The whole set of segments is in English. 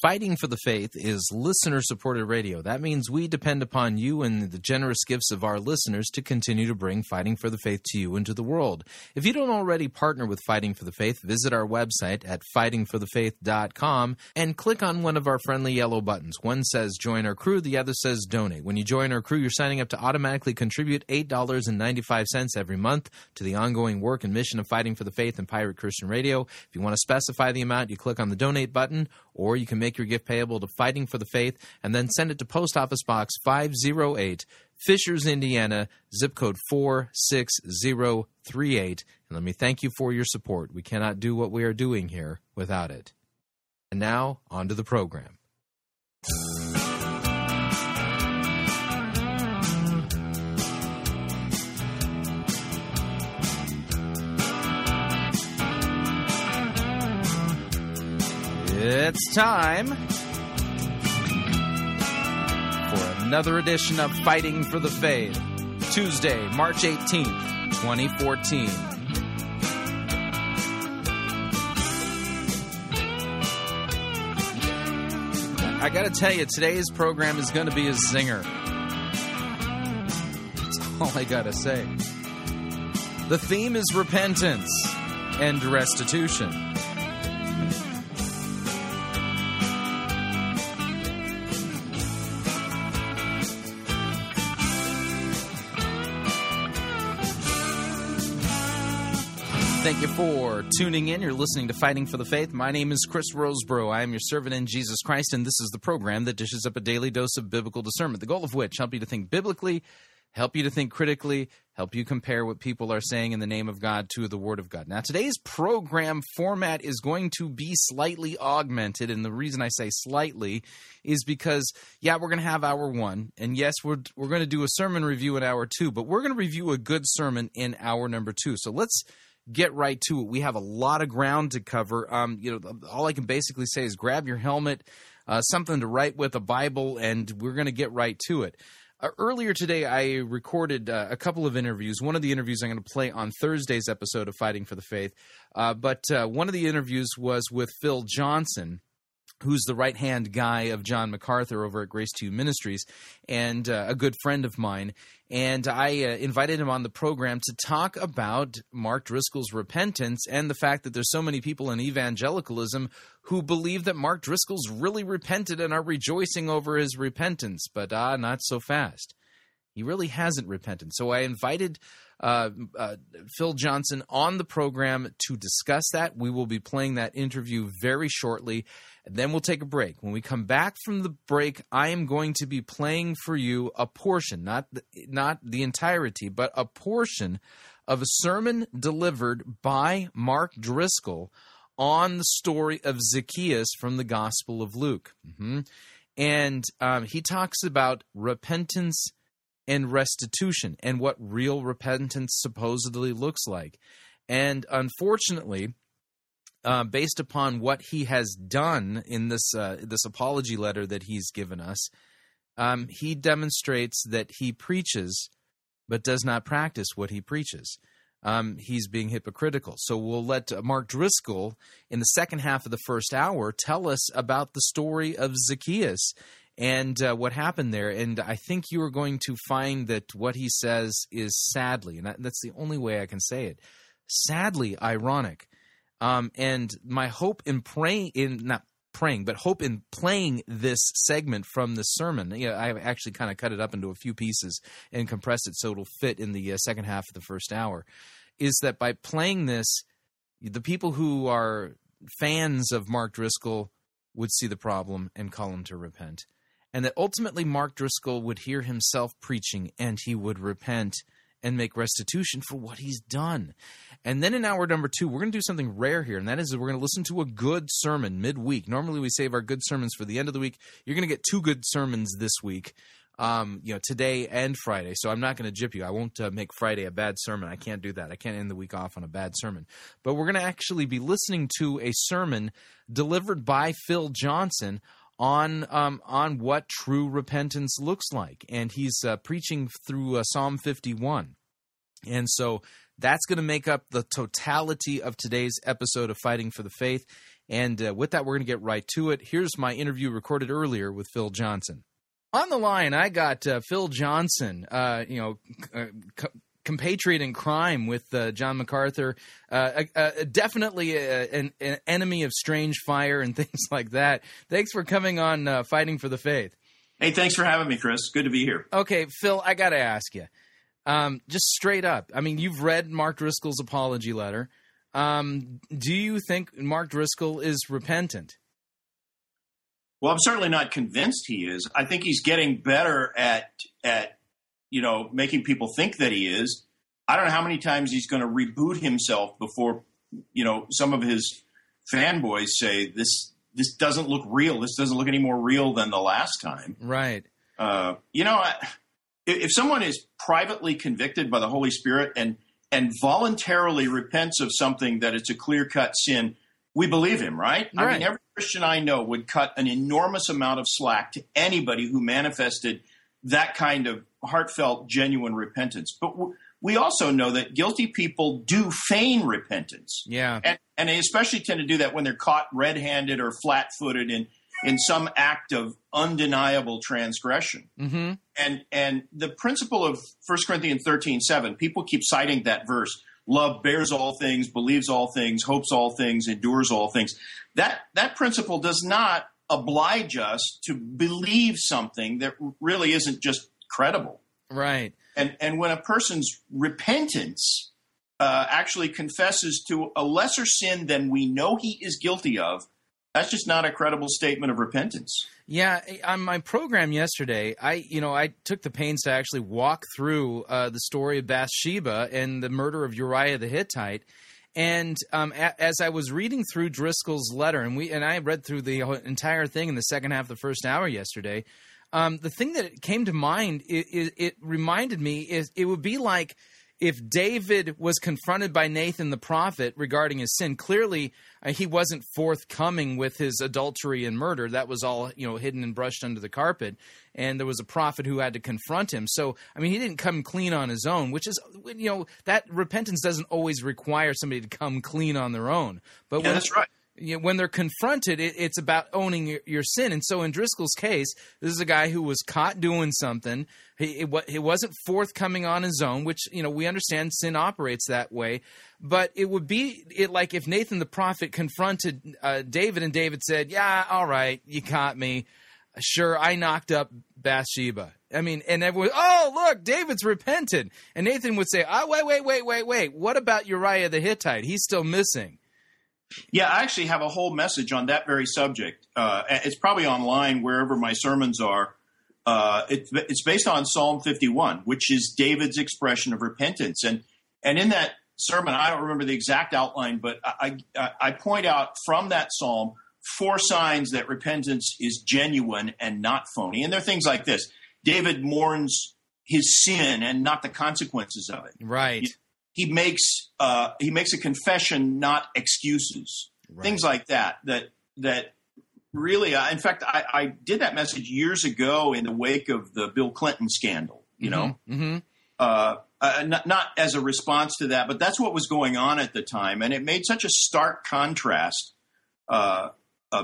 Fighting for the Faith is listener supported radio. That means we depend upon you and the generous gifts of our listeners to continue to bring Fighting for the Faith to you and to the world. If you don't already partner with Fighting for the Faith, visit our website at fightingforthefaith.com and click on one of our friendly yellow buttons. One says join our crew, the other says donate. When you join our crew, you're signing up to automatically contribute $8.95 every month to the ongoing work and mission of Fighting for the Faith and Pirate Christian Radio. If you want to specify the amount, you click on the donate button or you can make your gift payable to Fighting for the Faith and then send it to Post Office Box 508, Fishers, Indiana, zip code 46038. And let me thank you for your support. We cannot do what we are doing here without it. And now, on to the program. It's time for another edition of Fighting for the Faith. Tuesday, March 18th, 2014. I gotta tell you, today's program is gonna be a zinger. That's all I gotta say. The theme is repentance and restitution. Thank you for tuning in. You're listening to Fighting for the Faith. My name is Chris Rosebrough. I am your servant in Jesus Christ, and this is the program that dishes up a daily dose of biblical discernment. The goal of which help you to think biblically, help you to think critically, help you compare what people are saying in the name of God to the Word of God. Now, today's program format is going to be slightly augmented, and the reason I say slightly is because, yeah, we're going to have hour one, and yes, we're we're going to do a sermon review in hour two, but we're going to review a good sermon in hour number two. So let's get right to it. We have a lot of ground to cover. Um, you know, all I can basically say is grab your helmet, uh, something to write with, a Bible, and we're going to get right to it. Uh, earlier today, I recorded uh, a couple of interviews. One of the interviews I'm going to play on Thursday's episode of Fighting for the Faith, uh, but uh, one of the interviews was with Phil Johnson who's the right hand guy of John MacArthur over at Grace 2 Ministries, and uh, a good friend of mine. And I uh, invited him on the program to talk about Mark Driscoll's repentance and the fact that there's so many people in evangelicalism who believe that Mark Driscoll's really repented and are rejoicing over his repentance, but ah, not so fast. He really hasn't repented. So I invited uh, uh, Phil Johnson on the program to discuss that. We will be playing that interview very shortly. Then we'll take a break. When we come back from the break, I am going to be playing for you a portion, not the, not the entirety, but a portion of a sermon delivered by Mark Driscoll on the story of Zacchaeus from the Gospel of Luke. Mm-hmm. And um, he talks about repentance and restitution and what real repentance supposedly looks like. And unfortunately, uh, based upon what he has done in this uh, this apology letter that he's given us, um, he demonstrates that he preaches but does not practice what he preaches. Um, he's being hypocritical. So we'll let uh, Mark Driscoll in the second half of the first hour tell us about the story of Zacchaeus and uh, what happened there. And I think you are going to find that what he says is sadly, and that's the only way I can say it, sadly ironic. Um, and my hope in praying, in not praying, but hope in playing this segment from the sermon. You know, I've actually kind of cut it up into a few pieces and compressed it so it'll fit in the uh, second half of the first hour. Is that by playing this, the people who are fans of Mark Driscoll would see the problem and call him to repent and that ultimately Mark Driscoll would hear himself preaching and he would repent and make restitution for what he's done. And then in hour number two, we're going to do something rare here, and that is we're going to listen to a good sermon midweek. Normally, we save our good sermons for the end of the week. You're going to get two good sermons this week. Um, you know, today and Friday. So I'm not going to jip you. I won't uh, make Friday a bad sermon. I can't do that. I can't end the week off on a bad sermon. But we're going to actually be listening to a sermon delivered by Phil Johnson on um, on what true repentance looks like, and he's uh, preaching through uh, Psalm 51, and so that's going to make up the totality of today's episode of Fighting for the Faith. And uh, with that, we're going to get right to it. Here's my interview recorded earlier with Phil Johnson. On the line, I got uh, Phil Johnson, uh, you know, uh, compatriot in crime with uh, John MacArthur, uh, definitely a, an, an, enemy of strange fire and things like that. Thanks for coming on uh, Fighting for the Faith. Hey, thanks for having me, Chris. Good to be here. Okay, Phil, I got to ask you, um, just straight up. I mean, you've read Mark Driscoll's apology letter. Um, do you think Mark Driscoll is repentant? Well, I'm certainly not convinced he is. I think he's getting better at at you know, making people think that he is. I don't know how many times he's going to reboot himself before, you know, some of his fanboys say this this doesn't look real. This doesn't look any more real than the last time. Right. Uh, you know, if someone is privately convicted by the Holy Spirit and and voluntarily repents of something that it's a clear cut sin, we believe him, right? right? I mean, every Christian I know would cut an enormous amount of slack to anybody who manifested that kind of heartfelt, genuine repentance. But w- we also know that guilty people do feign repentance. Yeah. And, and they especially tend to do that when they're caught red handed or flat footed in, in some act of undeniable transgression. Mm-hmm. And, and the principle of 1 Corinthians 13 7, people keep citing that verse love bears all things, believes all things, hopes all things, endures all things. That, that principle does not oblige us to believe something that really isn't just credible. Right. And and when a person's repentance uh, actually confesses to a lesser sin than we know he is guilty of, that's just not a credible statement of repentance. Yeah, on my program yesterday, I you know I took the pains to actually walk through uh, the story of Bathsheba and the murder of Uriah the Hittite. And um, a- as I was reading through Driscoll's letter, and we and I read through the entire thing in the second half of the first hour yesterday, um, the thing that came to mind, it, it, it reminded me, is it would be like if David was confronted by Nathan the prophet regarding his sin, clearly uh, he wasn't forthcoming with his adultery and murder. That was all you know hidden and brushed under the carpet. And there was a prophet who had to confront him. So I mean, he didn't come clean on his own, which is you know that repentance doesn't always require somebody to come clean on their own. But yeah, when, that's right you know, when they're confronted, it, it's about owning your, your, sin. And so in Driscoll's case, this is a guy who was caught doing something. He, it, wasn't forthcoming on his own, which you know we understand sin operates that way. But it would be it like if Nathan the prophet confronted uh, David, and David said, "Yeah, all right, you caught me. Sure, I knocked up Bathsheba." I mean, and everyone, oh look, David's repented, and Nathan would say, "Oh wait, wait, wait, wait, wait. What about Uriah the Hittite? He's still missing." Yeah, I actually have a whole message on that very subject. Uh, it's probably online wherever my sermons are. Uh, it, it's based on Psalm 51, which is David's expression of repentance. And and in that sermon, I don't remember the exact outline, but I, I, I point out from that psalm four signs that repentance is genuine and not phony. And there are things like this: David mourns his sin and not the consequences of it. Right he makes uh, he makes a confession, not excuses. Right. Things like that. That that really. Uh, in fact, I, I, did that message years ago in the wake of the Bill Clinton scandal. You mm-hmm. know. Mm-hmm. Uh, uh, not, not, as a response to that, but that's what was going on at the time, and it made such a stark contrast. Uh,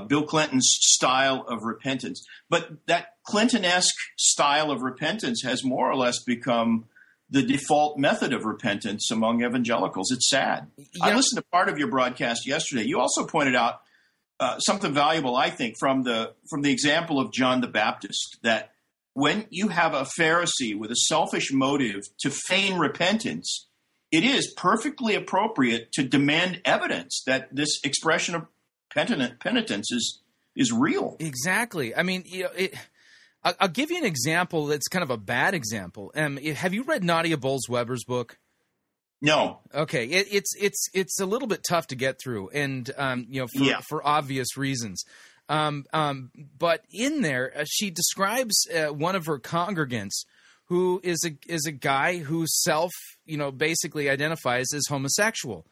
Bill Clinton's style of repentance, but that Clinton-esque style of repentance has more or less become the default method of repentance among evangelicals. It's sad. I listened to part of your broadcast yesterday. You also pointed out uh, something valuable, I think, from the from the example of John the Baptist that when you have a Pharisee with a selfish motive to feign repentance, it is perfectly appropriate to demand evidence that this expression of penitence is is real. Exactly. I mean, you know, it, I'll give you an example that's kind of a bad example. Um, have you read Nadia Bolz-Weber's book? No. Okay, it, it's it's it's a little bit tough to get through, and um, you know for yeah. for obvious reasons. Um, um, but in there, uh, she describes uh, one of her congregants who is a is a guy who self you know basically identifies as homosexual,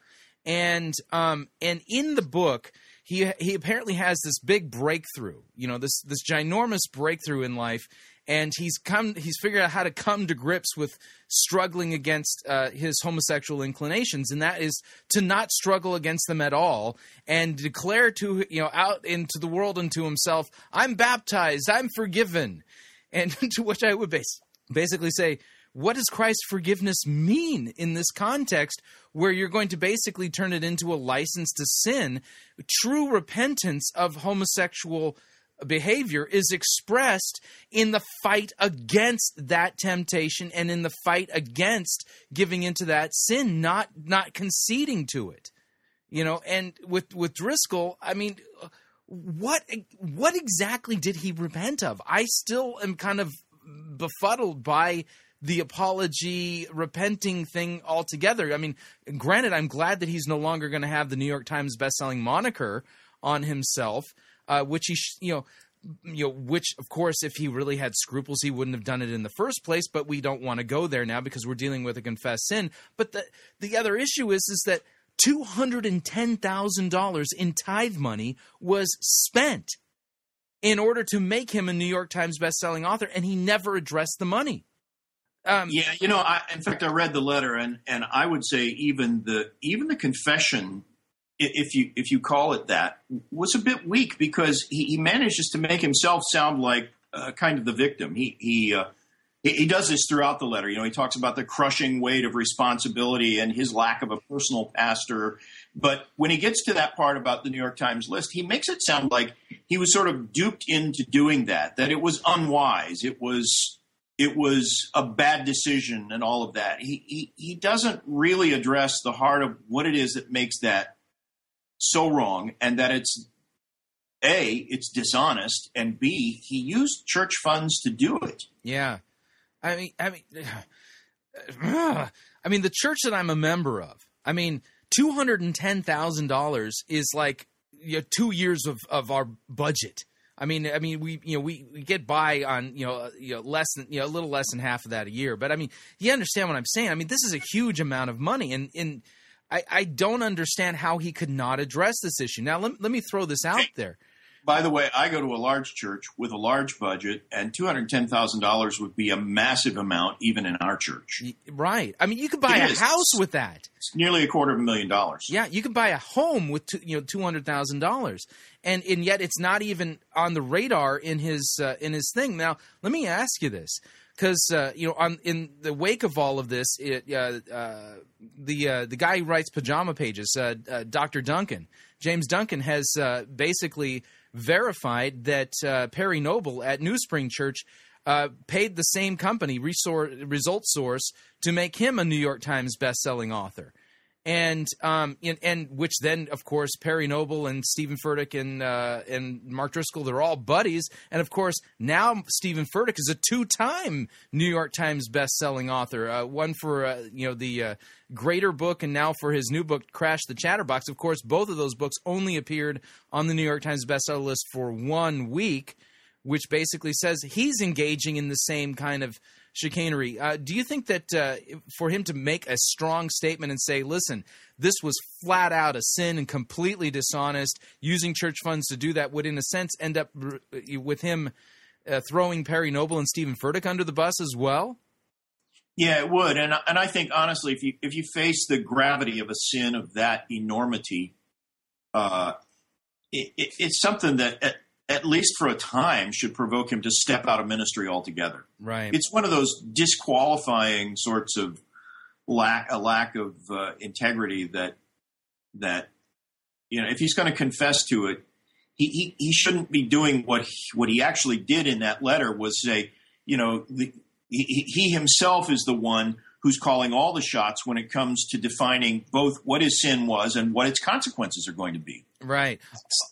and um, and in the book he he apparently has this big breakthrough, you know, this this ginormous breakthrough in life, and he's come he's figured out how to come to grips with struggling against uh, his homosexual inclinations and that is to not struggle against them at all and declare to you know out into the world and to himself i'm baptized i'm forgiven and to which i would base, basically say what does Christ's forgiveness mean in this context where you're going to basically turn it into a license to sin? True repentance of homosexual behavior is expressed in the fight against that temptation and in the fight against giving into that sin not not conceding to it you know and with with driscoll i mean what what exactly did he repent of i still am kind of befuddled by the apology repenting thing altogether i mean granted i'm glad that he's no longer going to have the new york times bestselling moniker on himself uh, which he, sh- you know, you know, which of course, if he really had scruples, he wouldn't have done it in the first place. But we don't want to go there now because we're dealing with a confessed sin. But the the other issue is is that two hundred and ten thousand dollars in tithe money was spent in order to make him a New York Times best-selling author, and he never addressed the money. Um, yeah, you know, I, in fact, I read the letter, and and I would say even the even the confession if you if you call it that, was a bit weak because he, he manages to make himself sound like uh, kind of the victim. He he, uh, he he does this throughout the letter. You know, he talks about the crushing weight of responsibility and his lack of a personal pastor. But when he gets to that part about the New York Times list, he makes it sound like he was sort of duped into doing that. That it was unwise. It was it was a bad decision and all of that. He, he, he doesn't really address the heart of what it is that makes that so wrong and that it's a it's dishonest and b he used church funds to do it. Yeah. I mean i mean i mean the church that i'm a member of i mean $210000 is like you know, two years of, of our budget I mean, I mean, we you know we, we get by on you know uh, you know less than you know a little less than half of that a year. But I mean, you understand what I'm saying? I mean, this is a huge amount of money, and and I, I don't understand how he could not address this issue. Now, let, let me throw this out there. By the way, I go to a large church with a large budget, and two hundred ten thousand dollars would be a massive amount, even in our church. Right. I mean, you could buy it a is. house with that. It's nearly a quarter of a million dollars. Yeah, you could buy a home with two, you know two hundred thousand dollars, and and yet it's not even on the radar in his uh, in his thing. Now, let me ask you this: because uh, you know, on in the wake of all of this, it, uh, uh, the uh, the guy who writes pajama pages, uh, uh, Dr. Duncan, James Duncan, has basically verified that uh, Perry Noble at New Spring Church uh, paid the same company, Result Source, to make him a New York Times best-selling author and um and, and, which then of course Perry Noble and Stephen Furtick and uh, and Mark Driscoll they're all buddies. And of course now Stephen Furtick is a two-time New York Times best-selling author uh, one for uh, you know the uh, Greater book and now for his new book Crash the Chatterbox. Of course both of those books only appeared on the New York Times bestseller list for one week which basically says he's engaging in the same kind of chicanery. Uh, do you think that uh, for him to make a strong statement and say, listen, this was flat out a sin and completely dishonest, using church funds to do that would, in a sense, end up with him uh, throwing Perry Noble and Stephen Furtick under the bus as well? Yeah, it would, and and I think honestly, if you if you face the gravity of a sin of that enormity, uh, it, it, it's something that at least for a time, should provoke him to step out of ministry altogether. Right. It's one of those disqualifying sorts of lack a lack of uh, integrity that that you know if he's going to confess to it, he, he he shouldn't be doing what he, what he actually did in that letter was say, you know, the, he, he himself is the one who's calling all the shots when it comes to defining both what his sin was and what its consequences are going to be. Right.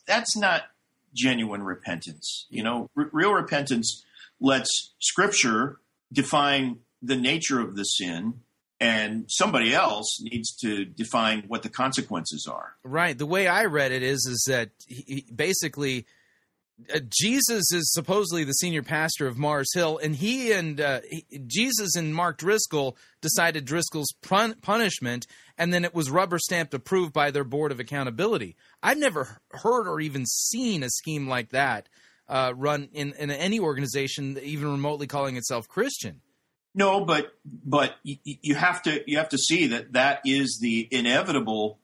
That's not genuine repentance. You know, r- real repentance lets Scripture define the nature of the sin, and somebody else needs to define what the consequences are. Right. The way I read it is is that he, basically. Uh, Jesus is supposedly the senior pastor of Mars Hill, and he and uh, he, Jesus and Mark Driscoll decided Driscoll's pun- punishment, and then it was rubber stamped approved by their board of accountability. I've never heard or even seen a scheme like that uh, run in, in any organization, even remotely calling itself Christian. No, but but you, you have to you have to see that that is the inevitable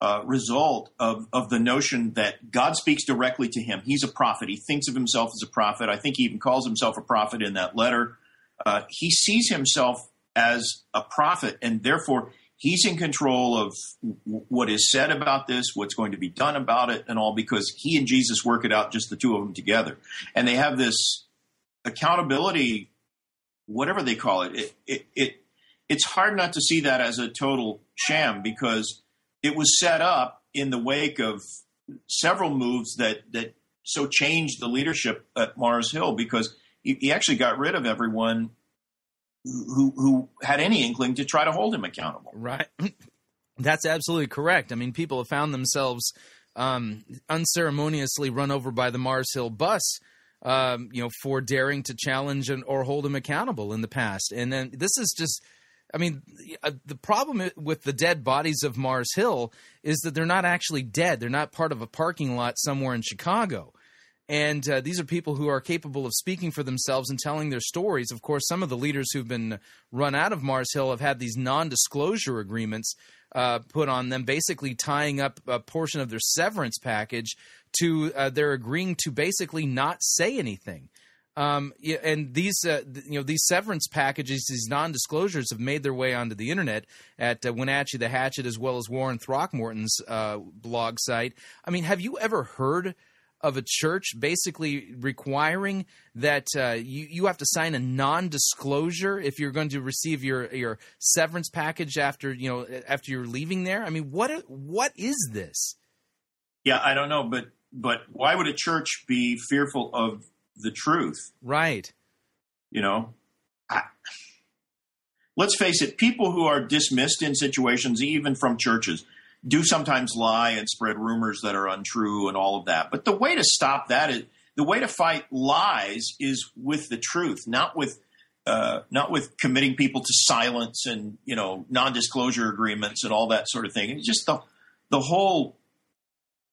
uh, result of of the notion that God speaks directly to him. He's a prophet. He thinks of himself as a prophet. I think he even calls himself a prophet in that letter. Uh, he sees himself as a prophet, and therefore he's in control of w- what is said about this, what's going to be done about it, and all because he and Jesus work it out, just the two of them together, and they have this accountability whatever they call it, it, it, it it's hard not to see that as a total sham because it was set up in the wake of several moves that that so changed the leadership at Mars Hill because he, he actually got rid of everyone who who had any inkling to try to hold him accountable. Right. That's absolutely correct. I mean, people have found themselves um, unceremoniously run over by the Mars Hill bus um, you know, for daring to challenge and, or hold him accountable in the past. And then this is just, I mean, uh, the problem with the dead bodies of Mars Hill is that they're not actually dead. They're not part of a parking lot somewhere in Chicago. And uh, these are people who are capable of speaking for themselves and telling their stories. Of course, some of the leaders who've been run out of Mars Hill have had these non disclosure agreements uh, put on them, basically tying up a portion of their severance package to uh, they're agreeing to basically not say anything. Um, and these, uh, you know, these severance packages, these non-disclosures, have made their way onto the internet at uh, Wenatchee the Hatchet, as well as Warren Throckmorton's uh, blog site. I mean, have you ever heard of a church basically requiring that uh, you you have to sign a non-disclosure if you're going to receive your your severance package after you know after you're leaving there? I mean, what what is this? Yeah, I don't know, but but why would a church be fearful of the truth? Right. You know, I, let's face it, people who are dismissed in situations, even from churches, do sometimes lie and spread rumors that are untrue and all of that. But the way to stop that is the way to fight lies is with the truth, not with uh, not with committing people to silence and you know non-disclosure agreements and all that sort of thing. It's just the the whole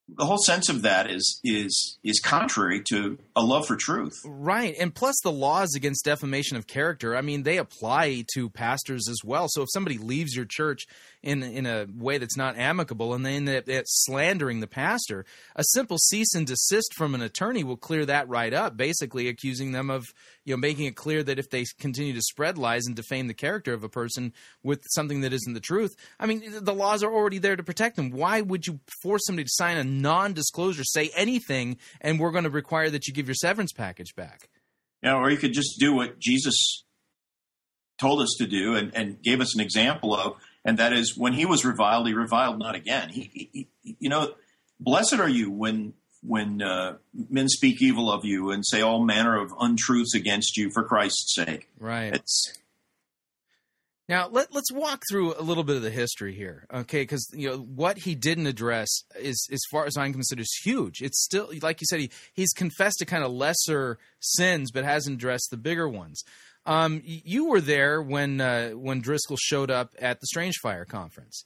the whole sense of that is is is contrary to a love for truth. Right. And plus the laws against defamation of character, I mean, they apply to pastors as well. So if somebody leaves your church in in a way that's not amicable and then it's uh, slandering the pastor, a simple cease and desist from an attorney will clear that right up, basically accusing them of, you know, making it clear that if they continue to spread lies and defame the character of a person with something that isn't the truth, I mean, the laws are already there to protect them. Why would you force somebody to sign a non-disclosure, say anything, and we're going to require that you give your severance package back. Yeah, or you could just do what Jesus told us to do and, and gave us an example of, and that is when he was reviled, he reviled not again. He, he, he you know, blessed are you when when uh, men speak evil of you and say all manner of untruths against you for Christ's sake. Right. It's now let let's walk through a little bit of the history here, okay? Because you know what he didn't address is, as far as I'm concerned, is huge. It's still like you said, he he's confessed to kind of lesser sins, but hasn't addressed the bigger ones. Um, you were there when uh, when Driscoll showed up at the Strange Fire conference.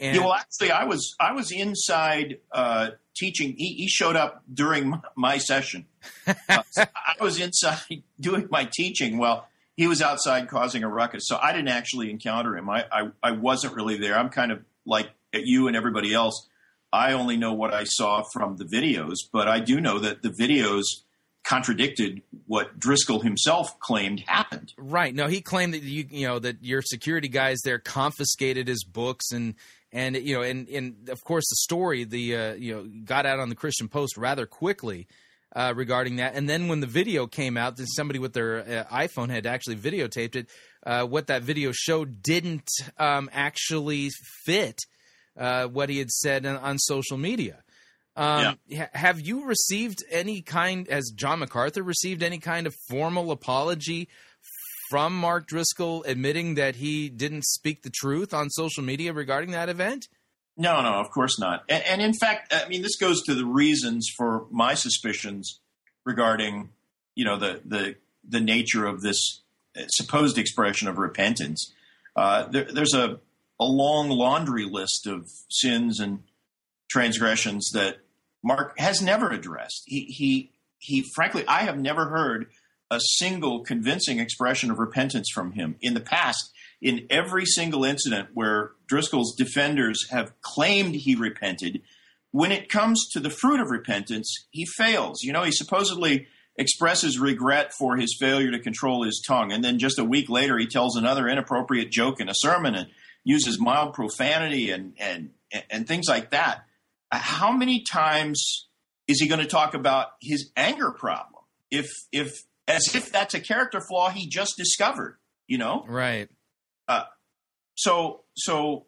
And yeah, well, actually, I was I was inside uh, teaching. He, he, showed up during my, session. Uh, so I was inside doing my teaching. Well, he was outside causing a ruckus. So I didn't actually encounter him. I, I, I wasn't really there. I'm kind of like you and everybody else. I only know what I saw from the videos, but I do know that the videos contradicted what Driscoll himself claimed happened. Right. No, he claimed that you you know that your security guys there confiscated his books and and you know and and of course the story the uh, you know got out on the Christian Post rather quickly uh, regarding that. And then when the video came out, that somebody with their uh, iPhone had actually videotaped it. Uh, what that video showed didn't um, actually fit uh, what he had said on, on social media. Um, yeah. Have you received any kind, has John MacArthur received any kind of formal apology from Mark Driscoll admitting that he didn't speak the truth on social media regarding that event? No, no, of course not. And, and, in fact, I mean, this goes to the reasons for my suspicions regarding, you know, the the the nature of this supposed expression of repentance. Uh, there, there's a a long laundry list of sins and transgressions that Mark has never addressed. He he he, frankly, I have never heard a single convincing expression of repentance from him. In the past, in every single incident where Driscoll's defenders have claimed he repented, when it comes to the fruit of repentance, he fails. You know, he supposedly expresses regret for his failure to control his tongue. And then just a week later, he tells another inappropriate joke in a sermon and uses mild profanity and, and, and things like that. How many times is he going to talk about his anger problem? If, if, as if that's a character flaw he just discovered, you know? Right. Uh, so, so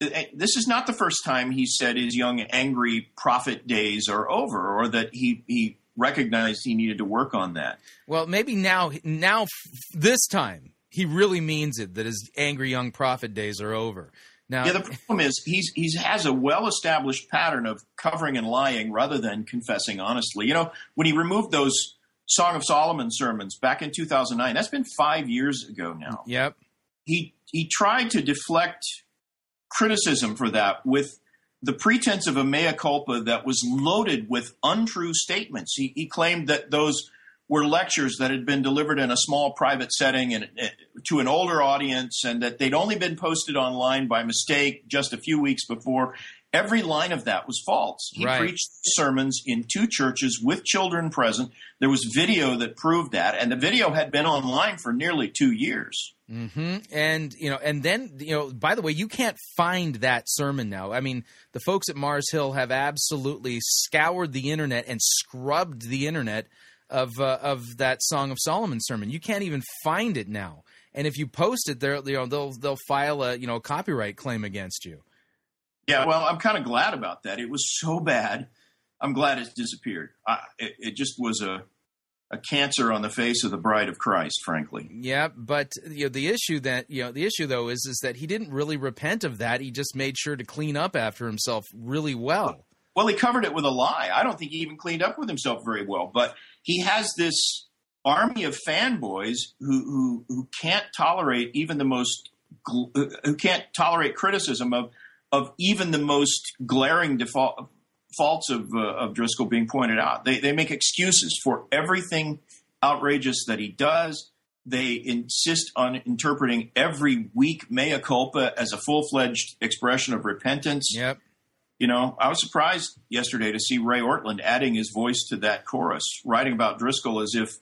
eh, this is not the first time he said his young angry prophet days are over or that he, he recognized he needed to work on that. Well, maybe now, now this time he really means it that his angry young prophet days are over. Now, yeah, the problem is he's he has a well-established pattern of covering and lying rather than confessing honestly. You know, when he removed those Song of Solomon sermons back in 2009, that's been five years ago now. Yep. He he tried to deflect criticism for that with the pretense of a mea culpa that was loaded with untrue statements. He, he claimed that those were lectures that had been delivered in a small private setting and uh, to an older audience and that they'd only been posted online by mistake just a few weeks before. Every line of that was false. He right. preached sermons in two churches with children present. There was video that proved that, and the video had been online for nearly two years. Mm-hmm. And you know, and then you know, by the way, you can't find that sermon now. I mean, the folks at Mars Hill have absolutely scoured the internet and scrubbed the internet of uh, of that Song of Solomon sermon. You can't even find it now. And if you post it, they'll you know they'll they'll file a you know copyright claim against you. Yeah, well, I'm kind of glad about that. It was so bad. I'm glad it's disappeared. I, it, it just was a a cancer on the face of the bride of Christ, frankly. Yeah, but you know the issue that you know the issue though is is that he didn't really repent of that. He just made sure to clean up after himself really well. Well, he covered it with a lie. I don't think he even cleaned up with himself very well. But he has this army of fanboys who who, who can't tolerate even the most who can't tolerate criticism of of even the most glaring default faults of, uh, of Driscoll being pointed out. They, they make excuses for everything outrageous that he does. They insist on interpreting every weak mea culpa as a full fledged expression of repentance. Yep. You know, I was surprised yesterday to see Ray Ortlund adding his voice to that chorus, writing about Driscoll as if,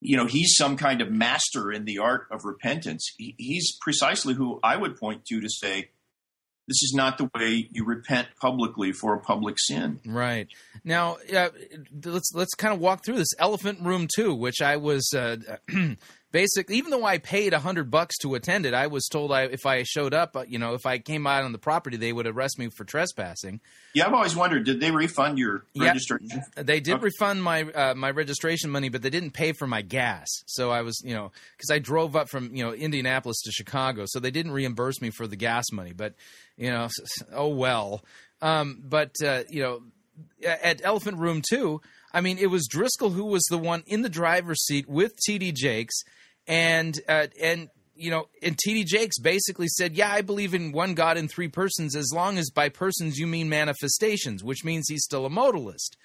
you know, he's some kind of master in the art of repentance. He, he's precisely who I would point to to say, this is not the way you repent publicly for a public sin. Right now, uh, let's let's kind of walk through this elephant room two, which I was uh, basically, even though I paid a hundred bucks to attend it, I was told I if I showed up, uh, you know, if I came out on the property, they would arrest me for trespassing. Yeah, I've always wondered, did they refund your yep. registration? They did okay. refund my uh, my registration money, but they didn't pay for my gas. So I was, you know, because I drove up from you know Indianapolis to Chicago, so they didn't reimburse me for the gas money. But you know, oh well. Um, but uh, you know, at Elephant Room Two. I mean, it was Driscoll who was the one in the driver's seat with TD Jakes, and uh, and you know, and TD Jakes basically said, "Yeah, I believe in one God in three persons, as long as by persons you mean manifestations, which means he's still a modalist."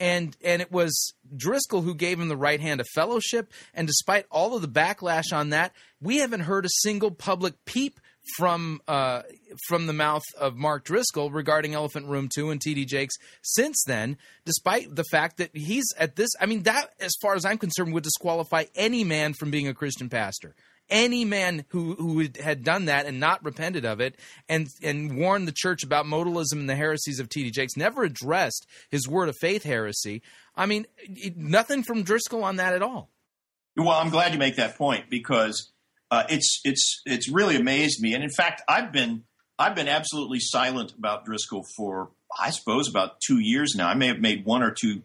And and it was Driscoll who gave him the right hand of fellowship. And despite all of the backlash on that, we haven't heard a single public peep from uh, from the mouth of Mark Driscoll regarding Elephant Room Two and TD Jakes since then, despite the fact that he's at this. I mean, that, as far as I'm concerned, would disqualify any man from being a Christian pastor. Any man who who had done that and not repented of it and and warned the church about modalism and the heresies of TD Jakes never addressed his word of faith heresy. I mean, nothing from Driscoll on that at all. Well, I'm glad you make that point because uh, it's it's it's really amazed me. And in fact, I've been I've been absolutely silent about Driscoll for I suppose about two years now. I may have made one or two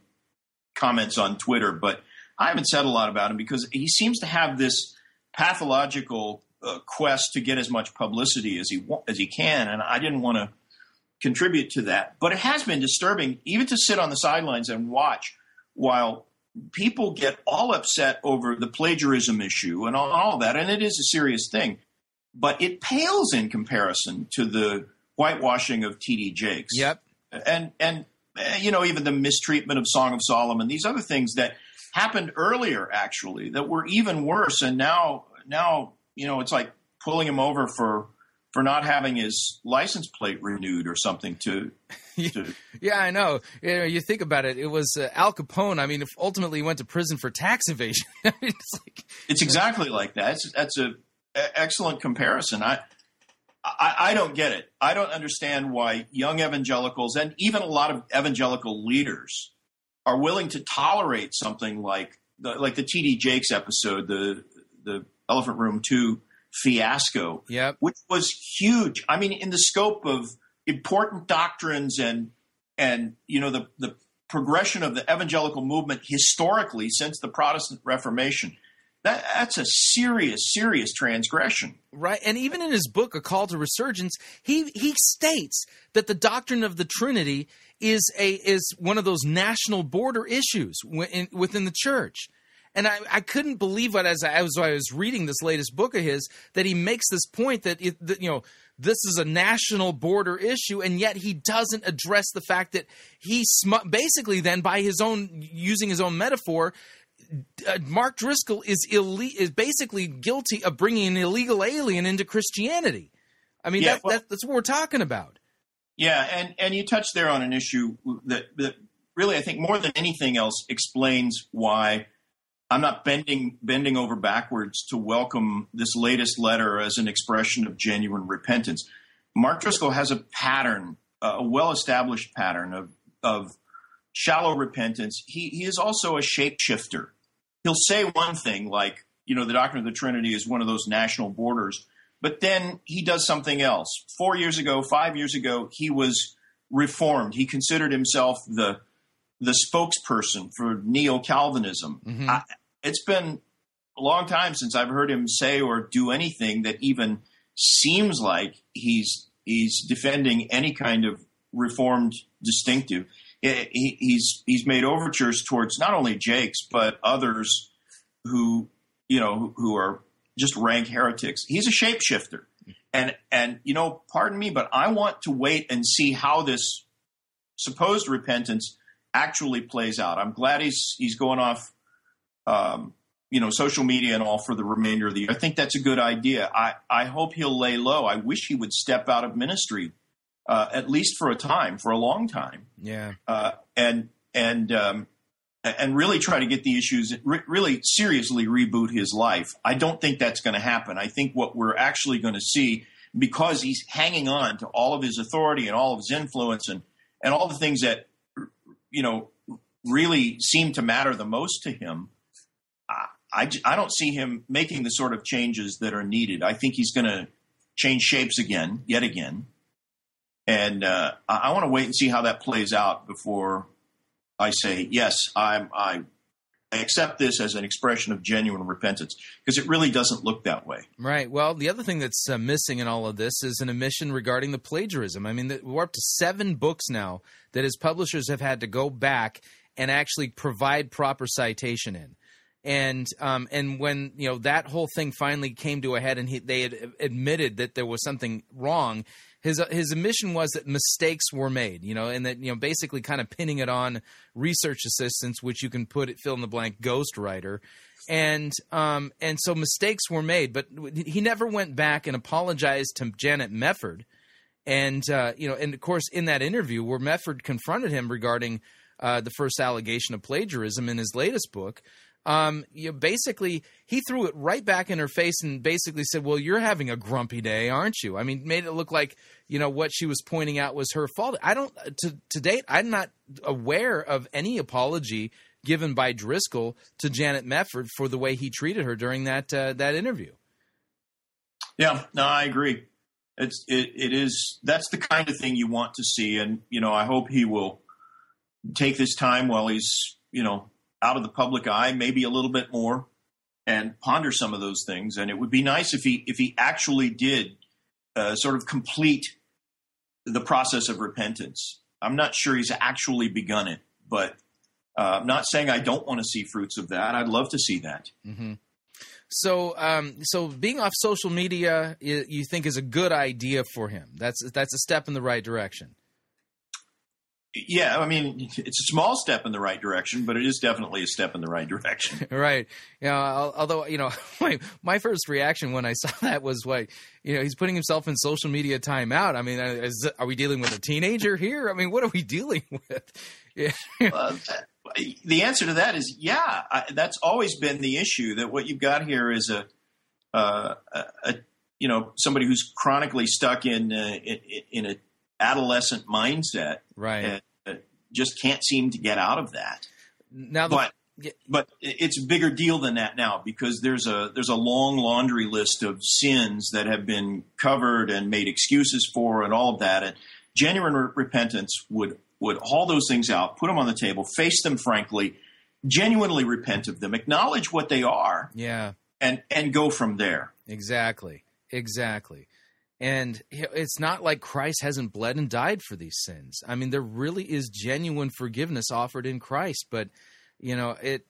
comments on Twitter, but I haven't said a lot about him because he seems to have this pathological uh, quest to get as much publicity as he as he can, and I didn't want to contribute to that. But it has been disturbing even to sit on the sidelines and watch while people get all upset over the plagiarism issue and all, all that, and it is a serious thing. But it pales in comparison to the whitewashing of T.D. Jakes. Yep. And and eh, you know, even the mistreatment of Song of Solomon, these other things that happened earlier, actually, that were even worse. And now, now, you know, it's like pulling him over for for not having his license plate renewed or something to. to yeah, I know. You, know, you think about it. It was uh, Al Capone. I mean, ultimately, he went to prison for tax evasion. it's, like, it's exactly like that. It's, that's a, a excellent comparison. I, I, I don't get it. I don't understand why young evangelicals and even a lot of evangelical leaders are willing to tolerate something like the, like the T.D. Jakes episode, the the Elephant Room Two fiasco, yep. which was huge. I mean, in the scope of important doctrines and and you know the the progression of the evangelical movement historically since the Protestant Reformation. That, that's a serious, serious transgression. Right. And even in his book, A Call to Resurgence, he, he states that the doctrine of the Trinity is a is one of those national border issues within, within the church. And I, I couldn't believe what as I, as I was reading this latest book of his that he makes this point that, it, that you know this is a national border issue, and yet he doesn't address the fact that he sm- basically then by his own using his own metaphor. Uh, Mark Driscoll is ille- is basically guilty of bringing an illegal alien into Christianity. I mean, yeah, that, well, that, that's what we're talking about. Yeah, and and you touched there on an issue that that really I think more than anything else explains why I'm not bending bending over backwards to welcome this latest letter as an expression of genuine repentance. Mark Driscoll has a pattern, a well established pattern of of shallow repentance. He he is also a shapeshifter. He'll say one thing like, you know, the doctrine of the Trinity is one of those national borders, but then he does something else. Four years ago, five years ago, he was reformed. He considered himself the the spokesperson for neo Calvinism. Mm-hmm it's been a long time since I've heard him say or do anything that even seems like he's he's defending any kind of reformed distinctive. He, he's he's made overtures towards not only Jakes but others who you know who are just rank heretics. He's a shapeshifter, and and you know, pardon me, but I want to wait and see how this supposed repentance actually plays out. I'm glad he's he's going off um, you know, social media and all for the remainder of the year. I think that's a good idea. I, I hope he'll lay low. I wish he would step out of ministry, uh, at least for a time, for a long time. Yeah. Uh, and, and, um, and really try to get the issues, re- really seriously reboot his life. I don't think that's going to happen. I think what we're actually going to see, because he's hanging on to all of his authority and all of his influence and, and all the things that, you know, really seem to matter the most to him, I, I don't see him making the sort of changes that are needed. I think he's going to change shapes again, yet again. And uh, I, I want to wait and see how that plays out before I say, yes, I'm, I, I accept this as an expression of genuine repentance because it really doesn't look that way. Right. Well, the other thing that's uh, missing in all of this is an admission regarding the plagiarism. I mean, we're up to seven books now that his publishers have had to go back and actually provide proper citation in and um, and when you know that whole thing finally came to a head, and he, they had admitted that there was something wrong. His his admission was that mistakes were made, you know, and that you know basically kind of pinning it on research assistants, which you can put it fill in the blank ghostwriter, and um and so mistakes were made, but he never went back and apologized to Janet Mefford, and uh, you know, and of course in that interview where Mefford confronted him regarding uh, the first allegation of plagiarism in his latest book um, you know, basically he threw it right back in her face and basically said, "Well, you're having a grumpy day, aren't you?" I mean, made it look like you know what she was pointing out was her fault. I don't to to date, I'm not aware of any apology given by Driscoll to Janet Mefford for the way he treated her during that uh, that interview. Yeah, no, I agree. It's it, it is that's the kind of thing you want to see, and you know, I hope he will take this time while he's you know out of the public eye, maybe a little bit more, and ponder some of those things. And it would be nice if he if he actually did uh, sort of complete the process of repentance. I'm not sure he's actually begun it, but uh, I'm not saying I don't want to see fruits of that. I'd love to see that. Mm-hmm. So, um, so being off social media, you, think is a good idea for him. That's that's a step in the right direction. Yeah, I mean, it's a small step in the right direction, but it is definitely a step in the right direction. right. You know, although you know, my my first reaction when I saw that was like, you know, he's putting himself in social media timeout. I mean, uh, is, are we dealing with a teenager here? I mean, what are we dealing with? Yeah. uh, the answer to that is yeah. I, that's always been the issue. That what you've got here is a, uh, a, a you know, somebody who's chronically stuck in uh, in, in a adolescent mindset, right? And just can't seem to get out of that. Now, the, but but it's a bigger deal than that now because there's a there's a long laundry list of sins that have been covered and made excuses for, and all of that. And genuine re- repentance would would haul those things out, put them on the table, face them frankly, genuinely repent of them, acknowledge what they are, yeah, and and go from there. Exactly, exactly. And it's not like Christ hasn't bled and died for these sins. I mean, there really is genuine forgiveness offered in Christ, but you know, it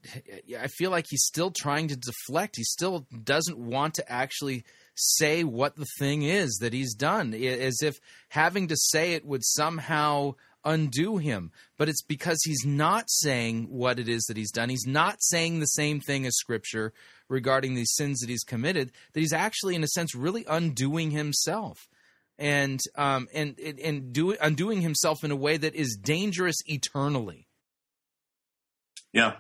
I feel like he's still trying to deflect. He still doesn't want to actually say what the thing is that he's done, as if having to say it would somehow undo him. But it's because he's not saying what it is that he's done. He's not saying the same thing as Scripture regarding these sins that he's committed. That he's actually, in a sense, really undoing himself. And um and and do, undoing himself in a way that is dangerous eternally. Yeah,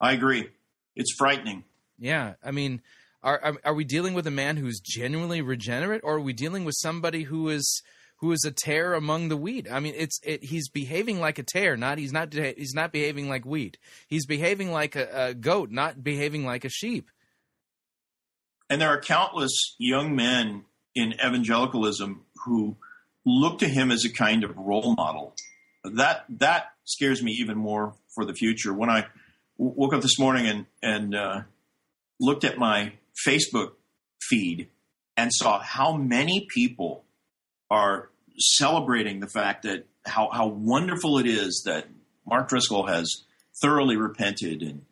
I agree. It's frightening. Yeah, I mean, are are we dealing with a man who's genuinely regenerate, or are we dealing with somebody who is who is a tare among the wheat. I mean, it's it, he's behaving like a tare, not he's not he's not behaving like wheat. He's behaving like a, a goat, not behaving like a sheep. And there are countless young men in evangelicalism who look to him as a kind of role model. That that scares me even more for the future. When I w- woke up this morning and and uh, looked at my Facebook feed and saw how many people are celebrating the fact that how, how wonderful it is that Mark Driscoll has thoroughly repented and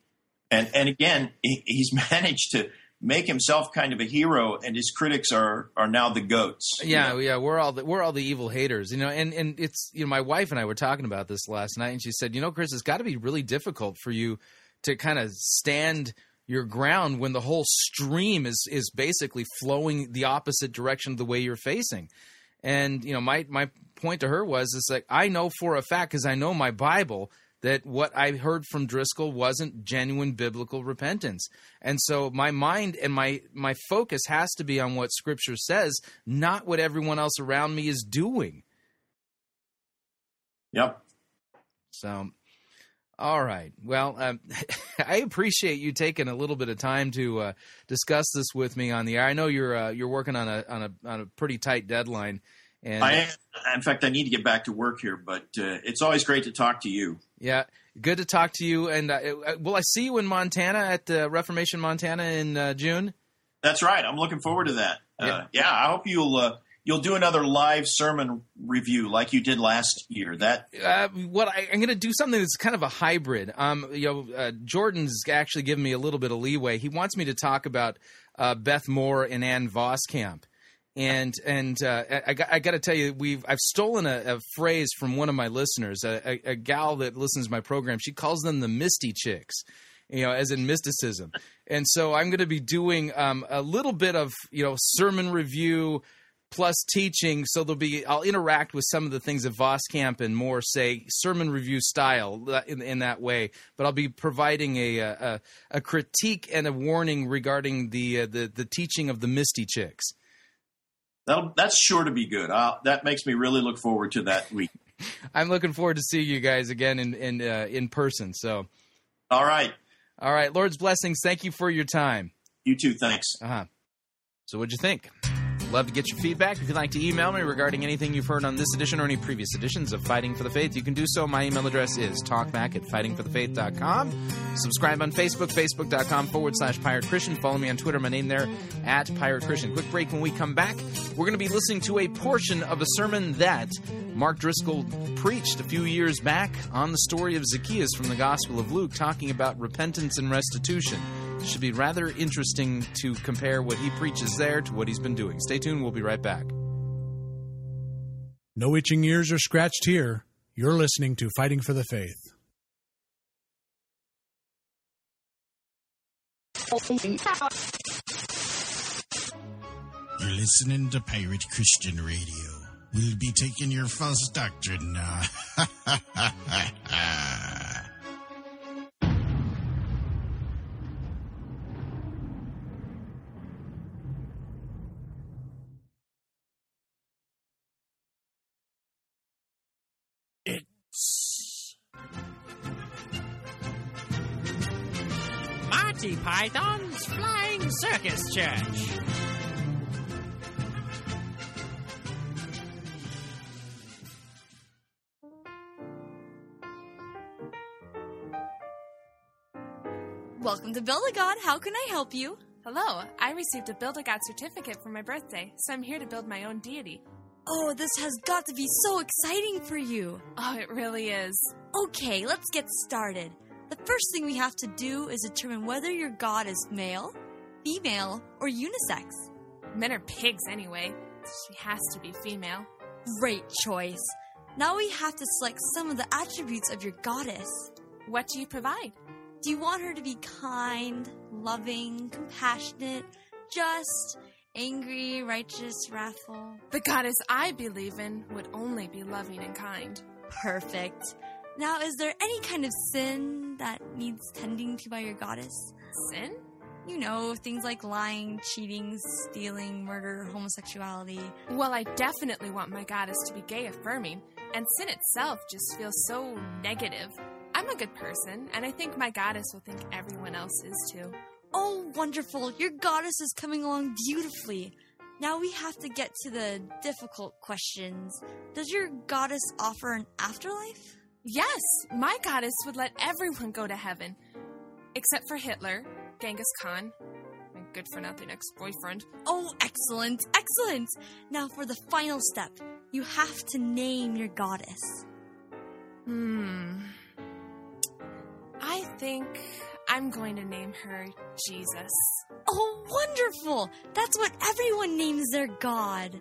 and and again he, he's managed to make himself kind of a hero and his critics are are now the goats yeah know? yeah we're all the, we're all the evil haters you know and and it's you know my wife and I were talking about this last night and she said you know Chris it's got to be really difficult for you to kind of stand your ground when the whole stream is is basically flowing the opposite direction of the way you're facing and you know, my my point to her was, it's like I know for a fact because I know my Bible that what I heard from Driscoll wasn't genuine biblical repentance. And so my mind and my my focus has to be on what scripture says, not what everyone else around me is doing. Yep. So all right. Well, um, I appreciate you taking a little bit of time to uh, discuss this with me on the air. I know you're uh, you're working on a on a on a pretty tight deadline. And I, in fact, I need to get back to work here, but uh, it's always great to talk to you. Yeah, good to talk to you. And uh, uh, will I see you in Montana at Reformation Montana in uh, June? That's right. I'm looking forward to that. Yeah, yeah I hope you'll you'll do another live sermon review like you did last year. That uh, what I, am going to do something that's kind of a hybrid. Um, you know, uh, Jordan's actually given me a little bit of leeway. He wants me to talk about uh, Beth Moore and Ann Voskamp. And and uh, I, I got to tell you, we've I've stolen a, a, phrase from one of my listeners, a, a, a gal that listens to my program. She calls them the Misty Chicks you know, as in mysticism. And so I'm going to be doing um, a little bit of, you know, sermon review, plus teaching. So there'll be I'll interact with some of the things that Voskamp and Moore say sermon review style uh, in, in that way. But I'll be providing a a, a critique and a warning regarding the uh, the the teaching of the Misty Chicks. That'll, that's sure to be good. Uh, that makes me really look forward to that week. I'm looking forward to seeing you guys again in in uh, in person. So, all right, all right. Lord's blessings. Thank you for your time. You too. Thanks. Uh huh. So, what'd you think? Love to get your feedback. If you'd like to email me regarding anything you've heard on this edition or any previous editions of Fighting for the Faith, you can do so. My email address is talkback at fightingforthefaith.com. Subscribe on Facebook, facebook.com forward slash pirate Christian. Follow me on Twitter, my name there, at pirate Christian. Quick break when we come back. We're going to be listening to a portion of a sermon that Mark Driscoll preached a few years back on the story of Zacchaeus from the Gospel of Luke, talking about repentance and restitution should be rather interesting to compare what he preaches there to what he's been doing. Stay tuned, we'll be right back. No itching ears are scratched here. You're listening to Fighting for the Faith. You're listening to Pirate Christian Radio. We'll be taking your false doctrine now. Python's Flying Circus Church. Welcome to Build a God. How can I help you? Hello, I received a Build a God certificate for my birthday, so I'm here to build my own deity. Oh, this has got to be so exciting for you. Oh, it really is. Okay, let's get started. The first thing we have to do is determine whether your God is male, female, or unisex. Men are pigs anyway. She has to be female. Great choice. Now we have to select some of the attributes of your goddess. What do you provide? Do you want her to be kind, loving, compassionate, just, angry, righteous, wrathful? The goddess I believe in would only be loving and kind. Perfect. Now, is there any kind of sin that needs tending to by your goddess? Sin? You know, things like lying, cheating, stealing, murder, homosexuality. Well, I definitely want my goddess to be gay affirming, and sin itself just feels so negative. I'm a good person, and I think my goddess will think everyone else is too. Oh, wonderful. Your goddess is coming along beautifully. Now we have to get to the difficult questions. Does your goddess offer an afterlife? Yes, my goddess would let everyone go to heaven. Except for Hitler, Genghis Khan, my good for nothing ex boyfriend. Oh, excellent, excellent. Now for the final step, you have to name your goddess. Hmm. I think I'm going to name her Jesus. Oh, wonderful! That's what everyone names their god.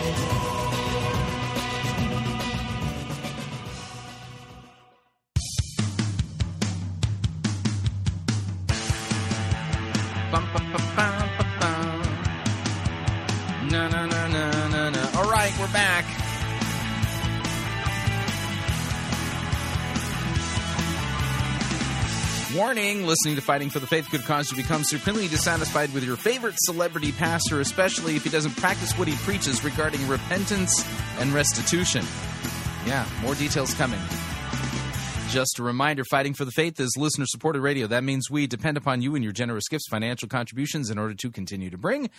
All right, we're back. Warning listening to Fighting for the Faith could cause you to become supremely dissatisfied with your favorite celebrity pastor, especially if he doesn't practice what he preaches regarding repentance and restitution. Yeah, more details coming. Just a reminder Fighting for the Faith is listener supported radio. That means we depend upon you and your generous gifts, financial contributions in order to continue to bring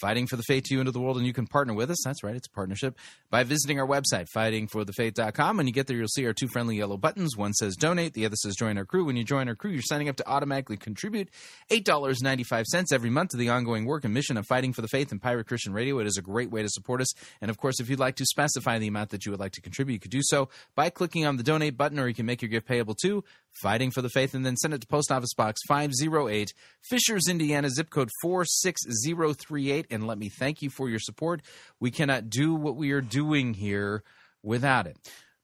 fighting for the faith to you into the world, and you can partner with us. That's right, it's a partnership by visiting our website, fightingforthefaith.com. When you get there, you'll see our two friendly yellow buttons. One says donate, the other says join our crew. When you join our crew, you're signing up to automatically contribute $8.95 every month to the ongoing work and mission of fighting for the faith and Pirate Christian Radio. It is a great way to support us. And of course, if you'd like to specify the amount that you would like to contribute, you could do so by clicking on the donate button, or you can make your gift payable to Fighting for the Faith and then send it to Post Office Box 508, Fishers, Indiana, zip code 46038. And let me thank you for your support. We cannot do what we are doing here without it.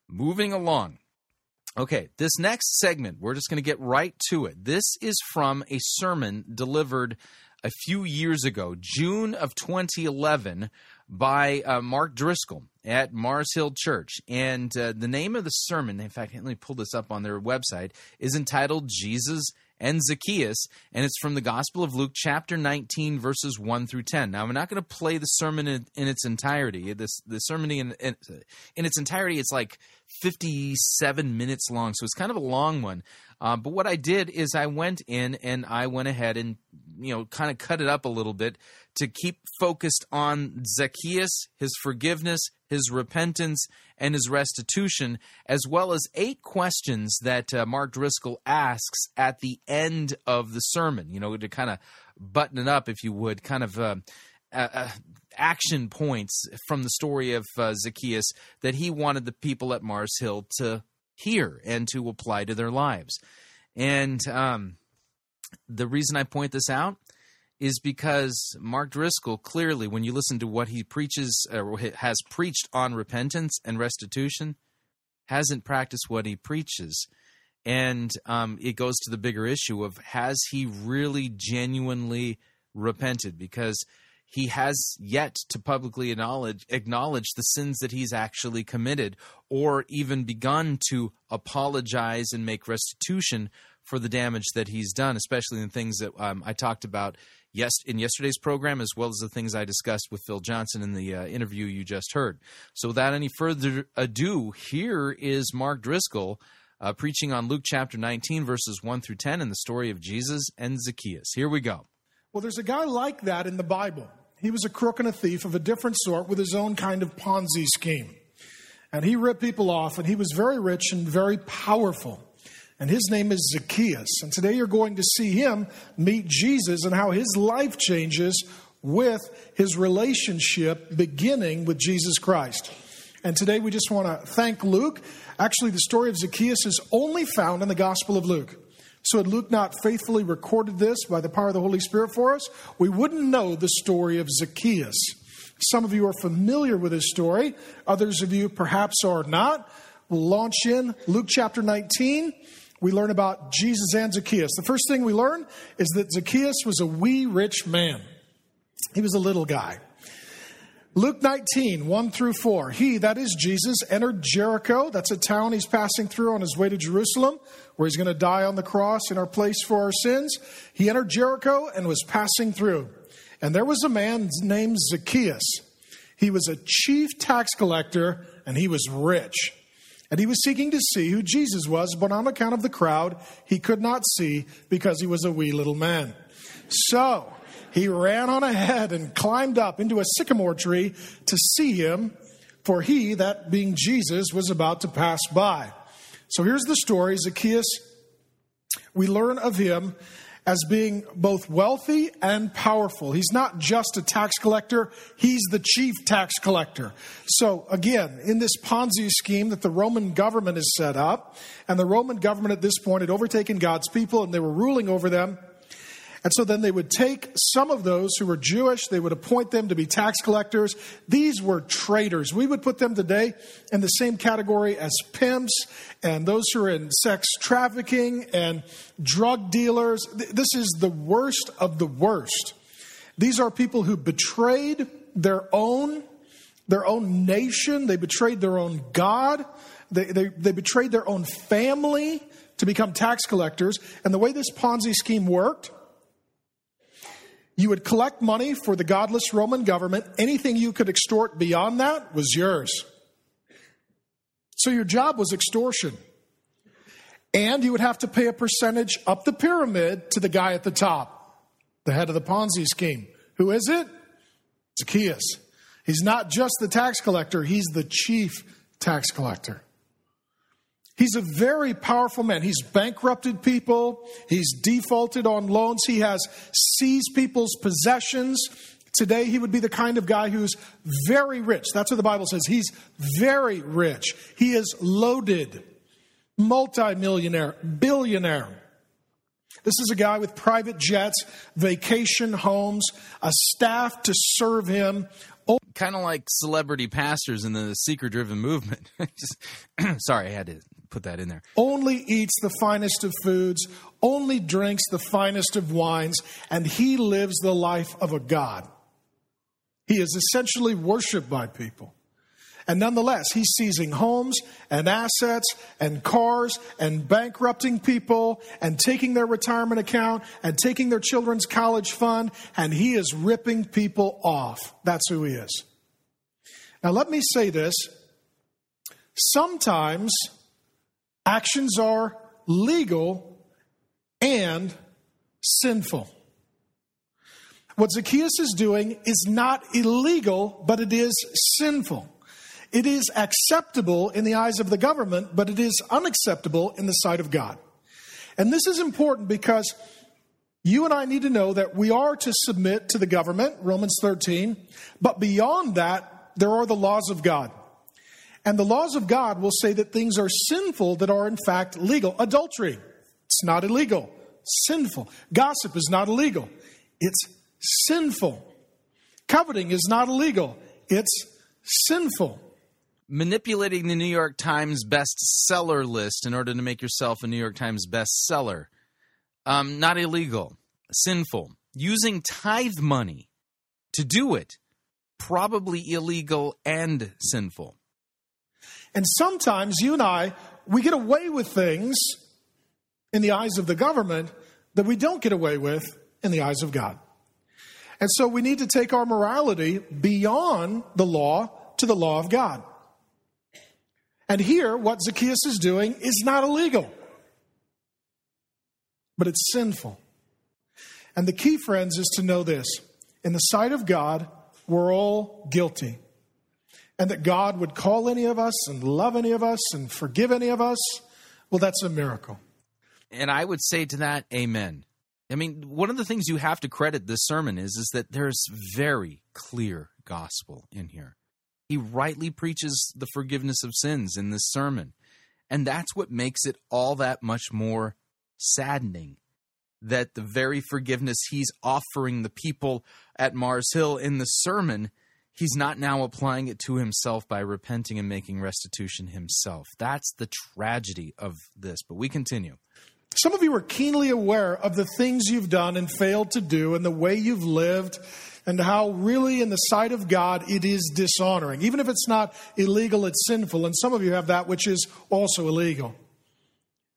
Moving along. Okay, this next segment, we're just going to get right to it. This is from a sermon delivered a few years ago, June of 2011, by uh, Mark Driscoll at Mars Hill Church. And uh, the name of the sermon, in fact, let me pull this up on their website, is entitled Jesus and Zacchaeus, and it's from the Gospel of Luke, chapter 19, verses 1 through 10. Now, I'm not going to play the sermon in, in, its entirety. This The sermon in, in, in its entirety, it's like 57 minutes long, so it's kind of a long one. Uh, but what I did is I went in and I went ahead and you know kind of cut it up a little bit to keep focused on Zacchaeus, his forgiveness, his repentance, and his restitution, as well as eight questions that uh, Mark Driscoll asks at the end of the sermon. You know to kind of button it up, if you would, kind of. Uh, uh, action points from the story of uh, Zacchaeus that he wanted the people at Mars Hill to hear and to apply to their lives. And um, the reason I point this out is because Mark Driscoll clearly, when you listen to what he preaches or has preached on repentance and restitution, hasn't practiced what he preaches. And um, it goes to the bigger issue of has he really genuinely repented? Because he has yet to publicly acknowledge, acknowledge the sins that he's actually committed or even begun to apologize and make restitution for the damage that he's done, especially in things that um, I talked about yes in yesterday's program, as well as the things I discussed with Phil Johnson in the uh, interview you just heard. So, without any further ado, here is Mark Driscoll uh, preaching on Luke chapter 19, verses 1 through 10, and the story of Jesus and Zacchaeus. Here we go. Well, there's a guy like that in the Bible. He was a crook and a thief of a different sort with his own kind of Ponzi scheme. And he ripped people off, and he was very rich and very powerful. And his name is Zacchaeus. And today you're going to see him meet Jesus and how his life changes with his relationship beginning with Jesus Christ. And today we just want to thank Luke. Actually, the story of Zacchaeus is only found in the Gospel of Luke. So, had Luke not faithfully recorded this by the power of the Holy Spirit for us, we wouldn't know the story of Zacchaeus. Some of you are familiar with his story, others of you perhaps are not. We'll launch in Luke chapter 19. We learn about Jesus and Zacchaeus. The first thing we learn is that Zacchaeus was a wee rich man. He was a little guy. Luke 19, 1 through 4. He, that is Jesus, entered Jericho. That's a town he's passing through on his way to Jerusalem, where he's going to die on the cross in our place for our sins. He entered Jericho and was passing through. And there was a man named Zacchaeus. He was a chief tax collector and he was rich. And he was seeking to see who Jesus was, but on account of the crowd, he could not see because he was a wee little man. So, he ran on ahead and climbed up into a sycamore tree to see him, for he, that being Jesus, was about to pass by. So here's the story Zacchaeus, we learn of him as being both wealthy and powerful. He's not just a tax collector, he's the chief tax collector. So, again, in this Ponzi scheme that the Roman government has set up, and the Roman government at this point had overtaken God's people and they were ruling over them. And so then they would take some of those who were Jewish, they would appoint them to be tax collectors. These were traitors. We would put them today in the same category as pimps and those who are in sex trafficking and drug dealers. This is the worst of the worst. These are people who betrayed their own their own nation, they betrayed their own God, they, they, they betrayed their own family to become tax collectors. And the way this Ponzi scheme worked you would collect money for the godless Roman government. Anything you could extort beyond that was yours. So your job was extortion. And you would have to pay a percentage up the pyramid to the guy at the top, the head of the Ponzi scheme. Who is it? Zacchaeus. He's not just the tax collector, he's the chief tax collector. He's a very powerful man. He's bankrupted people. He's defaulted on loans. He has seized people's possessions. Today, he would be the kind of guy who's very rich. That's what the Bible says. He's very rich. He is loaded, multimillionaire, billionaire. This is a guy with private jets, vacation homes, a staff to serve him. Oh. Kind of like celebrity pastors in the seeker driven movement. Just, sorry, I had to put that in there. Only eats the finest of foods, only drinks the finest of wines, and he lives the life of a God. He is essentially worshiped by people. And nonetheless, he's seizing homes and assets and cars and bankrupting people and taking their retirement account and taking their children's college fund, and he is ripping people off. That's who he is. Now, let me say this. Sometimes actions are legal and sinful. What Zacchaeus is doing is not illegal, but it is sinful. It is acceptable in the eyes of the government, but it is unacceptable in the sight of God. And this is important because you and I need to know that we are to submit to the government, Romans 13, but beyond that, there are the laws of God. And the laws of God will say that things are sinful that are in fact legal. Adultery, it's not illegal, sinful. Gossip is not illegal, it's sinful. Coveting is not illegal, it's sinful. Manipulating the New York Times bestseller list in order to make yourself a New York Times bestseller. Um, not illegal, sinful. Using tithe money to do it, probably illegal and sinful. And sometimes you and I, we get away with things in the eyes of the government that we don't get away with in the eyes of God. And so we need to take our morality beyond the law to the law of God. And here, what Zacchaeus is doing is not illegal, but it's sinful. And the key, friends, is to know this in the sight of God, we're all guilty and that God would call any of us and love any of us and forgive any of us, well, that's a miracle. And I would say to that, amen. I mean, one of the things you have to credit this sermon is is that there's very clear gospel in here. He rightly preaches the forgiveness of sins in this sermon. And that's what makes it all that much more saddening that the very forgiveness he's offering the people at Mars Hill in the sermon he's not now applying it to himself by repenting and making restitution himself. That's the tragedy of this. But we continue. Some of you are keenly aware of the things you've done and failed to do and the way you've lived and how really in the sight of God it is dishonoring. Even if it's not illegal, it's sinful. And some of you have that which is also illegal.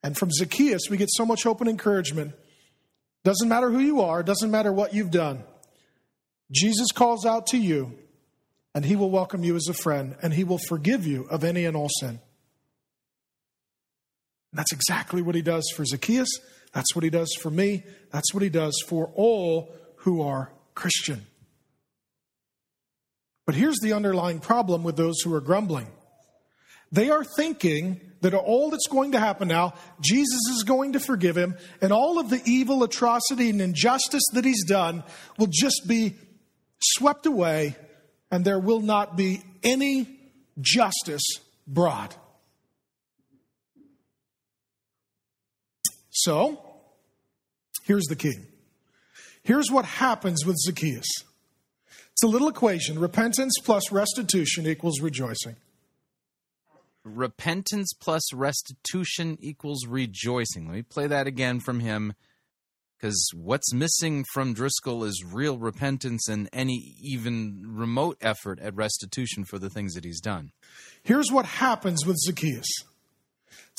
And from Zacchaeus, we get so much hope and encouragement. Doesn't matter who you are, doesn't matter what you've done. Jesus calls out to you and he will welcome you as a friend, and he will forgive you of any and all sin. That's exactly what he does for Zacchaeus. That's what he does for me. That's what he does for all who are Christian. But here's the underlying problem with those who are grumbling they are thinking that all that's going to happen now, Jesus is going to forgive him, and all of the evil, atrocity, and injustice that he's done will just be swept away and there will not be any justice brought. So, here's the key. Here's what happens with Zacchaeus it's a little equation repentance plus restitution equals rejoicing. Repentance plus restitution equals rejoicing. Let me play that again from him because what's missing from Driscoll is real repentance and any even remote effort at restitution for the things that he's done. Here's what happens with Zacchaeus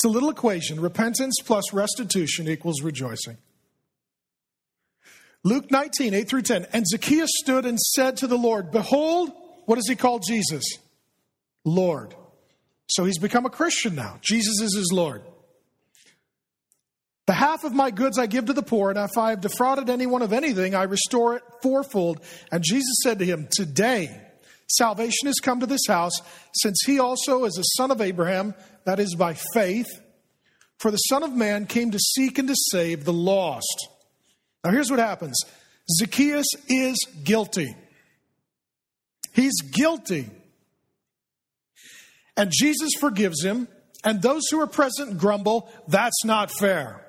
it's a little equation repentance plus restitution equals rejoicing. Luke 19, 8 through 10. And Zacchaeus stood and said to the Lord, Behold, what does he call Jesus? Lord. So he's become a Christian now. Jesus is his Lord. The half of my goods I give to the poor, and if I have defrauded anyone of anything, I restore it fourfold. And Jesus said to him, Today salvation has come to this house, since he also is a son of Abraham, that is by faith. For the Son of Man came to seek and to save the lost. Now here's what happens Zacchaeus is guilty. He's guilty. And Jesus forgives him, and those who are present grumble, that's not fair.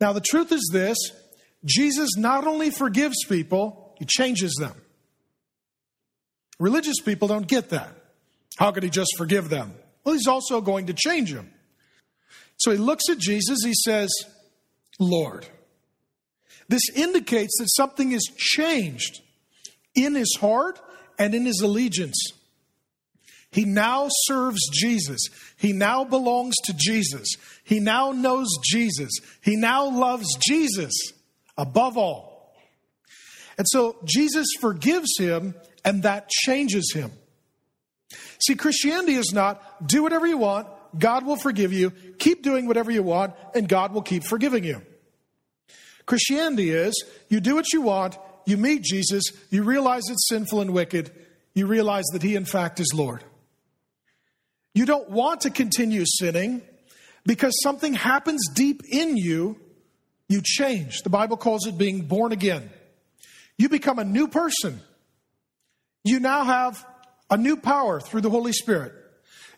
Now, the truth is this Jesus not only forgives people, he changes them. Religious people don't get that. How could he just forgive them? Well, he's also going to change him. So he looks at Jesus, he says, Lord. This indicates that something is changed in his heart and in his allegiance. He now serves Jesus. He now belongs to Jesus. He now knows Jesus. He now loves Jesus above all. And so Jesus forgives him, and that changes him. See, Christianity is not do whatever you want, God will forgive you, keep doing whatever you want, and God will keep forgiving you. Christianity is you do what you want, you meet Jesus, you realize it's sinful and wicked, you realize that He, in fact, is Lord. You don't want to continue sinning because something happens deep in you, you change. The Bible calls it being born again. You become a new person. You now have a new power through the Holy Spirit.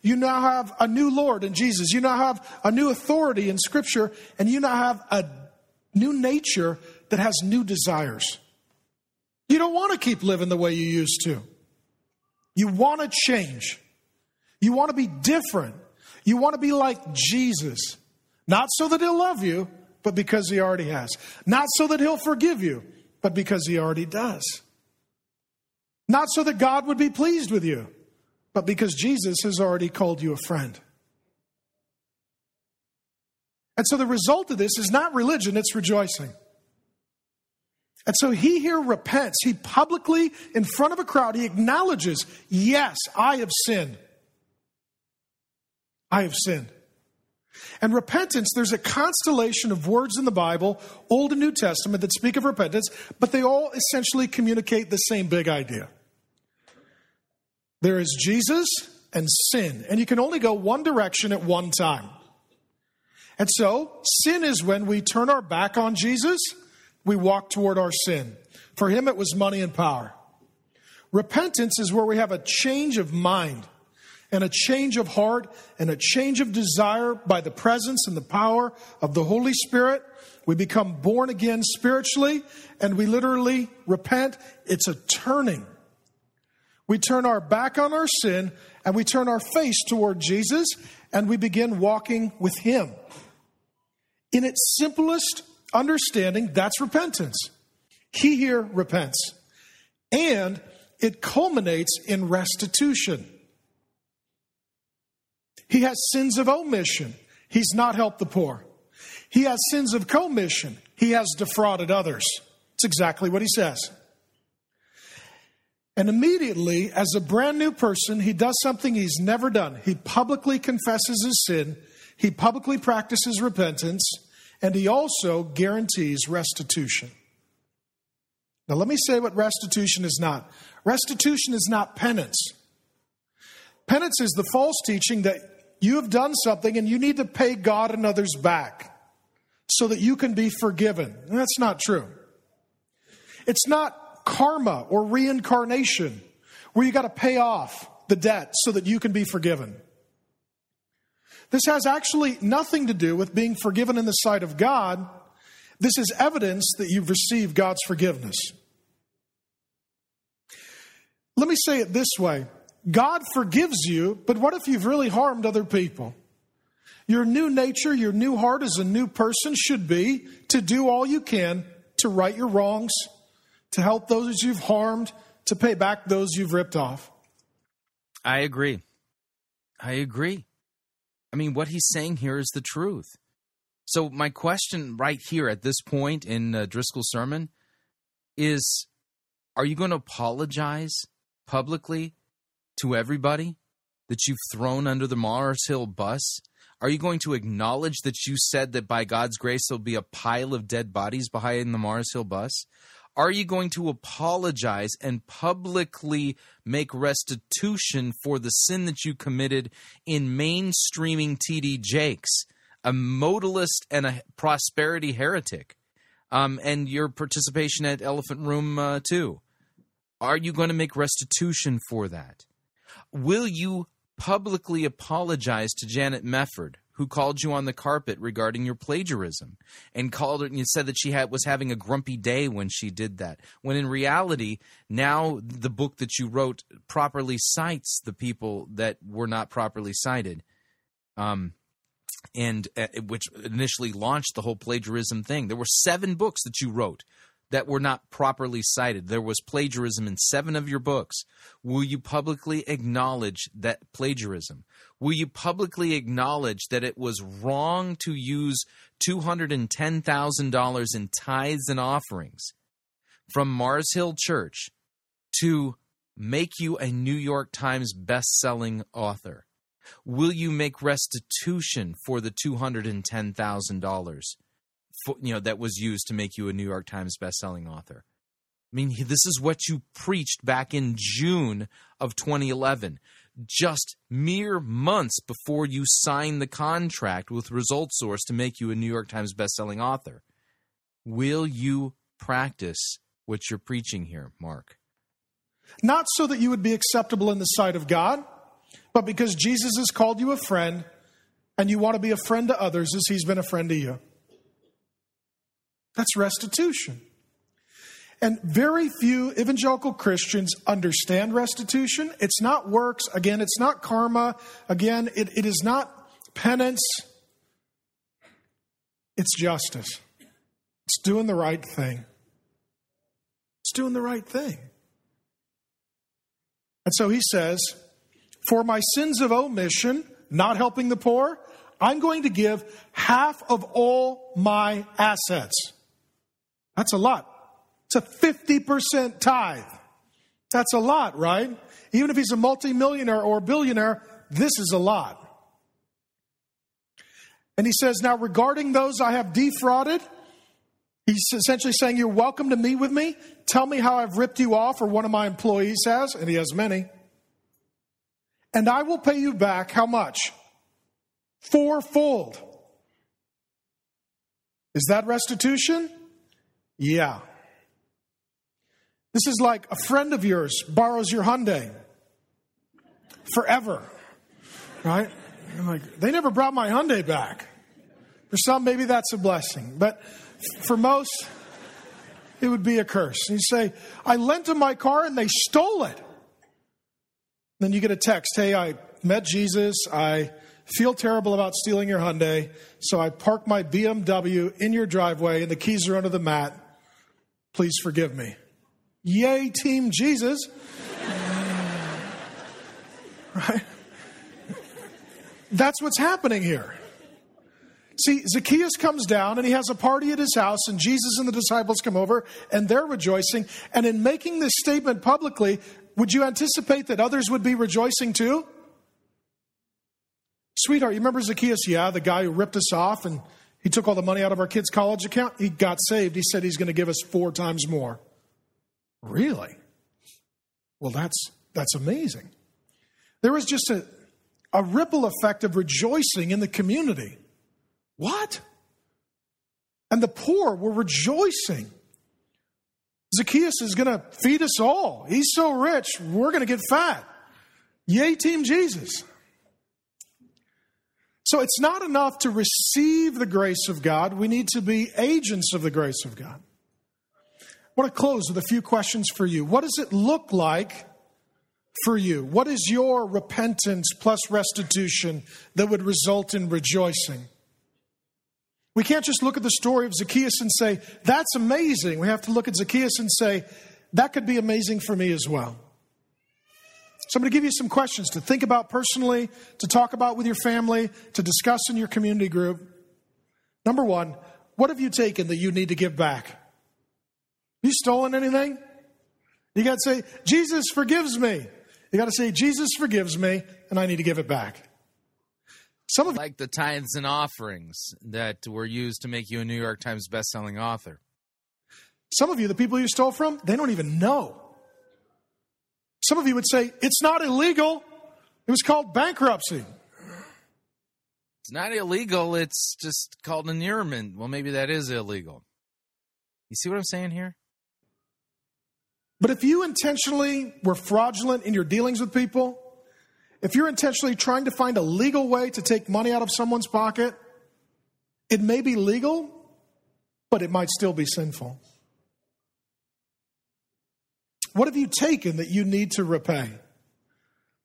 You now have a new Lord in Jesus. You now have a new authority in Scripture, and you now have a new nature that has new desires. You don't want to keep living the way you used to. You want to change. You want to be different. You want to be like Jesus. Not so that he'll love you, but because he already has. Not so that he'll forgive you, but because he already does. Not so that God would be pleased with you, but because Jesus has already called you a friend. And so the result of this is not religion, it's rejoicing. And so he here repents. He publicly, in front of a crowd, he acknowledges, Yes, I have sinned. I have sinned. And repentance, there's a constellation of words in the Bible, Old and New Testament, that speak of repentance, but they all essentially communicate the same big idea. There is Jesus and sin, and you can only go one direction at one time. And so, sin is when we turn our back on Jesus, we walk toward our sin. For him, it was money and power. Repentance is where we have a change of mind and a change of heart and a change of desire by the presence and the power of the Holy Spirit. We become born again spiritually and we literally repent. It's a turning. We turn our back on our sin and we turn our face toward Jesus and we begin walking with Him. In its simplest understanding, that's repentance. He here repents. And it culminates in restitution. He has sins of omission. He's not helped the poor. He has sins of commission. He has defrauded others. It's exactly what he says. And immediately, as a brand new person, he does something he's never done. He publicly confesses his sin, he publicly practices repentance, and he also guarantees restitution. Now, let me say what restitution is not. Restitution is not penance. Penance is the false teaching that you have done something and you need to pay God and others back so that you can be forgiven. And that's not true. It's not karma or reincarnation where you got to pay off the debt so that you can be forgiven. This has actually nothing to do with being forgiven in the sight of God. This is evidence that you've received God's forgiveness. Let me say it this way God forgives you, but what if you've really harmed other people? Your new nature, your new heart as a new person should be to do all you can to right your wrongs, to help those you've harmed, to pay back those you've ripped off. I agree. I agree. I mean, what he's saying here is the truth. So, my question right here at this point in uh, Driscoll's sermon is Are you going to apologize publicly to everybody that you've thrown under the Mars Hill bus? Are you going to acknowledge that you said that by God's grace there'll be a pile of dead bodies behind the Mars Hill bus? Are you going to apologize and publicly make restitution for the sin that you committed in mainstreaming TD Jakes, a modalist and a prosperity heretic, um, and your participation at Elephant Room uh, two? Are you going to make restitution for that? Will you publicly apologize to Janet Mefford, who called you on the carpet regarding your plagiarism and called it and said that she had was having a grumpy day when she did that when in reality now the book that you wrote properly cites the people that were not properly cited um and uh, which initially launched the whole plagiarism thing. There were seven books that you wrote that were not properly cited. There was plagiarism in seven of your books. Will you publicly acknowledge that plagiarism? Will you publicly acknowledge that it was wrong to use $210,000 in tithes and offerings from Mars Hill Church to make you a New York Times best-selling author? Will you make restitution for the $210,000? You know that was used to make you a New York Times best-selling author. I mean, this is what you preached back in June of 2011, just mere months before you signed the contract with Result Source to make you a New York Times best-selling author. Will you practice what you're preaching here, Mark? Not so that you would be acceptable in the sight of God, but because Jesus has called you a friend and you want to be a friend to others as he's been a friend to you. That's restitution. And very few evangelical Christians understand restitution. It's not works. Again, it's not karma. Again, it, it is not penance. It's justice. It's doing the right thing. It's doing the right thing. And so he says, For my sins of omission, not helping the poor, I'm going to give half of all my assets. That's a lot. It's a 50% tithe. That's a lot, right? Even if he's a multimillionaire or a billionaire, this is a lot. And he says, Now, regarding those I have defrauded, he's essentially saying, You're welcome to meet with me. Tell me how I've ripped you off, or one of my employees has, and he has many. And I will pay you back how much? Fourfold. Is that restitution? Yeah. This is like a friend of yours borrows your Hyundai forever, right? I'm like, they never brought my Hyundai back. For some, maybe that's a blessing, but for most, it would be a curse. And you say, I lent them my car and they stole it. Then you get a text, hey, I met Jesus. I feel terrible about stealing your Hyundai, so I parked my BMW in your driveway and the keys are under the mat. Please forgive me. Yay, Team Jesus. right? That's what's happening here. See, Zacchaeus comes down and he has a party at his house, and Jesus and the disciples come over and they're rejoicing. And in making this statement publicly, would you anticipate that others would be rejoicing too? Sweetheart, you remember Zacchaeus? Yeah, the guy who ripped us off and he took all the money out of our kids' college account. He got saved. He said he's going to give us four times more. Really? Well, that's, that's amazing. There was just a, a ripple effect of rejoicing in the community. What? And the poor were rejoicing. Zacchaeus is going to feed us all. He's so rich, we're going to get fat. Yay, Team Jesus. So it's not enough to receive the grace of God. We need to be agents of the grace of God. I want to close with a few questions for you. What does it look like for you? What is your repentance plus restitution that would result in rejoicing? We can't just look at the story of Zacchaeus and say, that's amazing. We have to look at Zacchaeus and say, that could be amazing for me as well. So I'm going to give you some questions to think about personally, to talk about with your family, to discuss in your community group. Number one, what have you taken that you need to give back? You stolen anything? You got to say, Jesus forgives me. You got to say, Jesus forgives me, and I need to give it back. Some of like the tithes and offerings that were used to make you a New York Times best-selling author. Some of you, the people you stole from, they don't even know. Some of you would say, it's not illegal. It was called bankruptcy. It's not illegal, it's just called an inerrament. Well, maybe that is illegal. You see what I'm saying here? But if you intentionally were fraudulent in your dealings with people, if you're intentionally trying to find a legal way to take money out of someone's pocket, it may be legal, but it might still be sinful. What have you taken that you need to repay?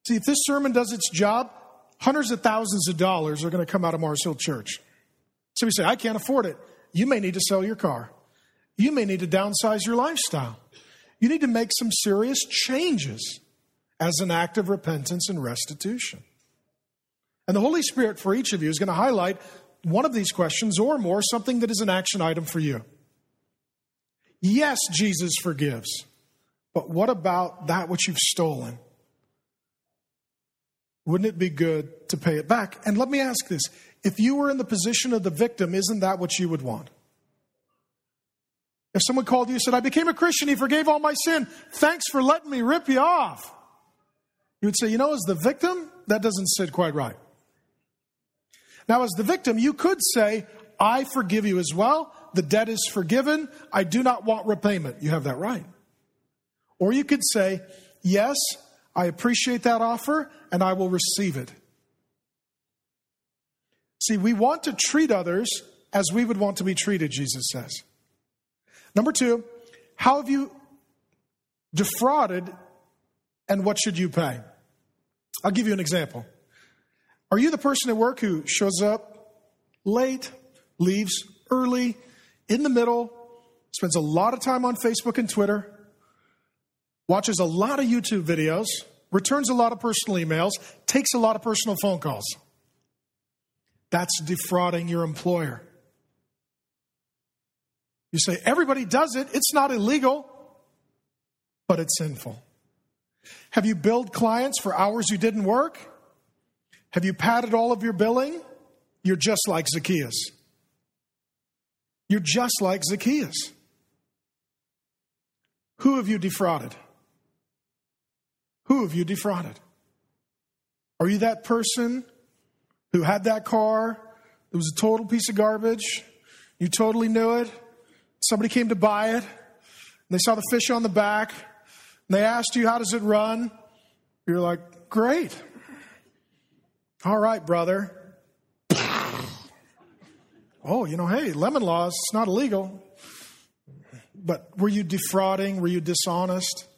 See, if this sermon does its job, hundreds of thousands of dollars are going to come out of Mars Hill Church. So we say, I can't afford it. You may need to sell your car. You may need to downsize your lifestyle. You need to make some serious changes as an act of repentance and restitution. And the Holy Spirit for each of you is going to highlight one of these questions or more, something that is an action item for you. Yes, Jesus forgives. But what about that which you've stolen? Wouldn't it be good to pay it back? And let me ask this if you were in the position of the victim, isn't that what you would want? If someone called you and said, I became a Christian, he forgave all my sin, thanks for letting me rip you off. You would say, you know, as the victim, that doesn't sit quite right. Now, as the victim, you could say, I forgive you as well. The debt is forgiven. I do not want repayment. You have that right. Or you could say, Yes, I appreciate that offer and I will receive it. See, we want to treat others as we would want to be treated, Jesus says. Number two, how have you defrauded and what should you pay? I'll give you an example. Are you the person at work who shows up late, leaves early, in the middle, spends a lot of time on Facebook and Twitter, watches a lot of YouTube videos, returns a lot of personal emails, takes a lot of personal phone calls. That's defrauding your employer. You say, everybody does it. It's not illegal, but it's sinful. Have you billed clients for hours you didn't work? Have you padded all of your billing? You're just like Zacchaeus. You're just like Zacchaeus. Who have you defrauded? Who have you defrauded? Are you that person who had that car? It was a total piece of garbage. You totally knew it. Somebody came to buy it. they saw the fish on the back. And they asked you, How does it run? You're like, Great. All right, brother. oh, you know, hey, lemon laws, it's not illegal. But were you defrauding? Were you dishonest?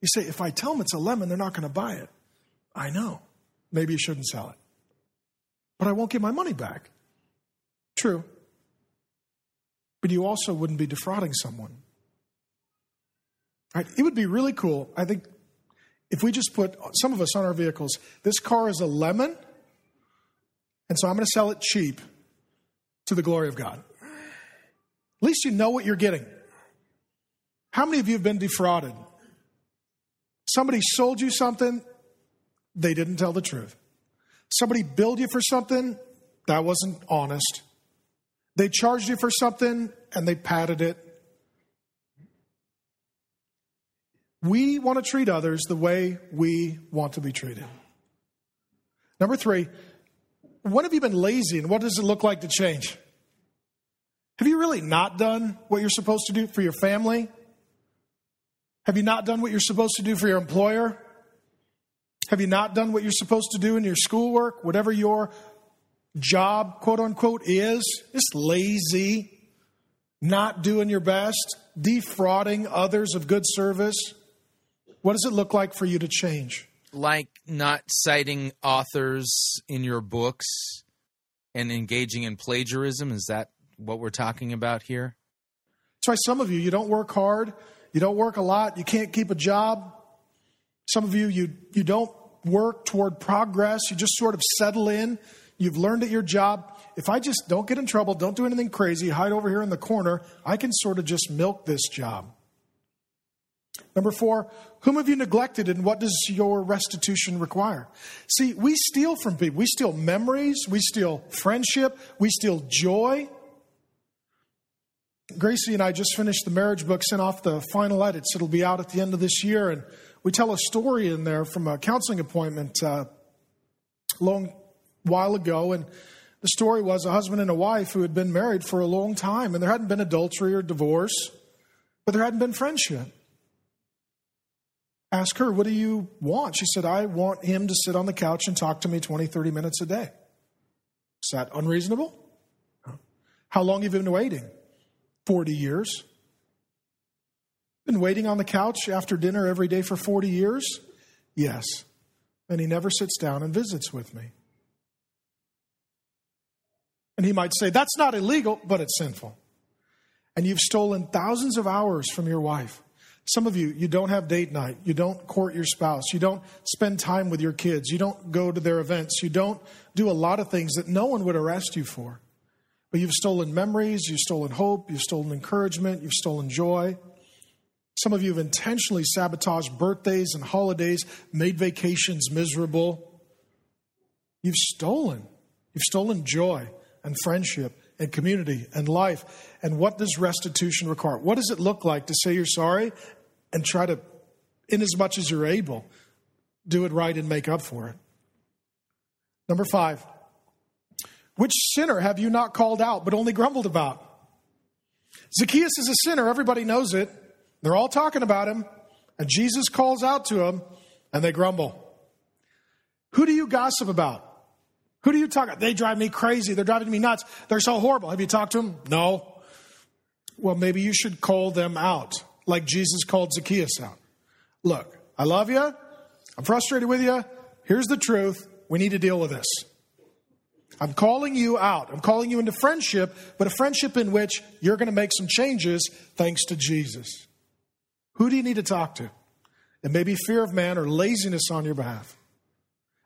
You say, if I tell them it's a lemon, they're not going to buy it. I know. Maybe you shouldn't sell it. But I won't get my money back. True. But you also wouldn't be defrauding someone. Right? It would be really cool, I think, if we just put some of us on our vehicles, this car is a lemon, and so I'm going to sell it cheap to the glory of God. At least you know what you're getting. How many of you have been defrauded? Somebody sold you something, they didn't tell the truth. Somebody billed you for something, that wasn't honest. They charged you for something and they padded it. We want to treat others the way we want to be treated. Number three, when have you been lazy and what does it look like to change? Have you really not done what you're supposed to do for your family? Have you not done what you're supposed to do for your employer? Have you not done what you're supposed to do in your schoolwork, whatever your job, quote unquote, is? Just lazy, not doing your best, defrauding others of good service. What does it look like for you to change? Like not citing authors in your books and engaging in plagiarism? Is that what we're talking about here? That's why some of you, you don't work hard you don't work a lot. You can't keep a job. Some of you, you, you don't work toward progress. You just sort of settle in. You've learned at your job. If I just don't get in trouble, don't do anything crazy, hide over here in the corner, I can sort of just milk this job. Number four, whom have you neglected and what does your restitution require? See, we steal from people. We steal memories, we steal friendship, we steal joy. Gracie and I just finished the marriage book, sent off the final edits. It'll be out at the end of this year. And we tell a story in there from a counseling appointment uh, a long while ago. And the story was a husband and a wife who had been married for a long time, and there hadn't been adultery or divorce, but there hadn't been friendship. Ask her, What do you want? She said, I want him to sit on the couch and talk to me 20, 30 minutes a day. Is that unreasonable? How long have you been waiting? 40 years. Been waiting on the couch after dinner every day for 40 years? Yes. And he never sits down and visits with me. And he might say, That's not illegal, but it's sinful. And you've stolen thousands of hours from your wife. Some of you, you don't have date night. You don't court your spouse. You don't spend time with your kids. You don't go to their events. You don't do a lot of things that no one would arrest you for. But you've stolen memories, you've stolen hope, you've stolen encouragement, you've stolen joy. Some of you have intentionally sabotaged birthdays and holidays, made vacations miserable. You've stolen. You've stolen joy and friendship and community and life. And what does restitution require? What does it look like to say you're sorry and try to, in as much as you're able, do it right and make up for it? Number five, which sinner have you not called out but only grumbled about? Zacchaeus is a sinner. Everybody knows it. They're all talking about him. And Jesus calls out to him and they grumble. Who do you gossip about? Who do you talk about? They drive me crazy. They're driving me nuts. They're so horrible. Have you talked to them? No. Well, maybe you should call them out like Jesus called Zacchaeus out. Look, I love you. I'm frustrated with you. Here's the truth. We need to deal with this. I'm calling you out. I'm calling you into friendship, but a friendship in which you're going to make some changes thanks to Jesus. Who do you need to talk to? It may be fear of man or laziness on your behalf.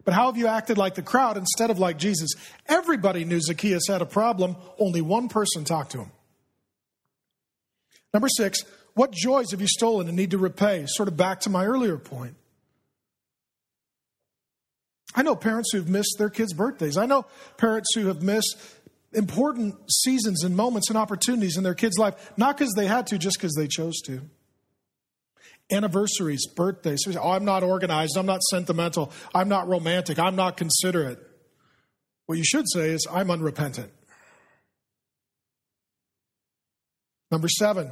But how have you acted like the crowd instead of like Jesus? Everybody knew Zacchaeus had a problem, only one person talked to him. Number six, what joys have you stolen and need to repay? Sort of back to my earlier point. I know parents who've missed their kids' birthdays. I know parents who have missed important seasons and moments and opportunities in their kids' life, not because they had to, just because they chose to. Anniversaries, birthdays. Oh, I'm not organized. I'm not sentimental. I'm not romantic. I'm not considerate. What you should say is, I'm unrepentant. Number seven,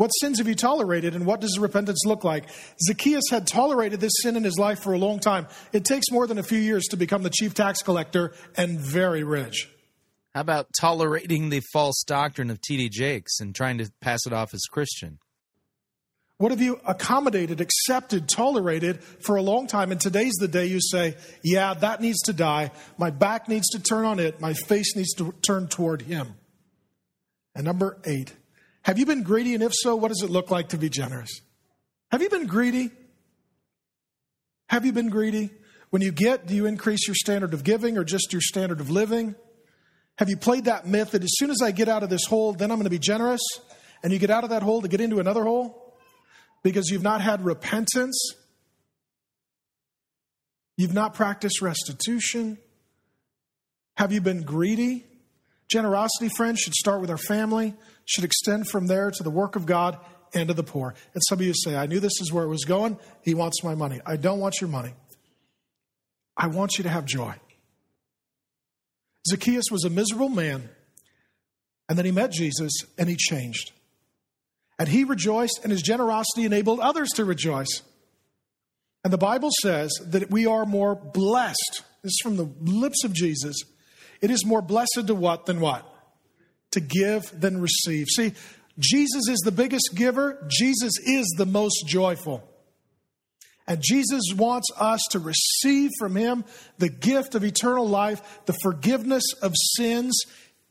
what sins have you tolerated and what does repentance look like? Zacchaeus had tolerated this sin in his life for a long time. It takes more than a few years to become the chief tax collector and very rich. How about tolerating the false doctrine of T.D. Jakes and trying to pass it off as Christian? What have you accommodated, accepted, tolerated for a long time? And today's the day you say, Yeah, that needs to die. My back needs to turn on it. My face needs to turn toward Him. And number eight, have you been greedy? And if so, what does it look like to be generous? Have you been greedy? Have you been greedy? When you get, do you increase your standard of giving or just your standard of living? Have you played that myth that as soon as I get out of this hole, then I'm going to be generous? And you get out of that hole to get into another hole? Because you've not had repentance? You've not practiced restitution? Have you been greedy? Generosity, friends, should start with our family, should extend from there to the work of God and to the poor. And some of you say, I knew this is where it was going. He wants my money. I don't want your money. I want you to have joy. Zacchaeus was a miserable man, and then he met Jesus and he changed. And he rejoiced, and his generosity enabled others to rejoice. And the Bible says that we are more blessed. This is from the lips of Jesus. It is more blessed to what than what? To give than receive. See, Jesus is the biggest giver, Jesus is the most joyful. And Jesus wants us to receive from Him the gift of eternal life, the forgiveness of sins,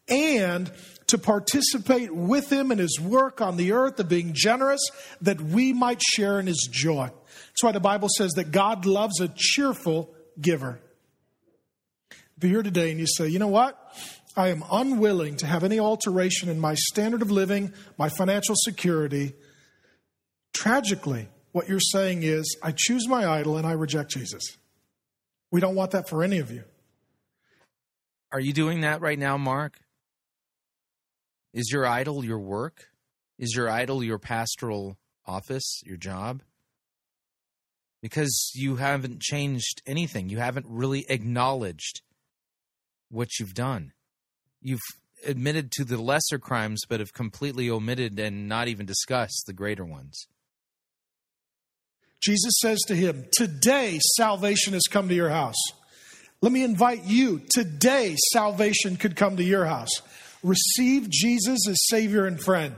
and to participate with Him in His work on the earth of being generous that we might share in His joy. That's why the Bible says that God loves a cheerful giver. If you're here today and you say, you know what? I am unwilling to have any alteration in my standard of living, my financial security. Tragically, what you're saying is, I choose my idol and I reject Jesus. We don't want that for any of you. Are you doing that right now, Mark? Is your idol your work? Is your idol your pastoral office, your job? Because you haven't changed anything. You haven't really acknowledged what you've done. You've admitted to the lesser crimes, but have completely omitted and not even discussed the greater ones. Jesus says to him, Today salvation has come to your house. Let me invite you. Today salvation could come to your house. Receive Jesus as Savior and friend.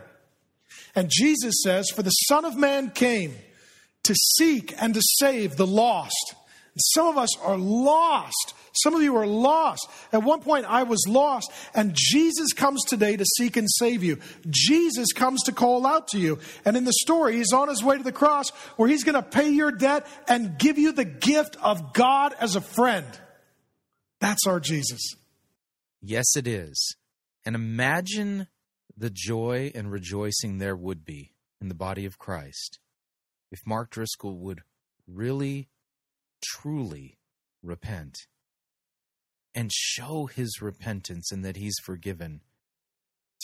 And Jesus says, For the Son of Man came to seek and to save the lost. Some of us are lost. Some of you are lost. At one point, I was lost, and Jesus comes today to seek and save you. Jesus comes to call out to you. And in the story, he's on his way to the cross where he's going to pay your debt and give you the gift of God as a friend. That's our Jesus. Yes, it is. And imagine the joy and rejoicing there would be in the body of Christ if Mark Driscoll would really, truly repent and show his repentance and that he's forgiven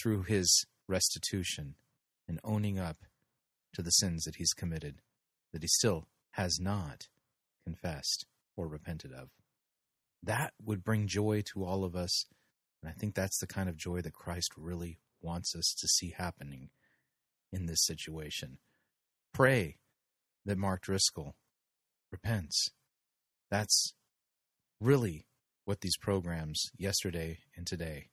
through his restitution and owning up to the sins that he's committed that he still has not confessed or repented of. That would bring joy to all of us. And I think that's the kind of joy that Christ really wants us to see happening in this situation. Pray that Mark Driscoll repents. That's really what these programs, yesterday and today,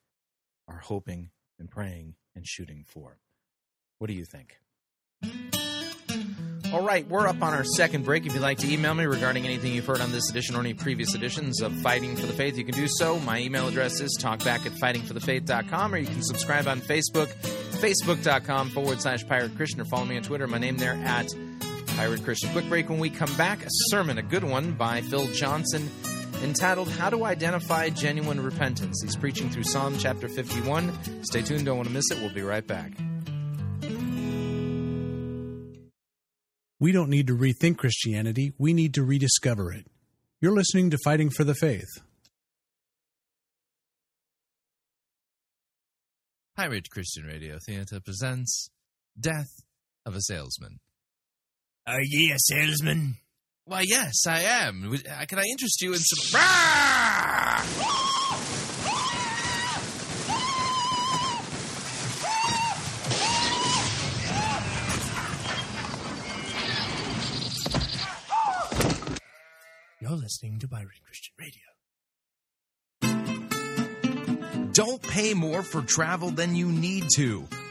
are hoping and praying and shooting for. What do you think? All right, we're up on our second break. If you'd like to email me regarding anything you've heard on this edition or any previous editions of Fighting for the Faith, you can do so. My email address is talkback at fightingforthefaith.com, or you can subscribe on Facebook, facebook.com forward slash pirate Christian, or follow me on Twitter. My name there at Pirate Christian. Quick break when we come back. A sermon, a good one by Phil Johnson entitled How to Identify Genuine Repentance. He's preaching through Psalm chapter 51. Stay tuned, don't want to miss it. We'll be right back. We don't need to rethink Christianity, we need to rediscover it. You're listening to Fighting for the Faith. Pirate Christian Radio Theater presents Death of a Salesman. Are ye a salesman? Why, yes, I am. Uh, Can I interest you in some. You're listening to Pirate Christian Radio. Don't pay more for travel than you need to.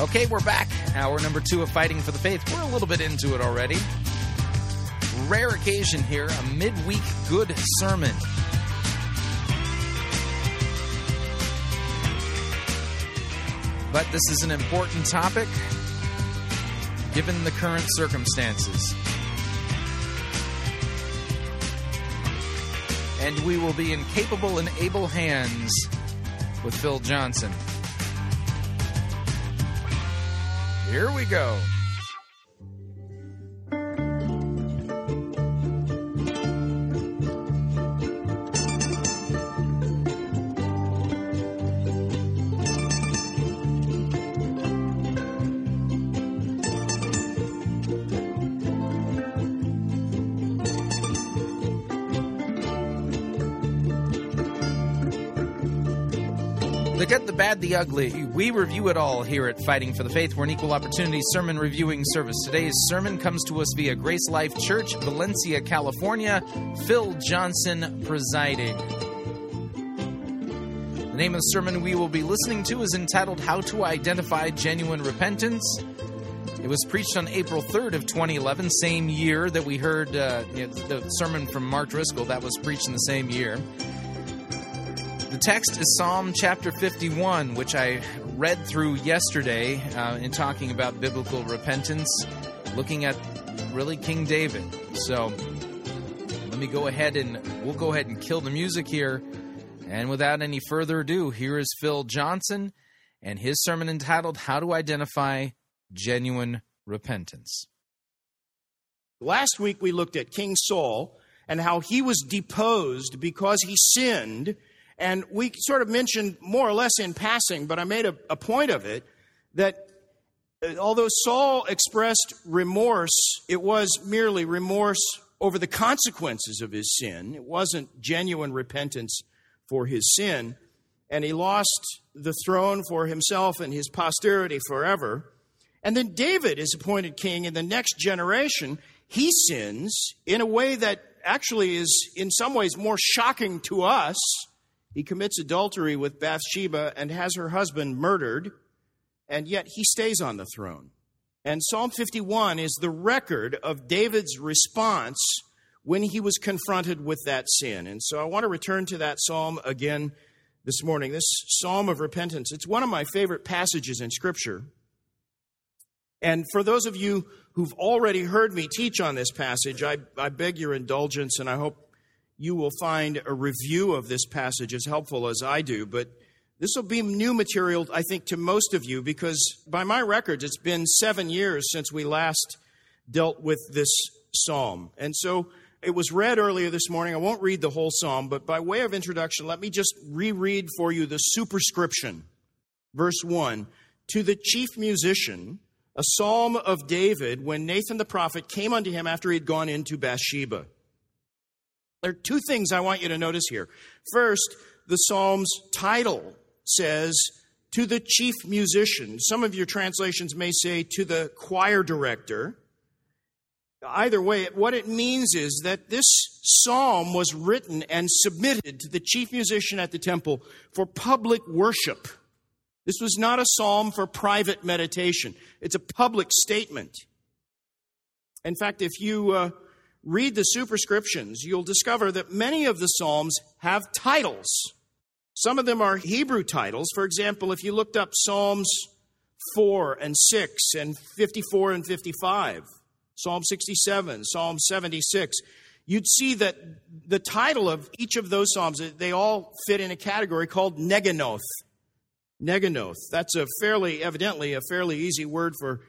Okay, we're back. Hour number two of Fighting for the Faith. We're a little bit into it already. Rare occasion here, a midweek good sermon. But this is an important topic given the current circumstances. And we will be in capable and able hands with Phil Johnson. Here we go. The ugly. We review it all here at Fighting for the Faith. We're an equal opportunity sermon reviewing service. Today's sermon comes to us via Grace Life Church, Valencia, California. Phil Johnson presiding. The name of the sermon we will be listening to is entitled How to Identify Genuine Repentance. It was preached on April 3rd of 2011, same year that we heard uh, the sermon from Mark Driscoll. That was preached in the same year. Text is Psalm chapter 51, which I read through yesterday uh, in talking about biblical repentance, looking at really King David. So let me go ahead and we'll go ahead and kill the music here. And without any further ado, here is Phil Johnson and his sermon entitled How to Identify Genuine Repentance. Last week we looked at King Saul and how he was deposed because he sinned and we sort of mentioned more or less in passing, but I made a, a point of it that uh, although Saul expressed remorse, it was merely remorse over the consequences of his sin. It wasn't genuine repentance for his sin. And he lost the throne for himself and his posterity forever. And then David is appointed king in the next generation. He sins in a way that actually is, in some ways, more shocking to us he commits adultery with Bathsheba and has her husband murdered, and yet he stays on the throne. And Psalm 51 is the record of David's response when he was confronted with that sin. And so I want to return to that psalm again this morning. This psalm of repentance, it's one of my favorite passages in Scripture. And for those of you who've already heard me teach on this passage, I, I beg your indulgence and I hope you will find a review of this passage as helpful as I do, but this will be new material, I think, to most of you because by my records, it's been seven years since we last dealt with this psalm. And so it was read earlier this morning. I won't read the whole psalm, but by way of introduction, let me just reread for you the superscription. Verse 1 To the chief musician, a psalm of David when Nathan the prophet came unto him after he had gone into Bathsheba. There are two things I want you to notice here. First, the Psalm's title says, to the chief musician. Some of your translations may say to the choir director. Either way, what it means is that this psalm was written and submitted to the chief musician at the temple for public worship. This was not a psalm for private meditation, it's a public statement. In fact, if you uh, read the superscriptions, you'll discover that many of the Psalms have titles. Some of them are Hebrew titles. For example, if you looked up Psalms 4 and 6 and 54 and 55, Psalm 67, Psalm 76, you'd see that the title of each of those Psalms, they all fit in a category called Neginoth. Neginoth. That's a fairly, evidently, a fairly easy word for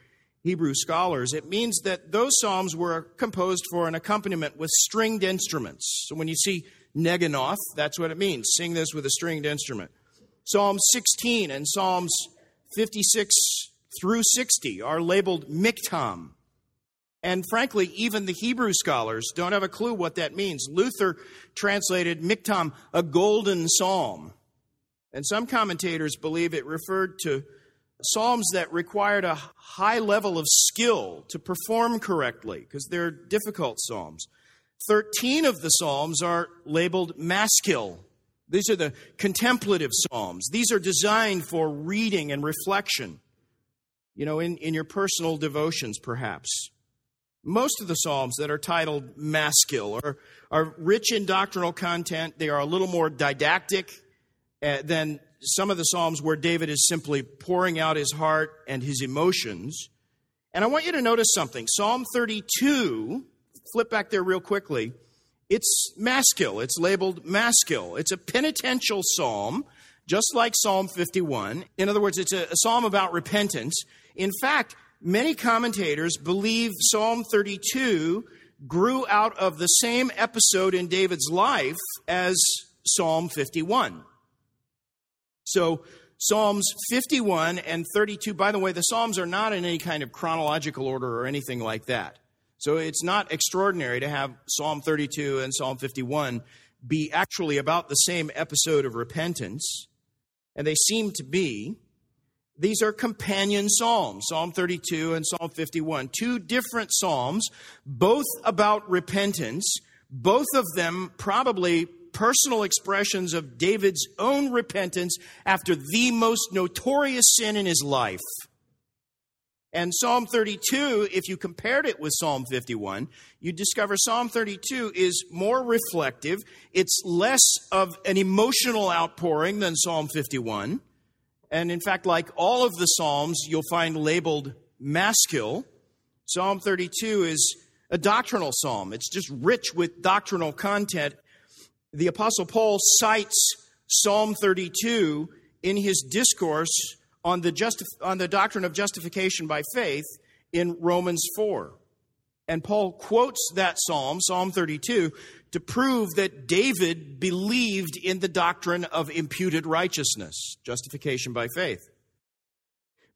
Hebrew scholars, it means that those psalms were composed for an accompaniment with stringed instruments. So when you see neginoth, that's what it means. Sing this with a stringed instrument. Psalm 16 and Psalms 56 through 60 are labeled miktam. And frankly, even the Hebrew scholars don't have a clue what that means. Luther translated miktam a golden psalm. And some commentators believe it referred to Psalms that required a high level of skill to perform correctly, because they're difficult Psalms. 13 of the Psalms are labeled maskil. These are the contemplative Psalms. These are designed for reading and reflection, you know, in, in your personal devotions, perhaps. Most of the Psalms that are titled maskil are, are rich in doctrinal content. They are a little more didactic uh, than some of the Psalms where David is simply pouring out his heart and his emotions. And I want you to notice something. Psalm 32, flip back there real quickly. It's maskil. It's labeled maskil. It's a penitential psalm, just like Psalm 51. In other words, it's a, a psalm about repentance. In fact, many commentators believe Psalm 32 grew out of the same episode in David's life as Psalm 51. So, Psalms 51 and 32, by the way, the Psalms are not in any kind of chronological order or anything like that. So, it's not extraordinary to have Psalm 32 and Psalm 51 be actually about the same episode of repentance. and they seem to be. These are companion psalms, Psalm 32 and Psalm 51, two different psalms, both about repentance, both of them probably personal expressions of David's own repentance after the most notorious sin in his life. And Psalm 32, if you compared it with Psalm 51, you discover Psalm 32 is more reflective. It's less of an emotional outpouring than Psalm 51. And in fact, like all of the Psalms, you'll find labeled maskil. Psalm 32 is a doctrinal psalm. It's just rich with doctrinal content. The Apostle Paul cites Psalm 32 in his discourse on the, justi- on the doctrine of justification by faith in Romans 4. And Paul quotes that psalm, Psalm 32, to prove that David believed in the doctrine of imputed righteousness, justification by faith.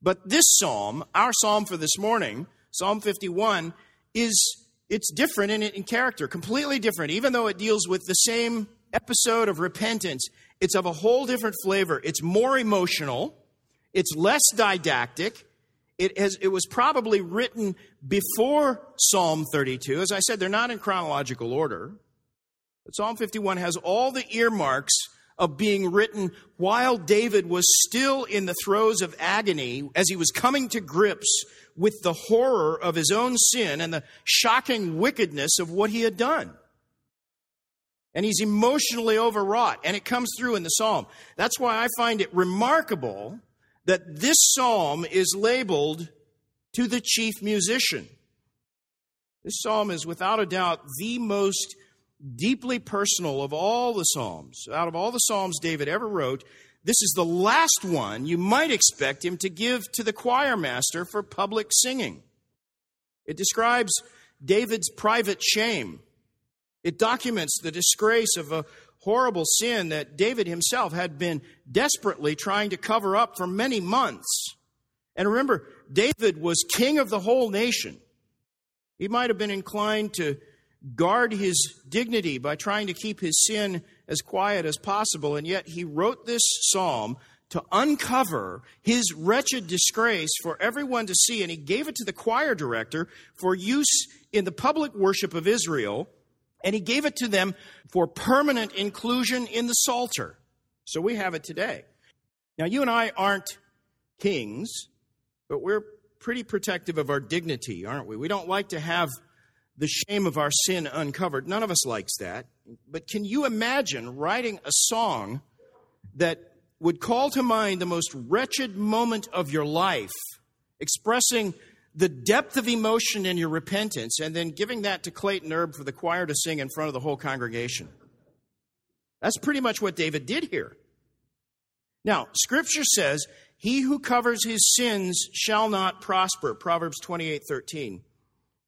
But this psalm, our psalm for this morning, Psalm 51, is it's different in, in character, completely different. Even though it deals with the same episode of repentance, it's of a whole different flavor. It's more emotional. It's less didactic. It, has, it was probably written before Psalm 32. As I said, they're not in chronological order. But Psalm 51 has all the earmarks of being written while David was still in the throes of agony as he was coming to grips with the horror of his own sin and the shocking wickedness of what he had done. And he's emotionally overwrought, and it comes through in the psalm. That's why I find it remarkable that this psalm is labeled to the chief musician. This psalm is without a doubt the most deeply personal of all the psalms. Out of all the psalms David ever wrote, this is the last one you might expect him to give to the choir master for public singing. It describes David's private shame. It documents the disgrace of a horrible sin that David himself had been desperately trying to cover up for many months. And remember, David was king of the whole nation. He might have been inclined to guard his dignity by trying to keep his sin as quiet as possible, and yet he wrote this psalm to uncover his wretched disgrace for everyone to see, and he gave it to the choir director for use in the public worship of Israel and he gave it to them for permanent inclusion in the Psalter. So we have it today. Now, you and I aren't kings, but we're pretty protective of our dignity, aren't we? We don't like to have the shame of our sin uncovered. None of us likes that. But can you imagine writing a song that would call to mind the most wretched moment of your life, expressing the depth of emotion in your repentance and then giving that to Clayton Erb for the choir to sing in front of the whole congregation. That's pretty much what David did here. Now, scripture says, He who covers his sins shall not prosper. Proverbs 28 13.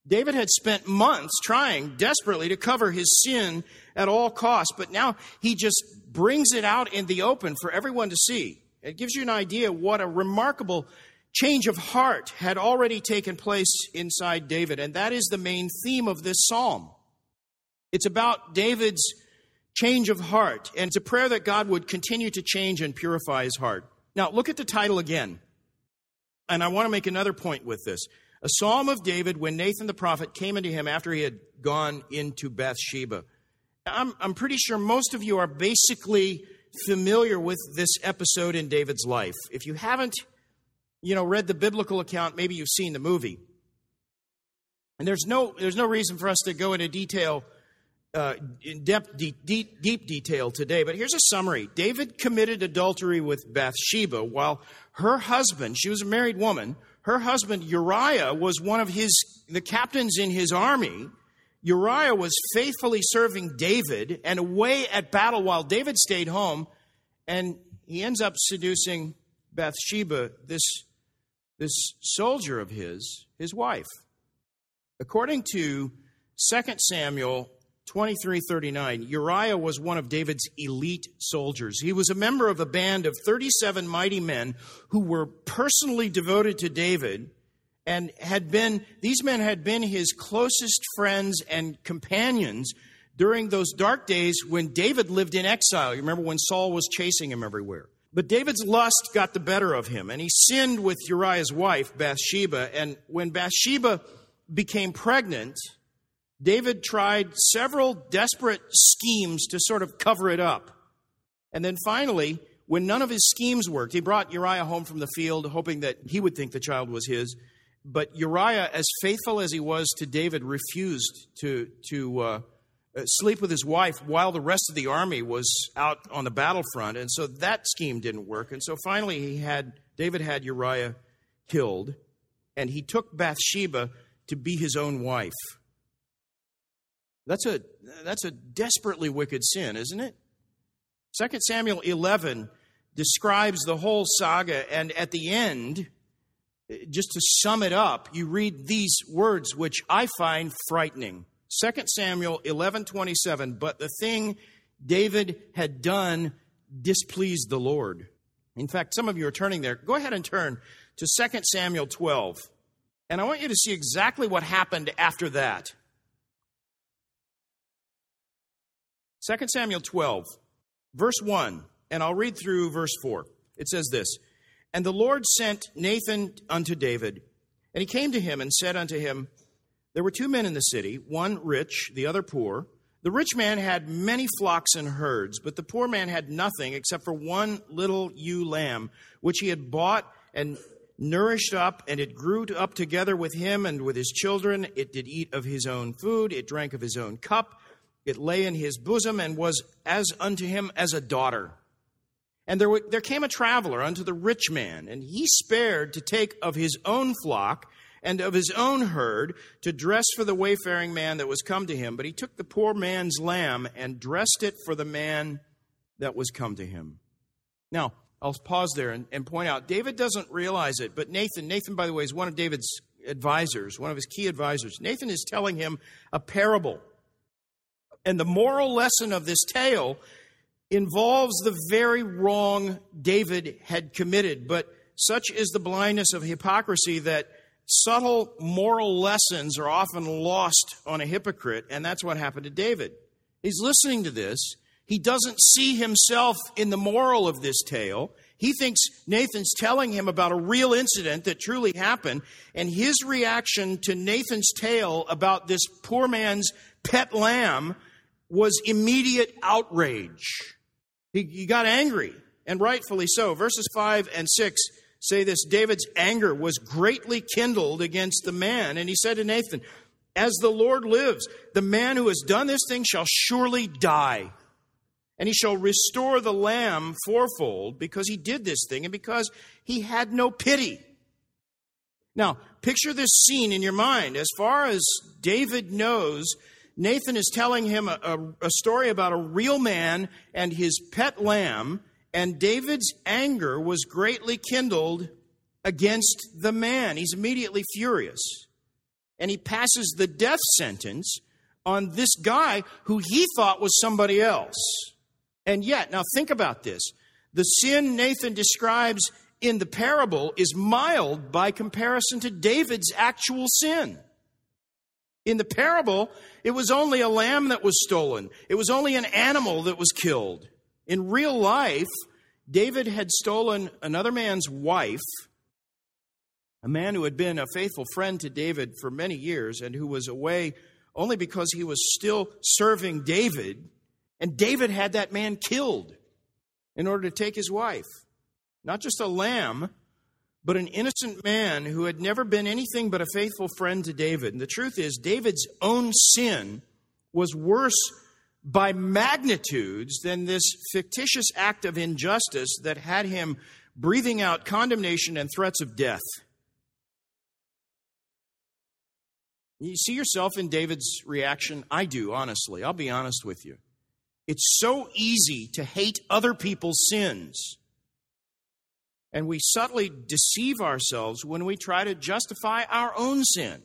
David had spent months trying desperately to cover his sin at all costs, but now he just brings it out in the open for everyone to see. It gives you an idea what a remarkable change of heart had already taken place inside David, and that is the main theme of this psalm. It's about David's change of heart, and it's a prayer that God would continue to change and purify his heart. Now, look at the title again. And I want to make another point with this. A psalm of David when Nathan the prophet came into him after he had gone into Bathsheba. I'm, I'm pretty sure most of you are basically familiar with this episode in David's life. If you haven't, you know, read the biblical account, maybe you've seen the movie. And there's no, there's no reason for us to go into detail, uh, in depth, deep, deep, deep detail today. But here's a summary David committed adultery with Bathsheba while her husband, she was a married woman, her husband Uriah was one of his, the captains in his army. Uriah was faithfully serving David and away at battle while David stayed home. And he ends up seducing Bathsheba, this this soldier of his, his wife. According to 2 Samuel 23:39, Uriah was one of David's elite soldiers. He was a member of a band of 37 mighty men who were personally devoted to David and had been these men had been his closest friends and companions during those dark days when David lived in exile. You remember when Saul was chasing him everywhere. But David's lust got the better of him, and he sinned with Uriah's wife, Bathsheba. And when Bathsheba became pregnant, David tried several desperate schemes to sort of cover it up. And then finally, when none of his schemes worked, he brought Uriah home from the field, hoping that he would think the child was his. But Uriah, as faithful as he was to David, refused to, to uh, uh, sleep with his wife while the rest of the army was out on the battlefront. And so that scheme didn't work. And so finally, he had, David had Uriah killed, and he took Bathsheba to be his own wife. That's a, that's a desperately wicked sin, isn't it? 2 Samuel 11 describes the whole saga, and at the end, just to sum it up, you read these words, which I find frightening. 2 Samuel 11:27, but the thing David had done displeased the Lord. In fact, some of you are turning there. Go ahead and turn to 2 Samuel 12. And I want you to see exactly what happened after that. 2 Samuel 12, verse 1, and I'll read through verse 4. It says this And the Lord sent Nathan unto David, and he came to him and said unto him, There were two men in the city, one rich, the other poor. The rich man had many flocks and herds, but the poor man had nothing except for one little ewe lamb, which he had bought and nourished up, and it grew up together with him and with his children. It did eat of his own food, it drank of his own cup it lay in his bosom and was as unto him as a daughter. And there, were, there came a traveler unto the rich man, and he spared to take of his own flock and of his own herd to dress for the wayfaring man that was come to him. But he took the poor man's lamb and dressed it for the man that was come to him. Now, I'll pause there and, and point out David doesn't realize it, but Nathan, Nathan, by the way, is one of David's advisors, one of his key advisors. Nathan is telling him a parable and the moral lesson of this tale involves the very wrong David had committed. But such is the blindness of hypocrisy that subtle moral lessons are often lost on a hypocrite, and that's what happened to David. He's listening to this. He doesn't see himself in the moral of this tale. He thinks Nathan's telling him about a real incident that truly happened, and his reaction to Nathan's tale about this poor man's pet lamb was immediate outrage. He, he got angry, and rightfully so. Verses 5 and 6 say this David's anger was greatly kindled against the man, and he said to Nathan, As the Lord lives, the man who has done this thing shall surely die. And he shall restore the lamb fourfold because he did this thing and because he had no pity. Now, picture this scene in your mind. As far as David knows, Nathan is telling him a, a, a, story about a real man and his pet lamb, and David's anger was greatly kindled against the man. He's immediately furious. And he passes the death sentence on this guy who he thought was somebody else. And yet, now think about this the sin Nathan describes in the parable is mild by comparison to David's actual sin. In the parable, it was only a lamb that was stolen, it was only an animal that was killed. In real life, David had stolen another man's wife, a man who had been a faithful friend to David for many years and who was away only because he was still serving David. And David had that man killed in order to take his wife. Not just a lamb, but an innocent man who had never been anything but a faithful friend to David. And the truth is, David's own sin was worse by magnitudes than this fictitious act of injustice that had him breathing out condemnation and threats of death. You see yourself in David's reaction? I do, honestly. I'll be honest with you. It's so easy to hate other people's sins and we subtly deceive ourselves when we try to justify our own sin.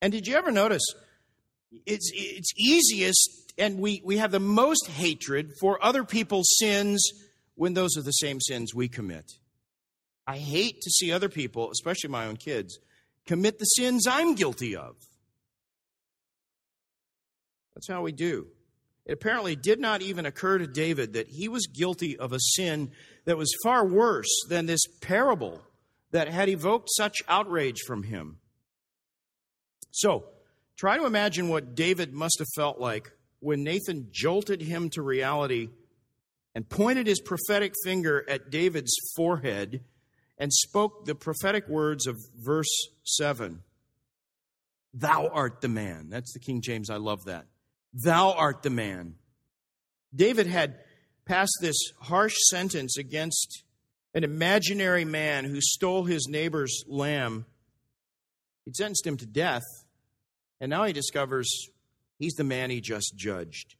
And did you ever notice? It's, it's easiest, and we, we have the most hatred for other people's sins when those are the same sins we commit. I hate to see other people, especially my own kids, commit the sins I'm guilty of. That's how we do. it apparently did not even occur to David that he was guilty of a sin that was far worse than this parable that had evoked such outrage from him. So, try to imagine what David must have felt like when Nathan jolted him to reality and pointed his prophetic finger at David's forehead and spoke the prophetic words of verse 7 Thou art the man. That's the King James. I love that. Thou art the man. David had passed this harsh sentence against an imaginary man who stole his neighbor's lamb. He'd sentenced him to death, and now he discovers he's the man he just judged.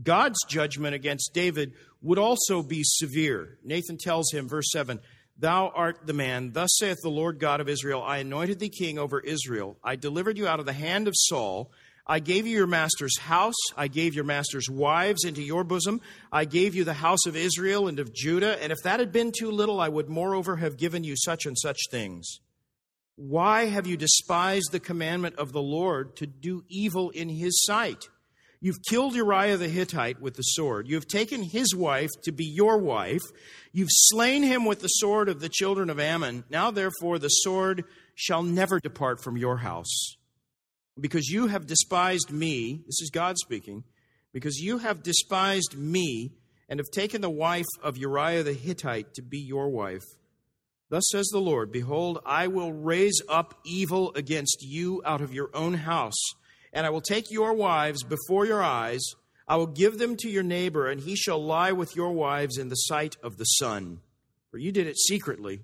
God's judgment against David would also be severe. Nathan tells him, verse 7 Thou art the man, thus saith the Lord God of Israel I anointed thee king over Israel. I delivered you out of the hand of Saul. I gave you your master's house. I gave your master's wives into your bosom. I gave you the house of Israel and of Judah. And if that had been too little, I would moreover have given you such and such things. Why have you despised the commandment of the Lord to do evil in his sight? You've killed Uriah the Hittite with the sword. You have taken his wife to be your wife. You've slain him with the sword of the children of Ammon. Now, therefore, the sword shall never depart from your house because you have despised me, this is God speaking, because you have despised me and have taken the wife of Uriah the Hittite to be your wife. Thus says the Lord Behold, I will raise up evil against you out of your own house, and I will take your wives before your eyes. I will give them to your neighbor, and he shall lie with your wives in the sight of the sun. For you did it secretly,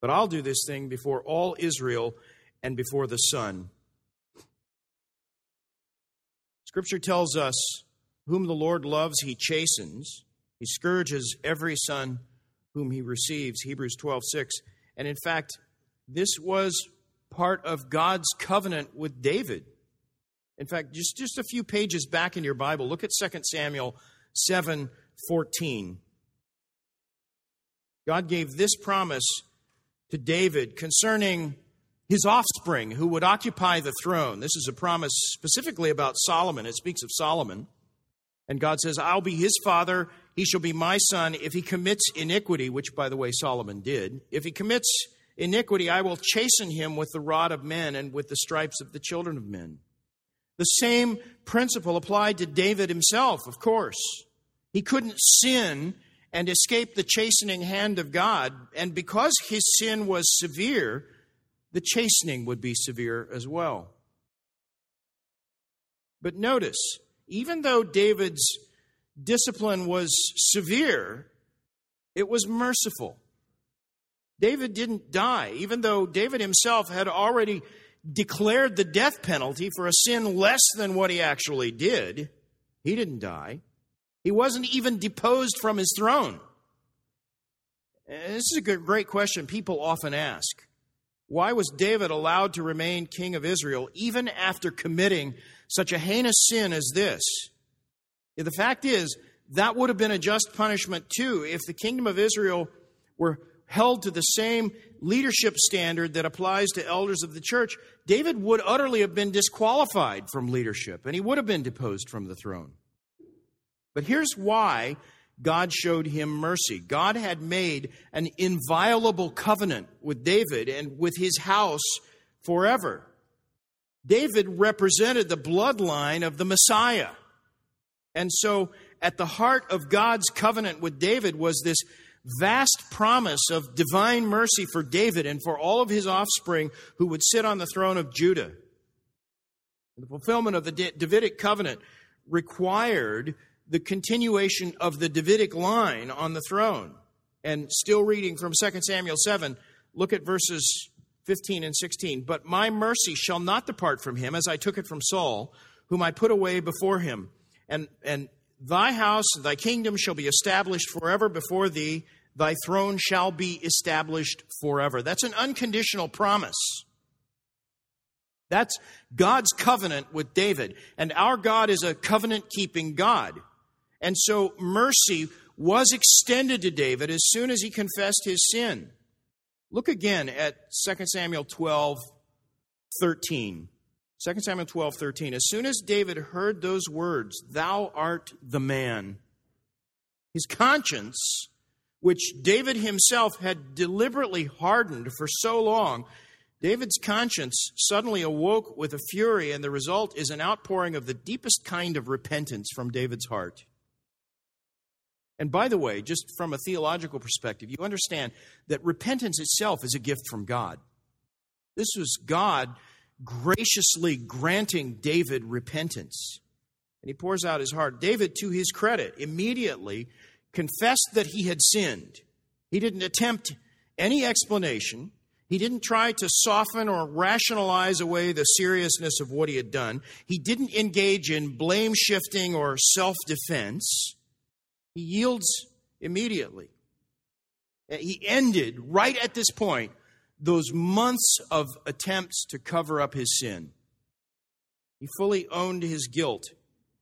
but I'll do this thing before all Israel and before the sun. Scripture tells us, Whom the Lord loves, he chastens. He scourges every son whom he receives. Hebrews 12, 6. And in fact, this was part of God's covenant with David. In fact, just, just a few pages back in your Bible, look at 2 Samuel 7 14. God gave this promise to David concerning his offspring who would occupy the throne. This is a promise specifically about Solomon. It speaks of Solomon. And God says, I'll be his father, he shall be my son. If he commits iniquity, which, by the way, Solomon did, if he commits iniquity, I will chasten him with the rod of men and with the stripes of the children of men. The same principle applied to David himself, of course. He couldn't sin and escape the chastening hand of God. And because his sin was severe, the chastening would be severe as well. But notice, even though David's discipline was severe, it was merciful. David didn't die, even though David himself had already declared the death penalty for a sin less than what he actually did. He didn't die. He wasn't even deposed from his throne. this is a great question people often ask. Why was David allowed to remain king of Israel even after committing such a heinous sin as this? The fact is, that would have been a just punishment too if the kingdom of Israel were held to the same leadership standard that applies to elders of the church. David would utterly have been disqualified from leadership and he would have been deposed from the throne. But here's why God showed him mercy. God had made an inviolable covenant with David and with his house forever. David represented the bloodline of the Messiah. And so, at the heart of God's covenant with David was this vast promise of divine mercy for David and for all of his offspring who would sit on the throne of Judah. The fulfillment of the Davidic covenant required the continuation of the Davidic line on the throne. And still reading from 2 Samuel 7, look at verses 15 and 16. But my mercy shall not depart from him, as I took it from Saul, whom I put away before him. And, and thy house, thy kingdom shall be established forever before thee. Thy throne shall be established forever. That's an unconditional promise. That's God's covenant with David. And our God is a covenant keeping God. And so mercy was extended to David as soon as he confessed his sin. Look again at 2 Samuel 12, 13. 2 Samuel 12, 13. As soon as David heard those words, Thou art the man, his conscience, which David himself had deliberately hardened for so long, David's conscience suddenly awoke with a fury, and the result is an outpouring of the deepest kind of repentance from David's heart. And by the way, just from a theological perspective, you understand that repentance itself is a gift from God. This was God graciously granting David repentance. And he pours out his heart. David, to his credit, immediately confessed that he had sinned. He didn't attempt any explanation. He didn't try to soften or rationalize away the seriousness of what he had done. He didn't engage in blame shifting or self defense. He yields immediately. He ended right at this point those months of attempts to cover up his sin. He fully owned his guilt,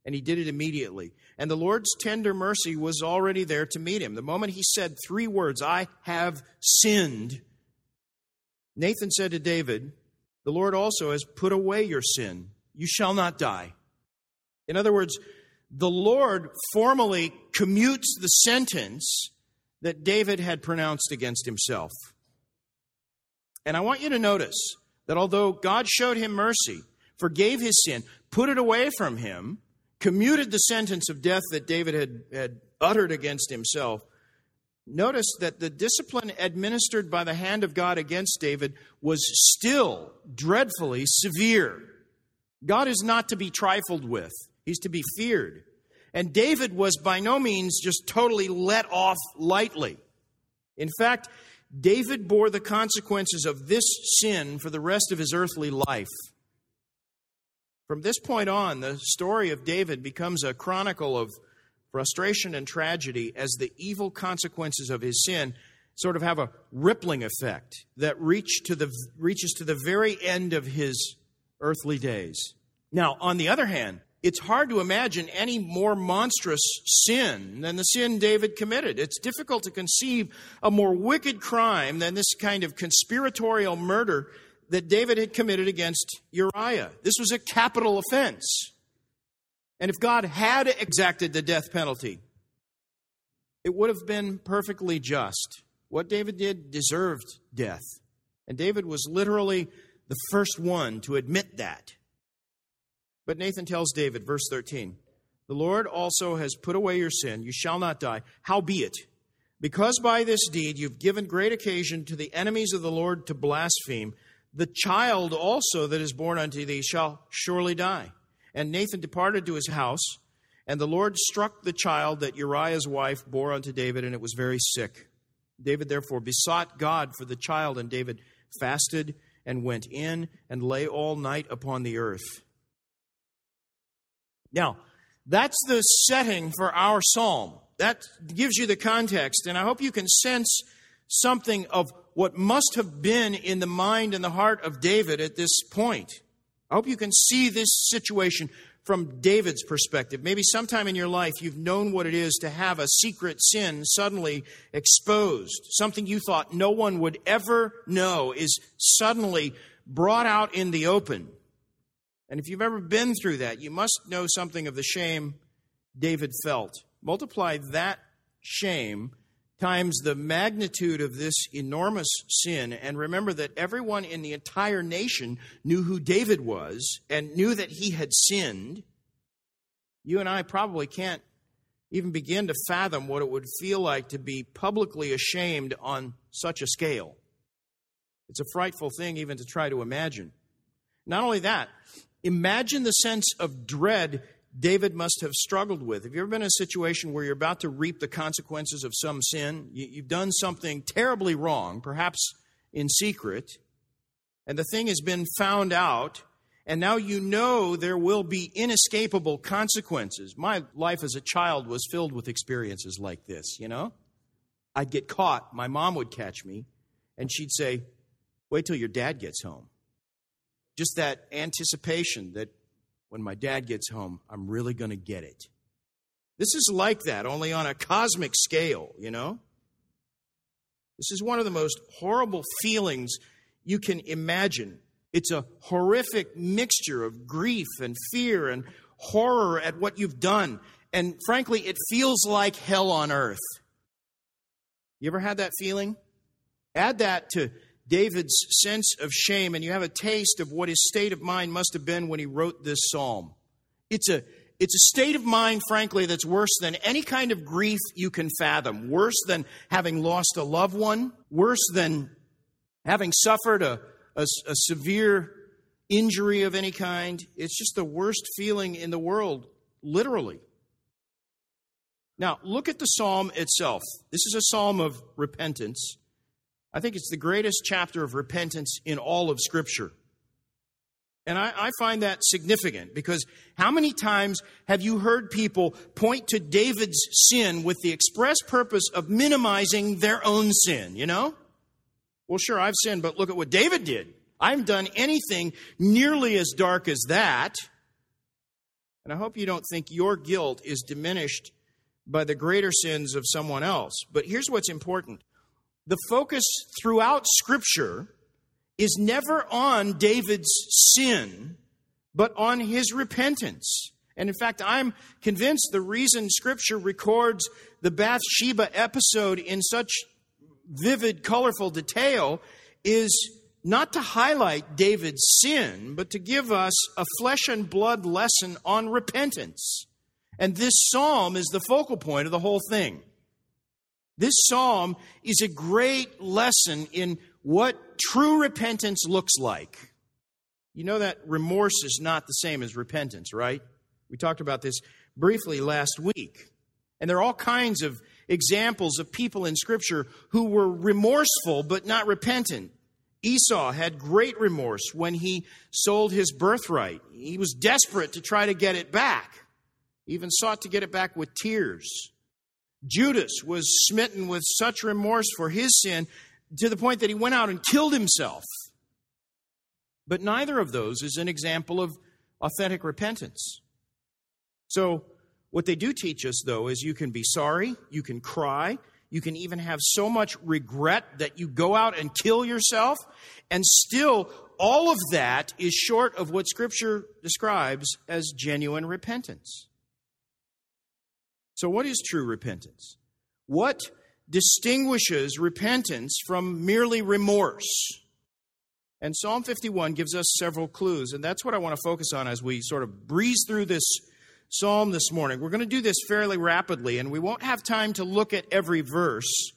and he did it immediately. And the Lord's tender mercy was already there to meet him. The moment he said three words, I have sinned, Nathan said to David, The Lord also has put away your sin. You shall not die. In other words, the Lord formally commutes the sentence that David had pronounced against himself. And I want you to notice that although God showed him mercy, forgave his sin, put it away from him, commuted the sentence of death that David had, had uttered against himself, notice that the discipline administered by the hand of God against David was still dreadfully severe. God is not to be trifled with, he's to be feared. And David was by no means just totally let off lightly. In fact, David bore the consequences of this sin for the rest of his earthly life. From this point on, the story of David becomes a chronicle of frustration and tragedy as the evil consequences of his sin sort of have a rippling effect that reach to the, reaches to the very end of his earthly days. Now, on the other hand, it's hard to imagine any more monstrous sin than the sin David committed. It's difficult to conceive a more wicked crime than this kind of conspiratorial murder that David had committed against Uriah. This was a capital offense. And if God had exacted the death penalty, it would have been perfectly just. What David did deserved death. And David was literally the first one to admit that. But Nathan tells David, verse 13, The Lord also has put away your sin. You shall not die. Howbeit, because by this deed you've given great occasion to the enemies of the Lord to blaspheme, the child also that is born unto thee shall surely die. And Nathan departed to his house, and the Lord struck the child that Uriah's wife bore unto David, and it was very sick. David therefore besought God for the child, and David fasted and went in and lay all night upon the earth. Now, that's the setting for our psalm. That gives you the context, and I hope you can sense something of what must have been in the mind and the heart of David at this point. I hope you can see this situation from David's perspective. Maybe sometime in your life you've known what it is to have a secret sin suddenly exposed. Something you thought no one would ever know is suddenly brought out in the open. And if you've ever been through that, you must know something of the shame David felt. Multiply that shame times the magnitude of this enormous sin, and remember that everyone in the entire nation knew who David was and knew that he had sinned. You and I probably can't even begin to fathom what it would feel like to be publicly ashamed on such a scale. It's a frightful thing even to try to imagine. Not only that, Imagine the sense of dread David must have struggled with. Have you ever been in a situation where you're about to reap the consequences of some sin? You've done something terribly wrong, perhaps in secret, and the thing has been found out, and now you know there will be inescapable consequences. My life as a child was filled with experiences like this, you know? I'd get caught, my mom would catch me, and she'd say, Wait till your dad gets home just that anticipation that when my dad gets home, I'm really going to get it. This is like that, only on a cosmic scale, you know? This is one of the most horrible feelings you can imagine. It's a horrific mixture of grief and fear and horror at what you've done. And frankly, it feels like hell on earth. You ever had that feeling? Add that to David's sense of shame, and you have a taste of what his state of mind must have been when he wrote this psalm. It's a, it's a state of mind, frankly, that's worse than any kind of grief you can fathom, worse than having lost a loved one, worse than having suffered a, a, a severe injury of any kind. It's just the worst feeling in the world, literally. Now, look at the psalm itself. This is a psalm of repentance. I think it's the greatest chapter of repentance in all of Scripture. And I, I, find that significant because how many times have you heard people point to David's sin with the express purpose of minimizing their own sin, you know? Well, sure, I've sinned, but look at what David did. I haven't done anything nearly as dark as that. And I hope you don't think your guilt is diminished by the greater sins of someone else. But here's what's important the focus throughout Scripture is never on David's sin, but on his repentance. And in fact, I'm convinced the reason Scripture records the Bathsheba episode in such vivid, colorful detail is not to highlight David's sin, but to give us a flesh and blood lesson on repentance. And this psalm is the focal point of the whole thing. This psalm is a great lesson in what true repentance looks like. You know that remorse is not the same as repentance, right? We talked about this briefly last week. And there are all kinds of examples of people in Scripture who were remorseful but not repentant. Esau had great remorse when he sold his birthright. He was desperate to try to get it back, he even sought to get it back with tears. Judas was smitten with such remorse for his sin to the point that he went out and killed himself. But neither of those is an example of authentic repentance. So, what they do teach us, though, is you can be sorry, you can cry, you can even have so much regret that you go out and kill yourself, and still all of that is short of what Scripture describes as genuine repentance. So, what is true repentance? What distinguishes repentance from merely remorse? And Psalm 51 gives us several clues, and that's what I want to focus on as we sort of breeze through this psalm this morning. We're going to do this fairly rapidly, and we won't have time to look at every verse.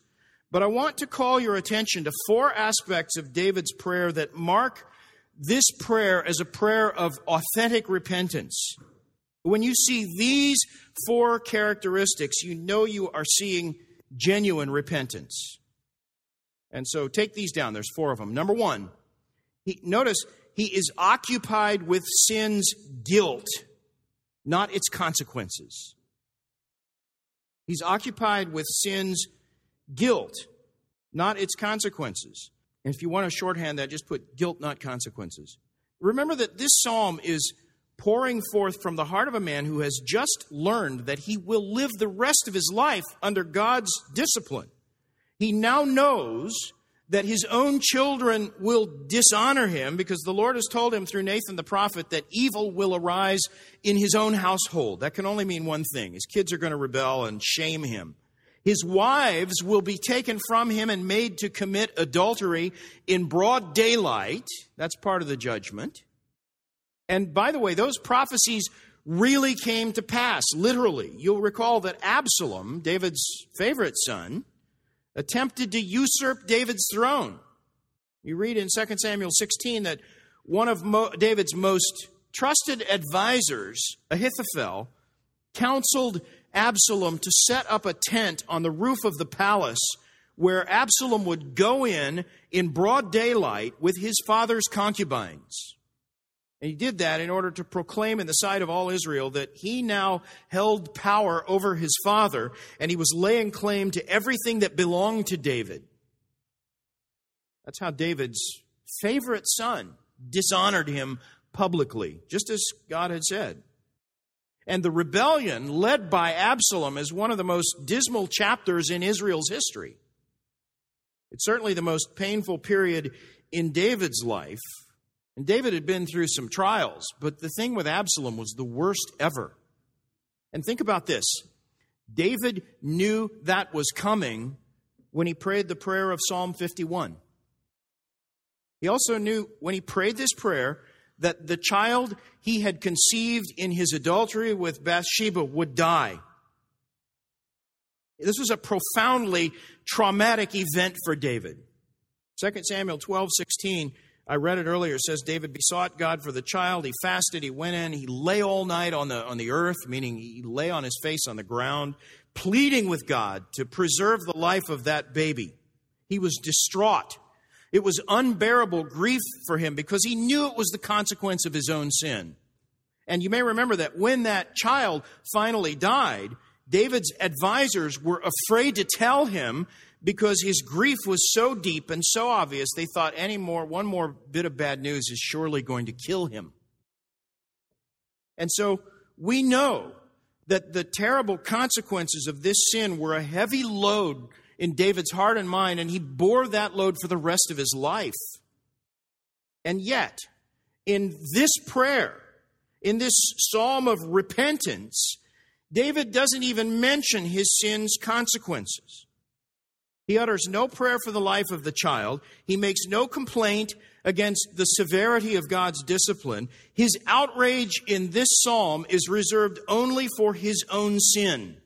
But I want to call your attention to four aspects of David's prayer that mark this prayer as a prayer of authentic repentance. When you see these four characteristics, you know you are seeing genuine repentance. And so take these down. There's four of them. Number one, he, notice he is occupied with sin's guilt not its consequences. He's occupied with sin's guilt, not its consequences. And if you want to shorthand that, just put guilt, not consequences. Remember that this psalm is pouring forth from the heart of a man who has just learned that he will live the rest of his life under God's discipline. He now knows that his own children will dishonor him because the Lord has told him through Nathan the prophet that evil will arise in his own household. That can only mean one thing his kids are going to rebel and shame him. His wives will be taken from him and made to commit adultery in broad daylight. That's part of the judgment. And by the way, those prophecies really came to pass, literally. You'll recall that Absalom, David's favorite son, attempted to usurp David's throne. You read in 2 Samuel 16 that one of Mo- David's most trusted advisors, Ahithophel, counseled Absalom to set up a tent on the roof of the palace where Absalom would go in in broad daylight with his father's concubines. And he did that in order to proclaim in the sight of all Israel that he now held power over his father and he was laying claim to everything that belonged to David. That's how David's favorite son dishonored him publicly, just as God had said. And the rebellion led by Absalom is one of the most dismal chapters in Israel's history. It's certainly the most painful period in David's life. And David had been through some trials, but the thing with Absalom was the worst ever. And think about this David knew that was coming when he prayed the prayer of Psalm 51. He also knew when he prayed this prayer that the child he had conceived in his adultery with Bathsheba would die. This was a profoundly traumatic event for David. 2 Samuel 12, 16, I read it earlier, It says David besought God for the child. He fasted, he went in, he lay all night on the, on the earth, meaning he lay on his face on the ground, pleading with God to preserve the life of that baby. He was distraught. It was unbearable grief for him because he knew it was the consequence of his own sin. And you may remember that when that child finally died, David's advisors were afraid to tell him because his grief was so deep and so obvious, they thought any more, one more bit of bad news is surely going to kill him. And so we know that the terrible consequences of this sin were a heavy load in David's heart and mind, and he bore that load for the rest of his life. And yet, in this prayer, in this psalm of repentance, David doesn't even mention his sin's consequences. He utters no prayer for the life of the child. He makes no complaint against the severity of God's discipline. His outrage in this psalm is reserved only for his own sin.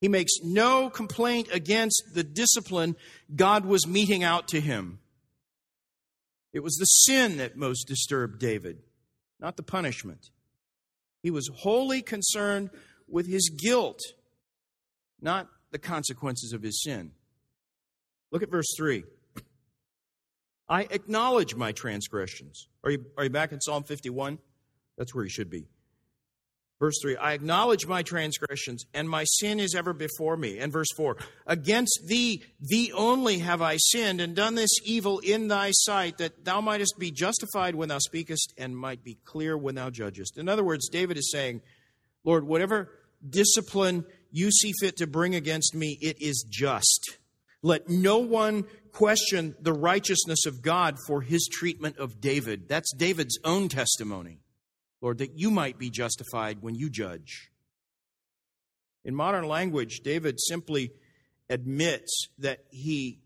He makes no complaint against the discipline God was meting out to him. It was the sin that most disturbed David, not the punishment. He was wholly concerned with his guilt, not the consequences of his sin. Look at verse 3. I acknowledge my transgressions. Are you, are you back in Psalm 51? That's where you should be. Verse 3 I acknowledge my transgressions, and my sin is ever before me. And verse 4 Against thee, thee only have I sinned, and done this evil in thy sight, that thou mightest be justified when thou speakest, and might be clear when thou judgest. In other words, David is saying, Lord, whatever discipline you see fit to bring against me, it is just. Let no one question the righteousness of God for his treatment of David. That's David's own testimony. Lord, that you might be justified when you judge. In modern language, David simply admits that he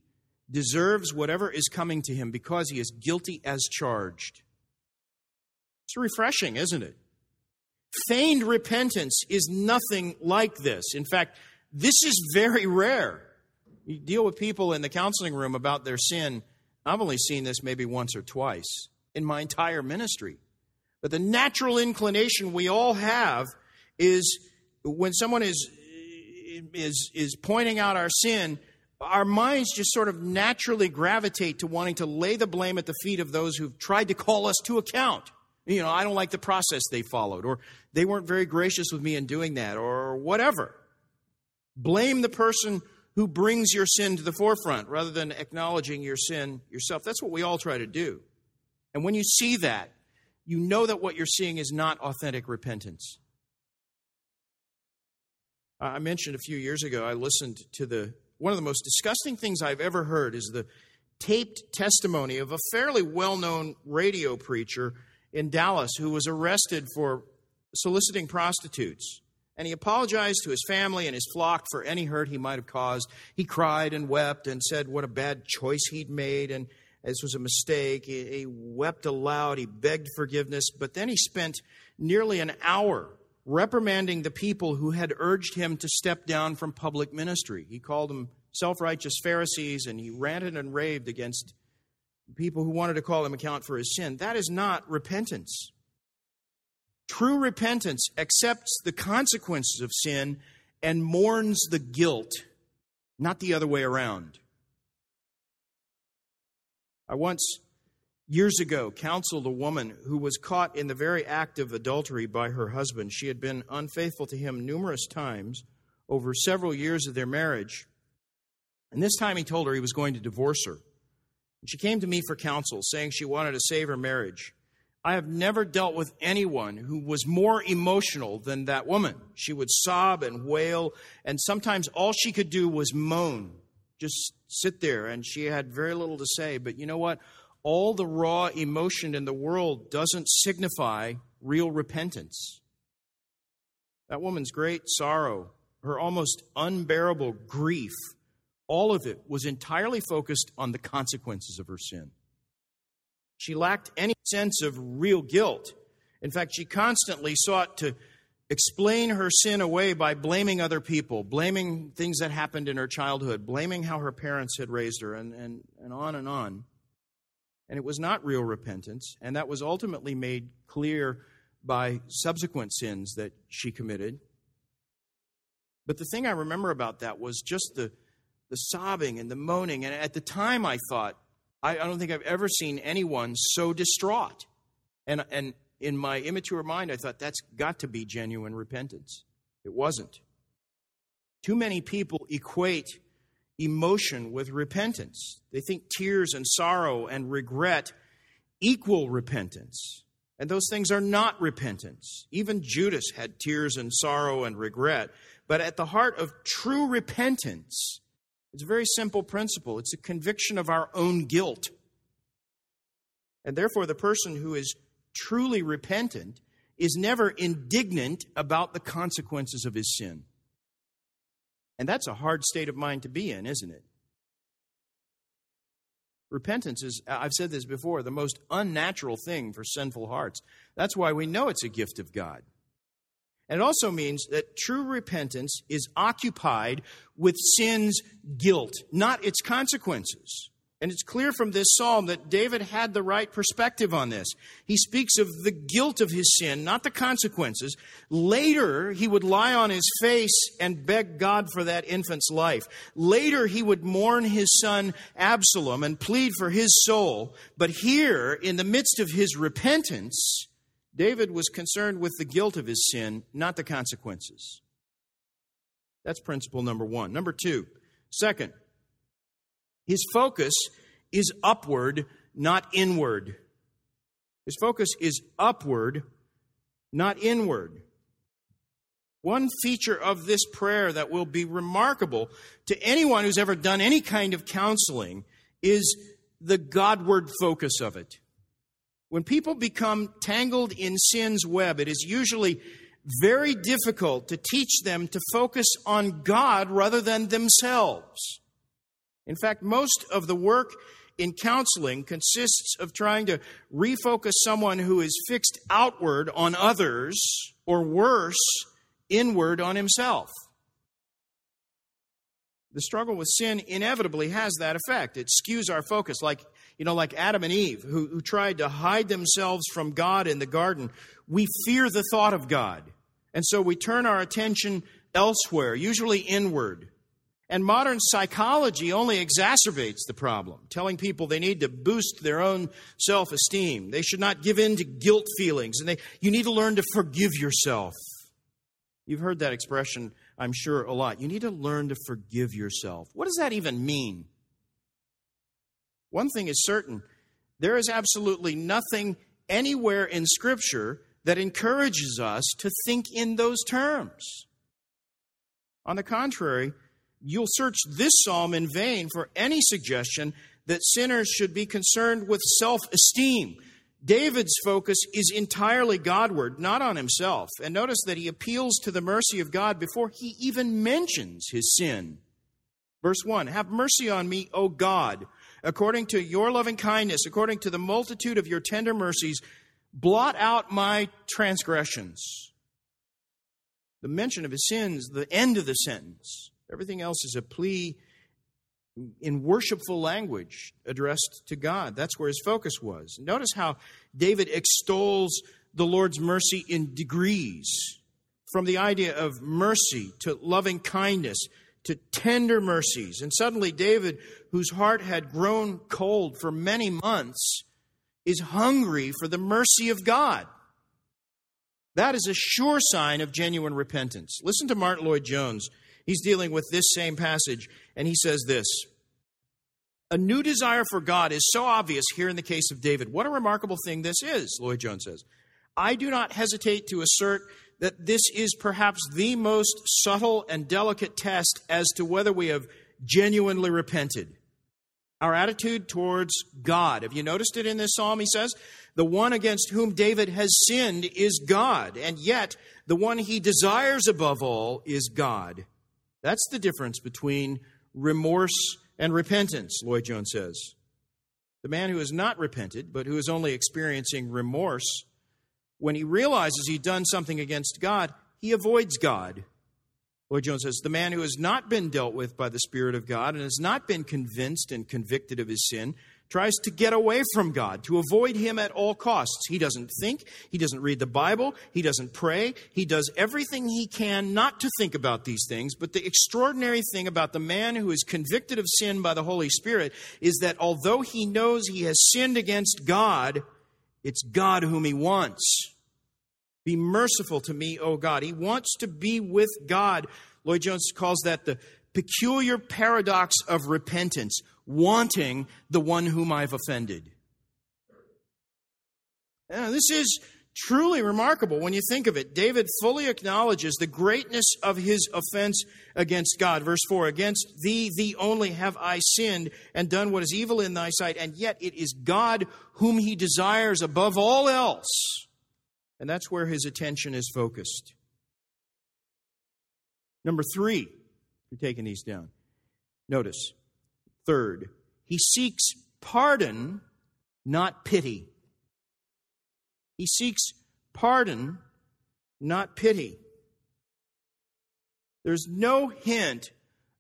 deserves whatever is coming to him because he is guilty as charged. It's refreshing, isn't it? Feigned repentance is nothing like this. In fact, this is very rare. You deal with people in the counseling room about their sin. I've only seen this maybe once or twice in my entire ministry. But the natural inclination we all have is when someone is is is pointing out our sin, our minds just sort of naturally gravitate to wanting to lay the blame at the feet of those who've tried to call us to account. You know, I don't like the process they followed, or they weren't very gracious with me in doing that, or whatever. Blame the person who brings your sin to the forefront rather than acknowledging your sin yourself. That's what we all try to do. And when you see that, you know that what you're seeing is not authentic repentance. I mentioned a few years ago, I listened to the one of the most disgusting things I've ever heard is the taped testimony of a fairly well known radio preacher in Dallas who was arrested for soliciting prostitutes. And he apologized to his family and his flock for any hurt he might have caused. He cried and wept and said what a bad choice he'd made and this was a mistake. He, he wept aloud. He begged forgiveness. But then he spent nearly an hour reprimanding the people who had urged him to step down from public ministry. He called them self righteous Pharisees and he ranted and raved against people who wanted to call him account for his sin. That is not repentance. True repentance accepts the consequences of sin and mourns the guilt, not the other way around. I once, years ago, counseled a woman who was caught in the very act of adultery by her husband. She had been unfaithful to him numerous times over several years of their marriage. And this time he told her he was going to divorce her. She came to me for counsel, saying she wanted to save her marriage. I have never dealt with anyone who was more emotional than that woman. She would sob and wail, and sometimes all she could do was moan, just sit there, and she had very little to say. But you know what? all the raw emotion in the world doesn't signify real repentance. That woman's great sorrow, her almost unbearable grief, all of it was entirely focused on the consequences of her sin. She lacked any sense of real guilt. In fact, she constantly sought to explain her sin away by blaming other people, blaming things that happened in her childhood, blaming how her parents had raised her, and, and, and on and on. And it was not real repentance, and that was ultimately made clear by subsequent sins that she committed. But the thing I remember about that was just the, the sobbing and the moaning. And at the time, I thought, I, I don't think I've ever seen anyone so distraught. And, and in my immature mind, I thought that's got to be genuine repentance. It wasn't. Too many people equate emotion with repentance. They think tears and sorrow and regret equal repentance. And those things are not repentance. Even Judas had tears and sorrow and regret. But at the heart of true repentance, it's a very simple principle it's a conviction of our own guilt. And therefore, the person who is truly repentant is never indignant about the consequences of his sin. And that's a hard state of mind to be in, isn't it? Repentance is, I've said this before, the most unnatural thing for sinful hearts. That's why we know it's a gift of God. It also means that true repentance is occupied with sin's guilt, not its consequences. And it's clear from this psalm that David had the right perspective on this. He speaks of the guilt of his sin, not the consequences. Later, he would lie on his face and beg God for that infant's life. Later, he would mourn his son Absalom and plead for his soul. But here, in the midst of his repentance, David was concerned with the guilt of his sin, not the consequences. That's principle number one. Number two, second, his focus is upward, not inward. His focus is upward, not inward. One feature of this prayer that will be remarkable to anyone who's ever done any kind of counseling is the Godward focus of it. When people become tangled in sin's web, it is usually very difficult to teach them to focus on God rather than themselves. In fact, most of the work in counseling consists of trying to refocus someone who is fixed outward on others, or worse, inward on himself. The struggle with sin inevitably has that effect. It skews our focus, like you know, like Adam and Eve, who, who tried to hide themselves from God in the garden. We fear the thought of God, and so we turn our attention elsewhere, usually inward. And modern psychology only exacerbates the problem, telling people they need to boost their own self esteem. They should not give in to guilt feelings, and they, you need to learn to forgive yourself. You've heard that expression, I'm sure, a lot. You need to learn to forgive yourself. What does that even mean? One thing is certain there is absolutely nothing anywhere in Scripture that encourages us to think in those terms. On the contrary, you'll search this psalm in vain for any suggestion that sinners should be concerned with self esteem. David's focus is entirely Godward, not on himself. And notice that he appeals to the mercy of God before he even mentions his sin. Verse 1 Have mercy on me, O God, according to your loving kindness, according to the multitude of your tender mercies, blot out my transgressions. The mention of his sins, the end of the sentence. Everything else is a plea in worshipful language addressed to God. That's where his focus was. Notice how David extols the Lord's mercy in degrees from the idea of mercy to loving kindness to tender mercies. And suddenly, David, whose heart had grown cold for many months, is hungry for the mercy of God. That is a sure sign of genuine repentance. Listen to Martyn Lloyd-Jones He's dealing with this same passage, and he says this A new desire for God is so obvious here in the case of David. What a remarkable thing this is, Lloyd-Jones says. I do not hesitate to assert that this is perhaps the most subtle and delicate test as to whether we have genuinely repented. Our attitude towards God. Have you noticed it in this psalm? He says, The one against whom David has sinned is God, and yet the one he desires above all is God. That's the difference between remorse and repentance, Lloyd Jones says. The man who has not repented, but who is only experiencing remorse, when he realizes he's done something against God, he avoids God. Lloyd Jones says, The man who has not been dealt with by the Spirit of God and has not been convinced and convicted of his sin tries to get away from God, to avoid Him at all costs. He doesn't think, he doesn't read the Bible, he doesn't pray, he does everything he can not to think about these things. But the extraordinary thing about the man who is convicted of sin by the Holy Spirit is that although he knows he has sinned against God, it's God whom he wants. Be merciful to me, O God. He wants to be with God. Lloyd Jones calls that the peculiar paradox of repentance, wanting the one whom I've offended. Now, this is truly remarkable when you think of it. David fully acknowledges the greatness of his offense against God. Verse 4 Against thee, thee only have I sinned and done what is evil in thy sight, and yet it is God whom he desires above all else and that's where his attention is focused. Number three, you're taking these down. Notice, third, he seeks pardon, not pity. He seeks pardon, not pity. There's no hint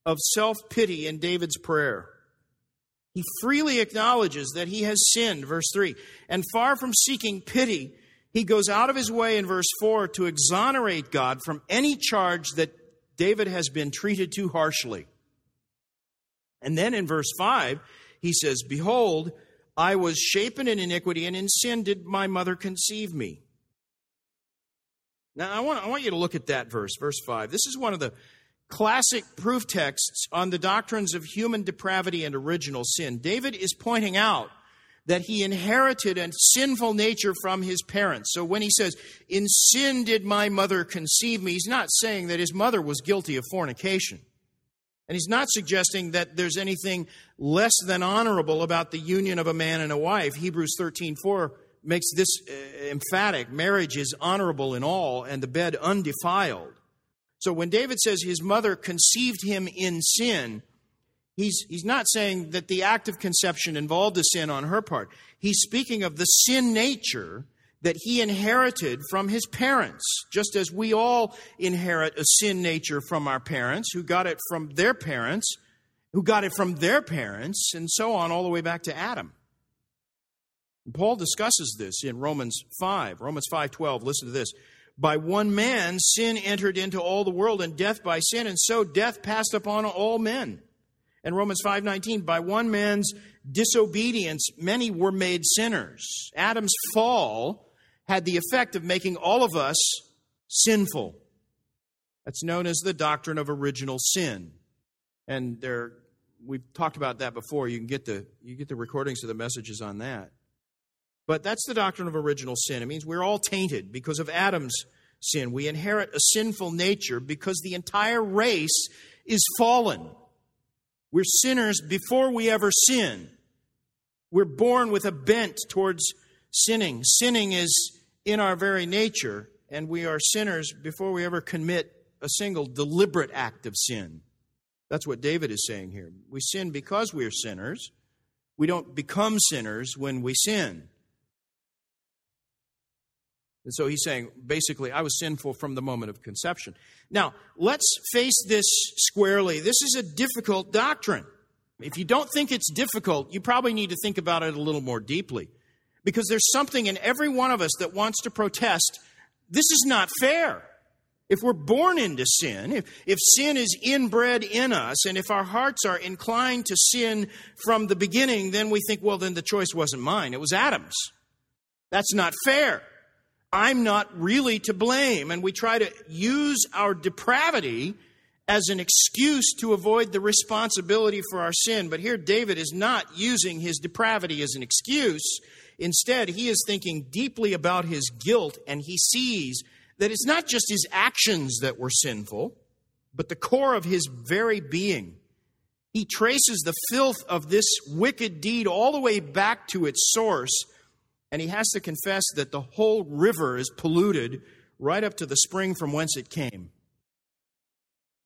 of self pity in David's prayer. He freely acknowledges that he has sinned, verse 3. And far from seeking pity, he goes out of his way in verse 4 to exonerate God from any charge that David has been treated too harshly. And then in verse 5, he says, Behold, I was shapen in iniquity, and in sin did my mother conceive me. Now, I want, I want you to look at that verse, verse 5. This is one of the classic proof texts on the doctrines of human depravity and original sin. David is pointing out that he inherited a sinful nature from his parents. So when he says, In sin did my mother conceive me, he's not saying that his mother was guilty of fornication. And he's not suggesting that there's anything less than honorable about the union of a man and a wife. Hebrews 13 4 makes this uh, emphatic marriage is honorable in all, and the bed undefiled. So when David says his mother conceived him in sin, He's, he's not saying that the act of conception involved a sin on her part. He's speaking of the sin nature that he inherited from his parents, just as we all inherit a sin nature from our parents, who got it from their parents, who got it from their parents, and so on, all the way back to Adam. Paul discusses this in Romans 5. Romans 5:12. Listen to this. By one man sin entered into all the world and death by sin and so death passed upon all men and Romans 5:19 by one man's disobedience many were made sinners. Adam's fall had the effect of making all of us sinful. That's known as the doctrine of original sin. And there we've talked about that before. You can get the you get the recordings of the messages on that. But that's the doctrine of original sin. It means we're all tainted because of Adam's sin. We inherit a sinful nature because the entire race is fallen. We're sinners before we ever sin. We're born with a bent towards sinning. Sinning is in our very nature, and we are sinners before we ever commit a single deliberate act of sin. That's what David is saying here. We sin because we are sinners. We don't become sinners when we sin. And so he's saying, basically, I was sinful from the moment of conception. Now, let's face this squarely. This is a difficult doctrine. If you don't think it's difficult, you probably need to think about it a little more deeply. Because there's something in every one of us that wants to protest this is not fair. If we're born into sin, if, if sin is inbred in us, and if our hearts are inclined to sin from the beginning, then we think, well, then the choice wasn't mine, it was Adam's. That's not fair. I'm not really to blame. And we try to use our depravity as an excuse to avoid the responsibility for our sin. But here, David is not using his depravity as an excuse. Instead, he is thinking deeply about his guilt, and he sees that it's not just his actions that were sinful, but the core of his very being. He traces the filth of this wicked deed all the way back to its source, and he has to confess that the whole river is polluted right up to the spring from whence it came.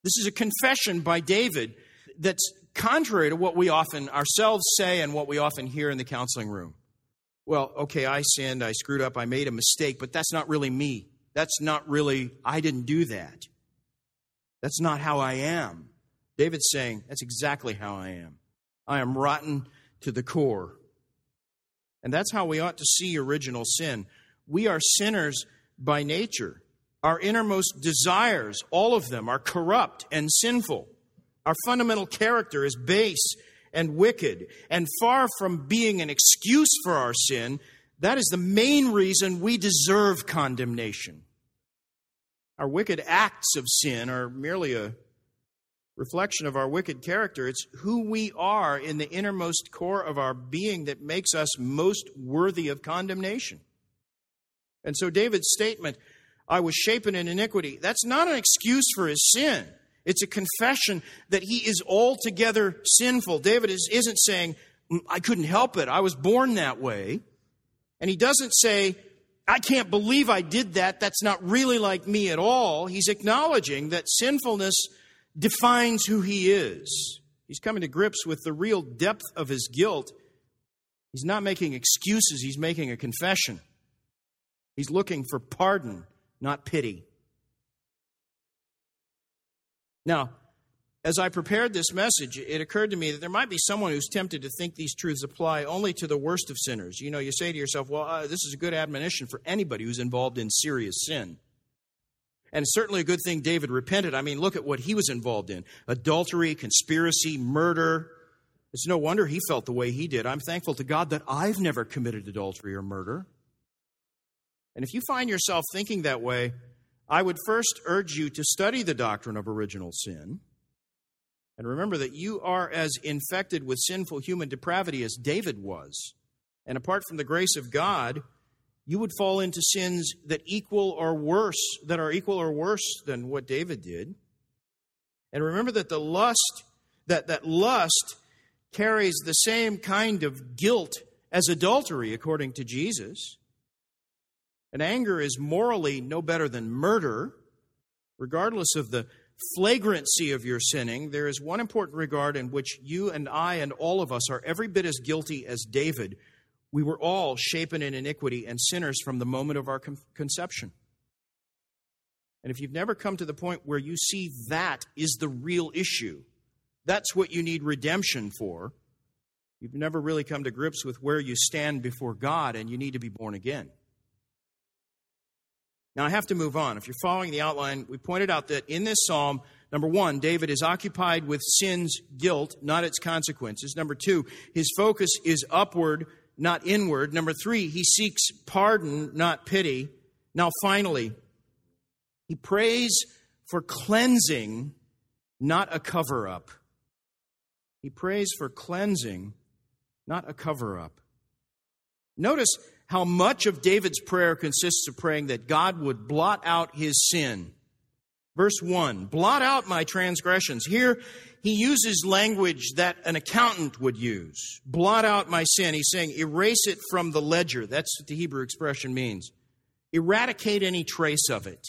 This is a confession by David that's contrary to what we often ourselves say and what we often hear in the counseling room. Well, okay, I sinned, I screwed up, I made a mistake, but that's not really me. That's not really, I didn't do that. That's not how I am. David's saying, That's exactly how I am. I am rotten to the core. And that's how we ought to see original sin. We are sinners by nature. Our innermost desires, all of them, are corrupt and sinful. Our fundamental character is base and wicked. And far from being an excuse for our sin, that is the main reason we deserve condemnation. Our wicked acts of sin are merely a reflection of our wicked character. It's who we are in the innermost core of our being that makes us most worthy of condemnation. And so David's statement, I was shapen in iniquity, that's not an excuse for his sin. It's a confession that he is altogether sinful. David is, isn't saying, mm, I couldn't help it. I was born that way. And he doesn't say, I can't believe I did that. That's not really like me at all. He's acknowledging that sinfulness defines who he is. He's coming to grips with the real depth of his guilt. He's not making excuses, he's making a confession. He's looking for pardon, not pity. Now, as I prepared this message, it occurred to me that there might be someone who's tempted to think these truths apply only to the worst of sinners. You know, you say to yourself, well, uh, this is a good admonition for anybody who's involved in serious sin. And certainly a good thing David repented. I mean, look at what he was involved in adultery, conspiracy, murder. It's no wonder he felt the way he did. I'm thankful to God that I've never committed adultery or murder. And if you find yourself thinking that way, I would first urge you to study the doctrine of original sin. And remember that you are as infected with sinful human depravity as David was. And apart from the grace of God, you would fall into sins that equal or worse, that are equal or worse than what David did. And remember that the lust, that, that lust carries the same kind of guilt as adultery, according to Jesus. And anger is morally no better than murder. Regardless of the flagrancy of your sinning, there is one important regard in which you and I and all of us are every bit as guilty as David. We were all shapen in iniquity and sinners from the moment of our conception. And if you've never come to the point where you see that is the real issue, that's what you need redemption for, you've never really come to grips with where you stand before God and you need to be born again. Now, I have to move on. If you're following the outline, we pointed out that in this psalm, number one, David is occupied with sin's guilt, not its consequences. Number two, his focus is upward, not inward. Number three, he seeks pardon, not pity. Now, finally, he prays for cleansing, not a cover up. He prays for cleansing, not a cover up. Notice how much of David's prayer consists of praying that God would blot out his sin. Verse 1 Blot out my transgressions. Here, he uses language that an accountant would use. Blot out my sin. He's saying, erase it from the ledger. That's what the Hebrew expression means. Eradicate any trace of it.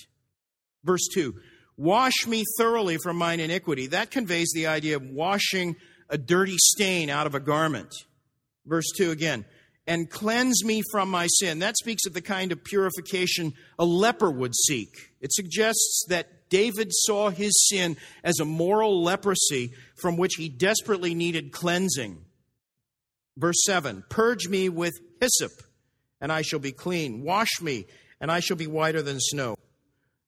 Verse 2 Wash me thoroughly from mine iniquity. That conveys the idea of washing a dirty stain out of a garment. Verse 2 again and cleanse me from my sin. That speaks of the kind of purification a leper would seek. It suggests that David saw his sin as a moral leprosy from which he desperately needed cleansing. Verse 7 Purge me with hyssop, and I shall be clean. Wash me, and I shall be whiter than snow.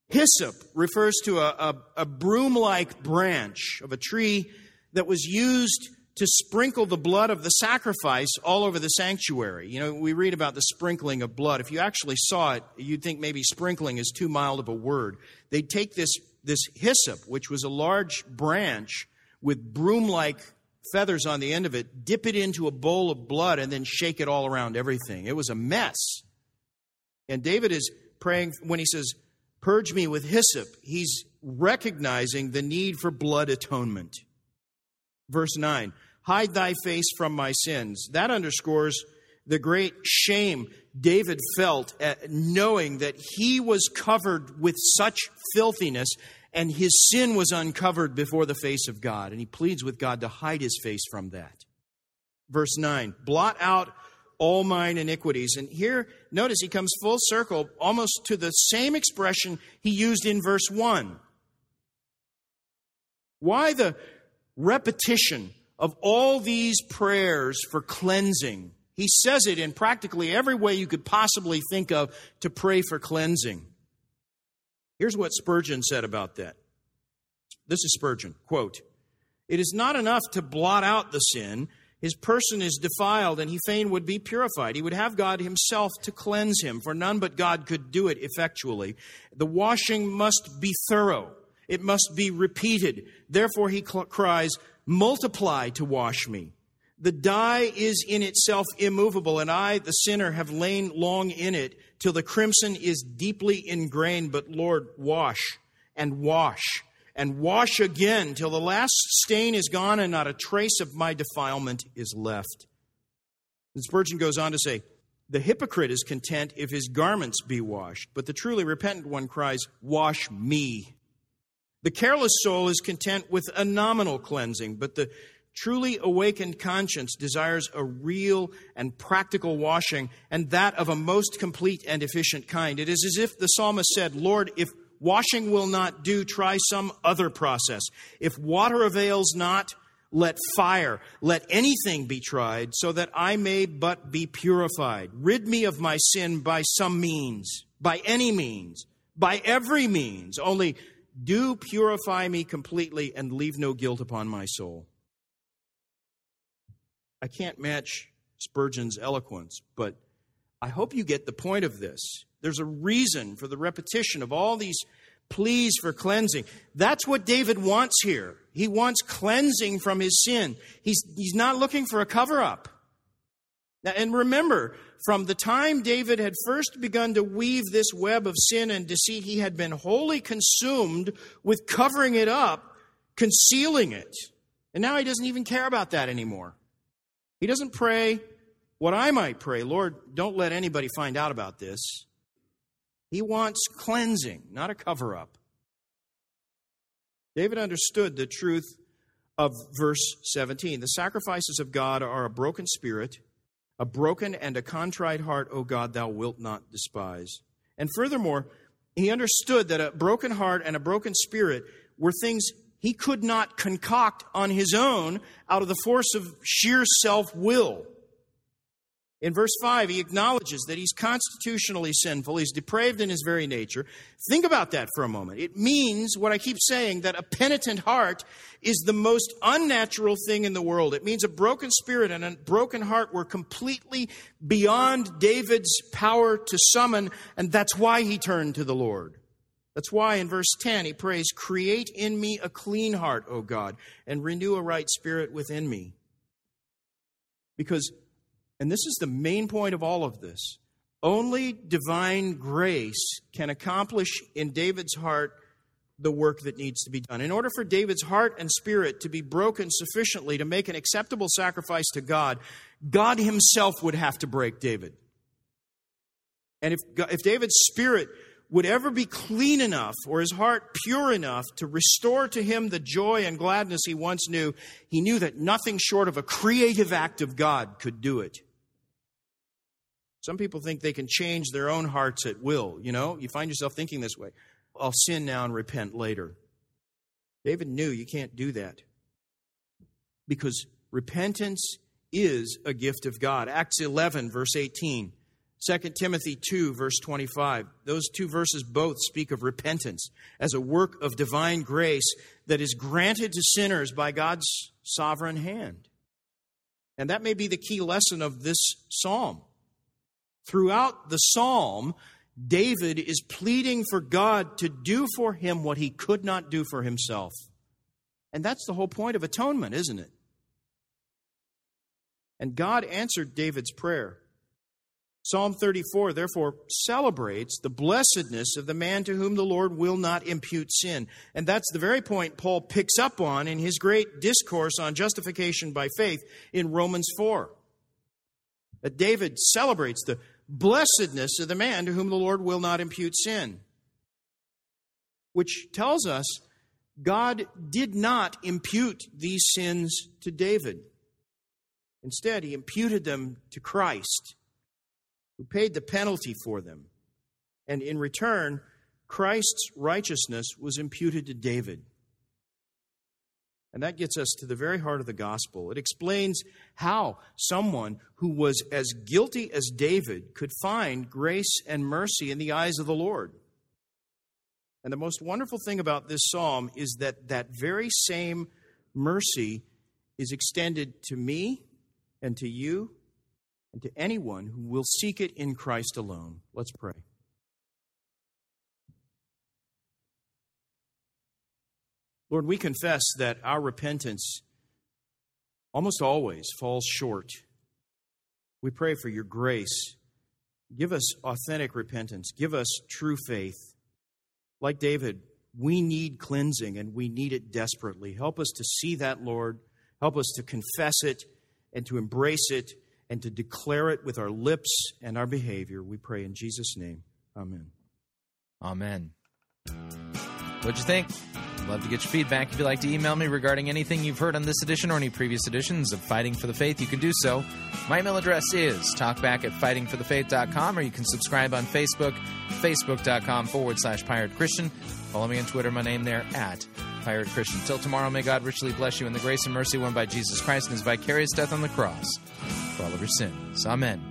Hyssop refers to a, a, a broom like branch of a tree that was used to sprinkle the blood of the sacrifice all over the sanctuary. You know, we read about the sprinkling of blood. If you actually saw it, you'd think maybe sprinkling is too mild of a word. They'd take this, this hyssop, which was a large branch with broom like feathers on the end of it, dip it into a bowl of blood, and then shake it all around everything. It was a mess. And David is praying when he says, Purge me with hyssop, he's recognizing the need for blood atonement. Verse 9 Hide thy face from my sins. That underscores the great shame David felt at knowing that he was covered with such filthiness and his sin was uncovered before the face of God. And he pleads with God to hide his face from that. Verse 9 Blot out all mine iniquities. And here, notice he comes full circle almost to the same expression he used in verse 1. Why the repetition of all these prayers for cleansing? He says it in practically every way you could possibly think of to pray for cleansing. Here's what Spurgeon said about that. This is Spurgeon, quote, It is not enough to blot out the sin. His person is defiled, and he fain would be purified. He would have God himself to cleanse him, for none but God could do it effectually. The washing must be thorough, it must be repeated. Therefore, he cries, Multiply to wash me. The dye is in itself immovable, and I, the sinner, have lain long in it till the crimson is deeply ingrained. But Lord, wash and wash and wash again till the last stain is gone and not a trace of my defilement is left. And Spurgeon goes on to say, The hypocrite is content if his garments be washed, but the truly repentant one cries, Wash me. The careless soul is content with a nominal cleansing, but the truly awakened conscience desires a real and practical washing, and that of a most complete and efficient kind. It is as if the psalmist said, Lord, if washing will not do, try some other process. If water avails not, let fire, let anything be tried, so that I may but be purified. Rid me of my sin by some means, by any means, by every means. Only do purify me completely and leave no guilt upon my soul. I can't match Spurgeon's eloquence, but I hope you get the point of this. There's a reason for the repetition of all these pleas for cleansing. That's what David wants here. He wants cleansing from his sin. He's, he's not looking for a cover up. Now, and remember, from the time David had first begun to weave this web of sin and deceit, he had been wholly consumed with covering it up, concealing it. And now he doesn't even care about that anymore. He doesn't pray what I might pray Lord, don't let anybody find out about this. He wants cleansing, not a cover up. David understood the truth of verse 17. The sacrifices of God are a broken spirit, a broken and a contrite heart, O God, thou wilt not despise. And furthermore, he understood that a broken heart and a broken spirit were things he could not concoct on his own out of the force of sheer self will. In verse 5, he acknowledges that he's constitutionally sinful. He's depraved in his very nature. Think about that for a moment. It means what I keep saying that a penitent heart is the most unnatural thing in the world. It means a broken spirit and a broken heart were completely beyond David's power to summon, and that's why he turned to the Lord. That's why in verse 10 he prays, Create in me a clean heart, O God, and renew a right spirit within me. Because, and this is the main point of all of this, only divine grace can accomplish in David's heart the work that needs to be done. In order for David's heart and spirit to be broken sufficiently to make an acceptable sacrifice to God, God himself would have to break David. And if, if David's spirit would ever be clean enough or his heart pure enough to restore to him the joy and gladness he once knew, he knew that nothing short of a creative act of God could do it. Some people think they can change their own hearts at will. You know, you find yourself thinking this way I'll sin now and repent later. David knew you can't do that because repentance is a gift of God. Acts 11, verse 18. 2 Timothy 2, verse 25. Those two verses both speak of repentance as a work of divine grace that is granted to sinners by God's sovereign hand. And that may be the key lesson of this psalm. Throughout the psalm, David is pleading for God to do for him what he could not do for himself. And that's the whole point of atonement, isn't it? And God answered David's prayer. Psalm 34, therefore, celebrates the blessedness of the man to whom the Lord will not impute sin. And that's the very point Paul picks up on in his great discourse on justification by faith in Romans 4. That David celebrates the blessedness of the man to whom the Lord will not impute sin, which tells us God did not impute these sins to David. Instead, he imputed them to Christ who paid the penalty for them. And in return, Christ's righteousness was imputed to David. And that gets us to the very heart of the gospel. It explains how someone who was as guilty as David could find grace and mercy in the eyes of the Lord. And the most wonderful thing about this psalm is that that very same mercy is extended to me and to you and to anyone who will seek it in Christ alone. Let's pray. Lord, we confess that our repentance almost always falls short. We pray for your grace. Give us authentic repentance. Give us true faith. Like David, we need cleansing and we need it desperately. Help us to see that, Lord. Help us to confess it and to embrace it and to declare it with our lips and our behavior. We pray in Jesus' name. Amen. Amen. What'd you think? Love to get your feedback. If you'd like to email me regarding anything you've heard on this edition or any previous editions of Fighting for the Faith, you can do so. My email address is talkback at fightingforthefaith.com, or you can subscribe on Facebook, facebook.com forward slash pirate Christian. Follow me on Twitter, my name there at pirate Christian. Till tomorrow, may God richly bless you in the grace and mercy won by Jesus Christ and his vicarious death on the cross for all of your sins. Amen.